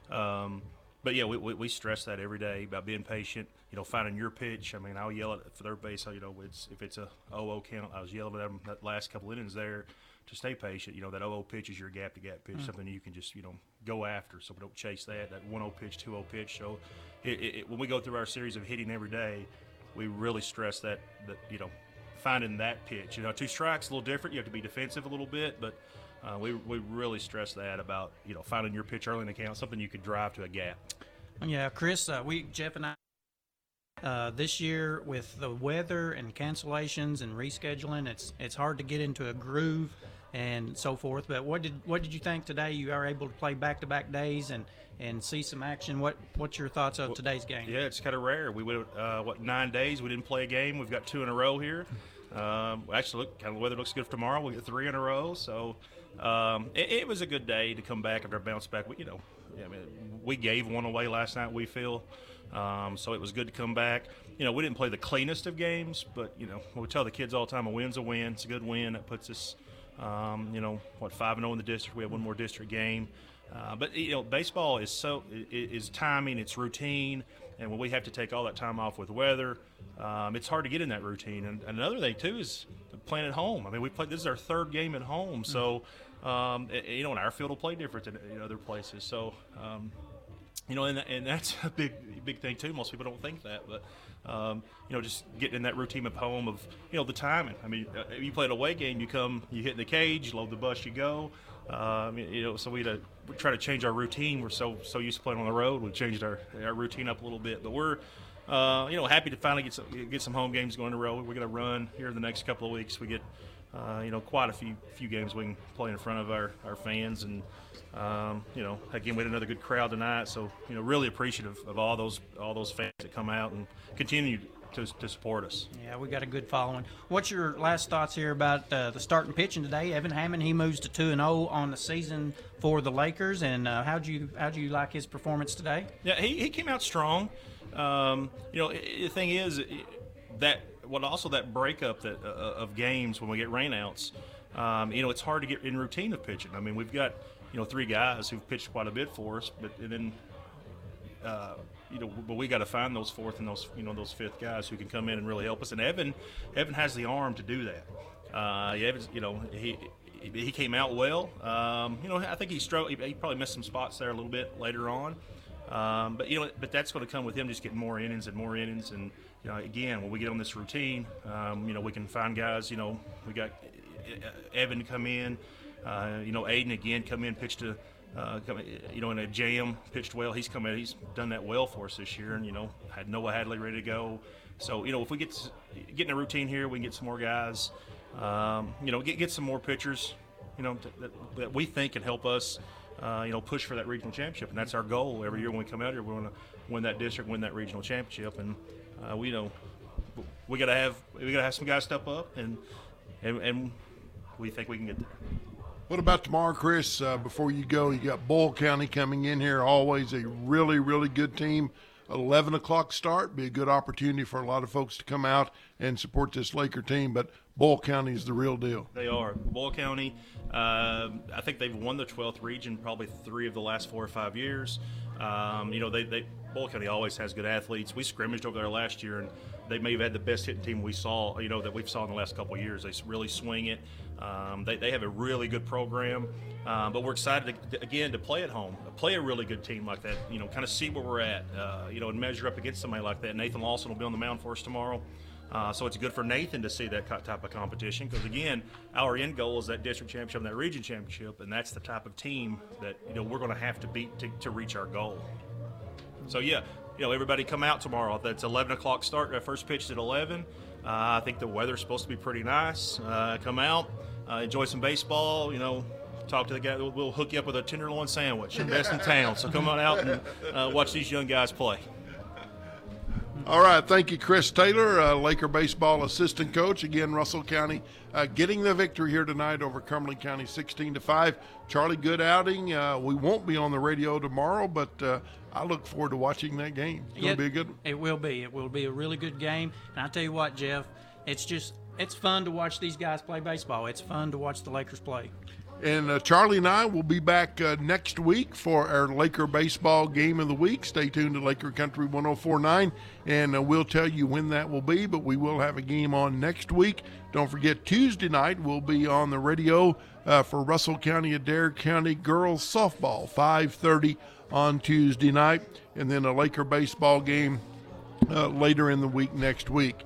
P: Um, but yeah, we, we, we, stress that every day about being patient. You know, finding your pitch. I mean, I'll yell at for their base. You know, it's if it's a 0-0 count, I was yelling at them that last couple innings there to stay patient. You know, that 0 pitch is your gap to gap pitch, mm-hmm. something you can just you know go after. So we don't chase that. That 1 0 pitch, 2 0 pitch. So it, it, when we go through our series of hitting every day, we really stress that that you know finding that pitch. You know, two strikes a little different. You have to be defensive a little bit, but uh, we we really stress that about you know finding your pitch early in the count, something you could drive to a gap.
B: Yeah, Chris, uh, we Jeff and I. Uh, this year, with the weather and cancellations and rescheduling, it's it's hard to get into a groove and so forth. But what did what did you think today? You are able to play back to back days and and see some action. What what's your thoughts of today's game?
P: Yeah, it's kind of rare. We would uh, what nine days we didn't play a game. We've got two in a row here. Um, actually, look, kind of the weather looks good for tomorrow. We get three in a row, so um, it, it, was a good day to come back after a bounce back. We, you know, I mean, we gave one away last night. We feel. Um, so it was good to come back. You know, we didn't play the cleanest of games, but you know, we tell the kids all the time, a win's a win. It's a good win. It puts us, um, you know, what five and zero oh in the district. We have one more district game. Uh, but you know, baseball is so is timing, it's routine, and when we have to take all that time off with weather, um, it's hard to get in that routine. And, and, another thing too is playing at home. I mean, we played this is our third game at home, so um, it, you know, and our field will play different than in other places. So. Um, you know, and, and that's a big big thing too. Most people don't think that, but um, you know, just getting in that routine of home of you know the timing. I mean, uh, if you play an away game, you come, you hit the cage, load the bus, you go. Um, you know, so we, to, try to change our routine. We're so so used to playing on the road. We changed our our routine up a little bit, but we're uh, you know happy to finally get some get some home games going in a. We're going to run here in the next couple of weeks. We get uh, you know quite a few few games we can play in front of our, our fans and um, you know again we had another good crowd tonight. So you know really appreciative of all those all those fans that come out and continue to, to support us.
B: Yeah, we got a good following. What's your last thoughts here about uh, the starting pitching today? Evan Hammond he moves to two and zero oh on the season for the Lakers, and uh, how'd you how'd you like his performance today?
P: Yeah, he, he came out strong. Um, you know, the thing is that what also that breakup that uh, of games when we get rainouts. Um, you know, it's hard to get in routine of pitching. I mean, we've got you know three guys who've pitched quite a bit for us, but and then uh, you know, but we got to find those fourth and those you know those fifth guys who can come in and really help us. And Evan, Evan has the arm to do that. Uh, Evan's, you know, he he came out well. Um, you know, I think he struggled. He, he, probably missed some spots there a little bit later on. Um, but you know, but that's going to come with him just getting more innings and more innings. And you know, again, when we get on this routine, um, you know, we can find guys. You know, we got Evan to come in. Uh, you know, Aiden again come in, pitch to uh, you know, in a jam, pitched well. He's come in, he's done that well for us this year, and you know, had Noah Hadley ready to go. So you know, if we get to, get in a routine here, we can get some more guys. Um, you know, get get some more pitchers. You know, that, that we think can help us. Uh, you know, push for that regional championship, and that's our goal every year when we come out here. We want to win that district, win that regional championship, and uh, we know we gotta have we gotta have some guys step up, and and, and we think we can get there.
A: What about tomorrow, Chris? Uh, before you go, you got Boyle County coming in here. Always a really, really good team. 11 o'clock start be a good opportunity for a lot of folks to come out and support this Laker team. But Boyle County is the real deal.
P: They are. Boyle County, uh, I think they've won the 12th region probably three of the last four or five years. Um, you know, they, they County always has good athletes. We scrimmaged over there last year, and they may have had the best hitting team we saw. You know that we've saw in the last couple years. They really swing it. Um, they, they have a really good program, um, but we're excited to, again to play at home, play a really good team like that. You know, kind of see where we're at. Uh, you know, and measure up against somebody like that. Nathan Lawson will be on the mound for us tomorrow. Uh, so it's good for Nathan to see that type of competition because again, our end goal is that district championship and that region championship, and that's the type of team that you know we're going to have to beat to, to reach our goal. So yeah, you know everybody come out tomorrow. That's 11 o'clock start. Our first pitch at 11. Uh, I think the weather's supposed to be pretty nice. Uh, come out, uh, enjoy some baseball. You know, talk to the guy. We'll, hook you up with a tenderloin sandwich, best in town. So come on out and uh, watch these young guys play.
A: All right, thank you, Chris Taylor, uh, Laker baseball assistant coach. Again, Russell County uh, getting the victory here tonight over Cumberland County, 16 to five. Charlie, good outing. Uh, we won't be on the radio tomorrow, but uh, I look forward to watching that game. It's going to be a good one.
B: It will be. It will be a really good game. And I tell you what, Jeff, it's just it's fun to watch these guys play baseball. It's fun to watch the Lakers play.
A: And uh, Charlie and I will be back uh, next week for our Laker baseball game of the week. Stay tuned to Laker Country 1049, and uh, we'll tell you when that will be. But we will have a game on next week. Don't forget, Tuesday night we'll be on the radio uh, for Russell County Adair County girls softball, 5:30 on Tuesday night, and then a Laker baseball game uh, later in the week next week.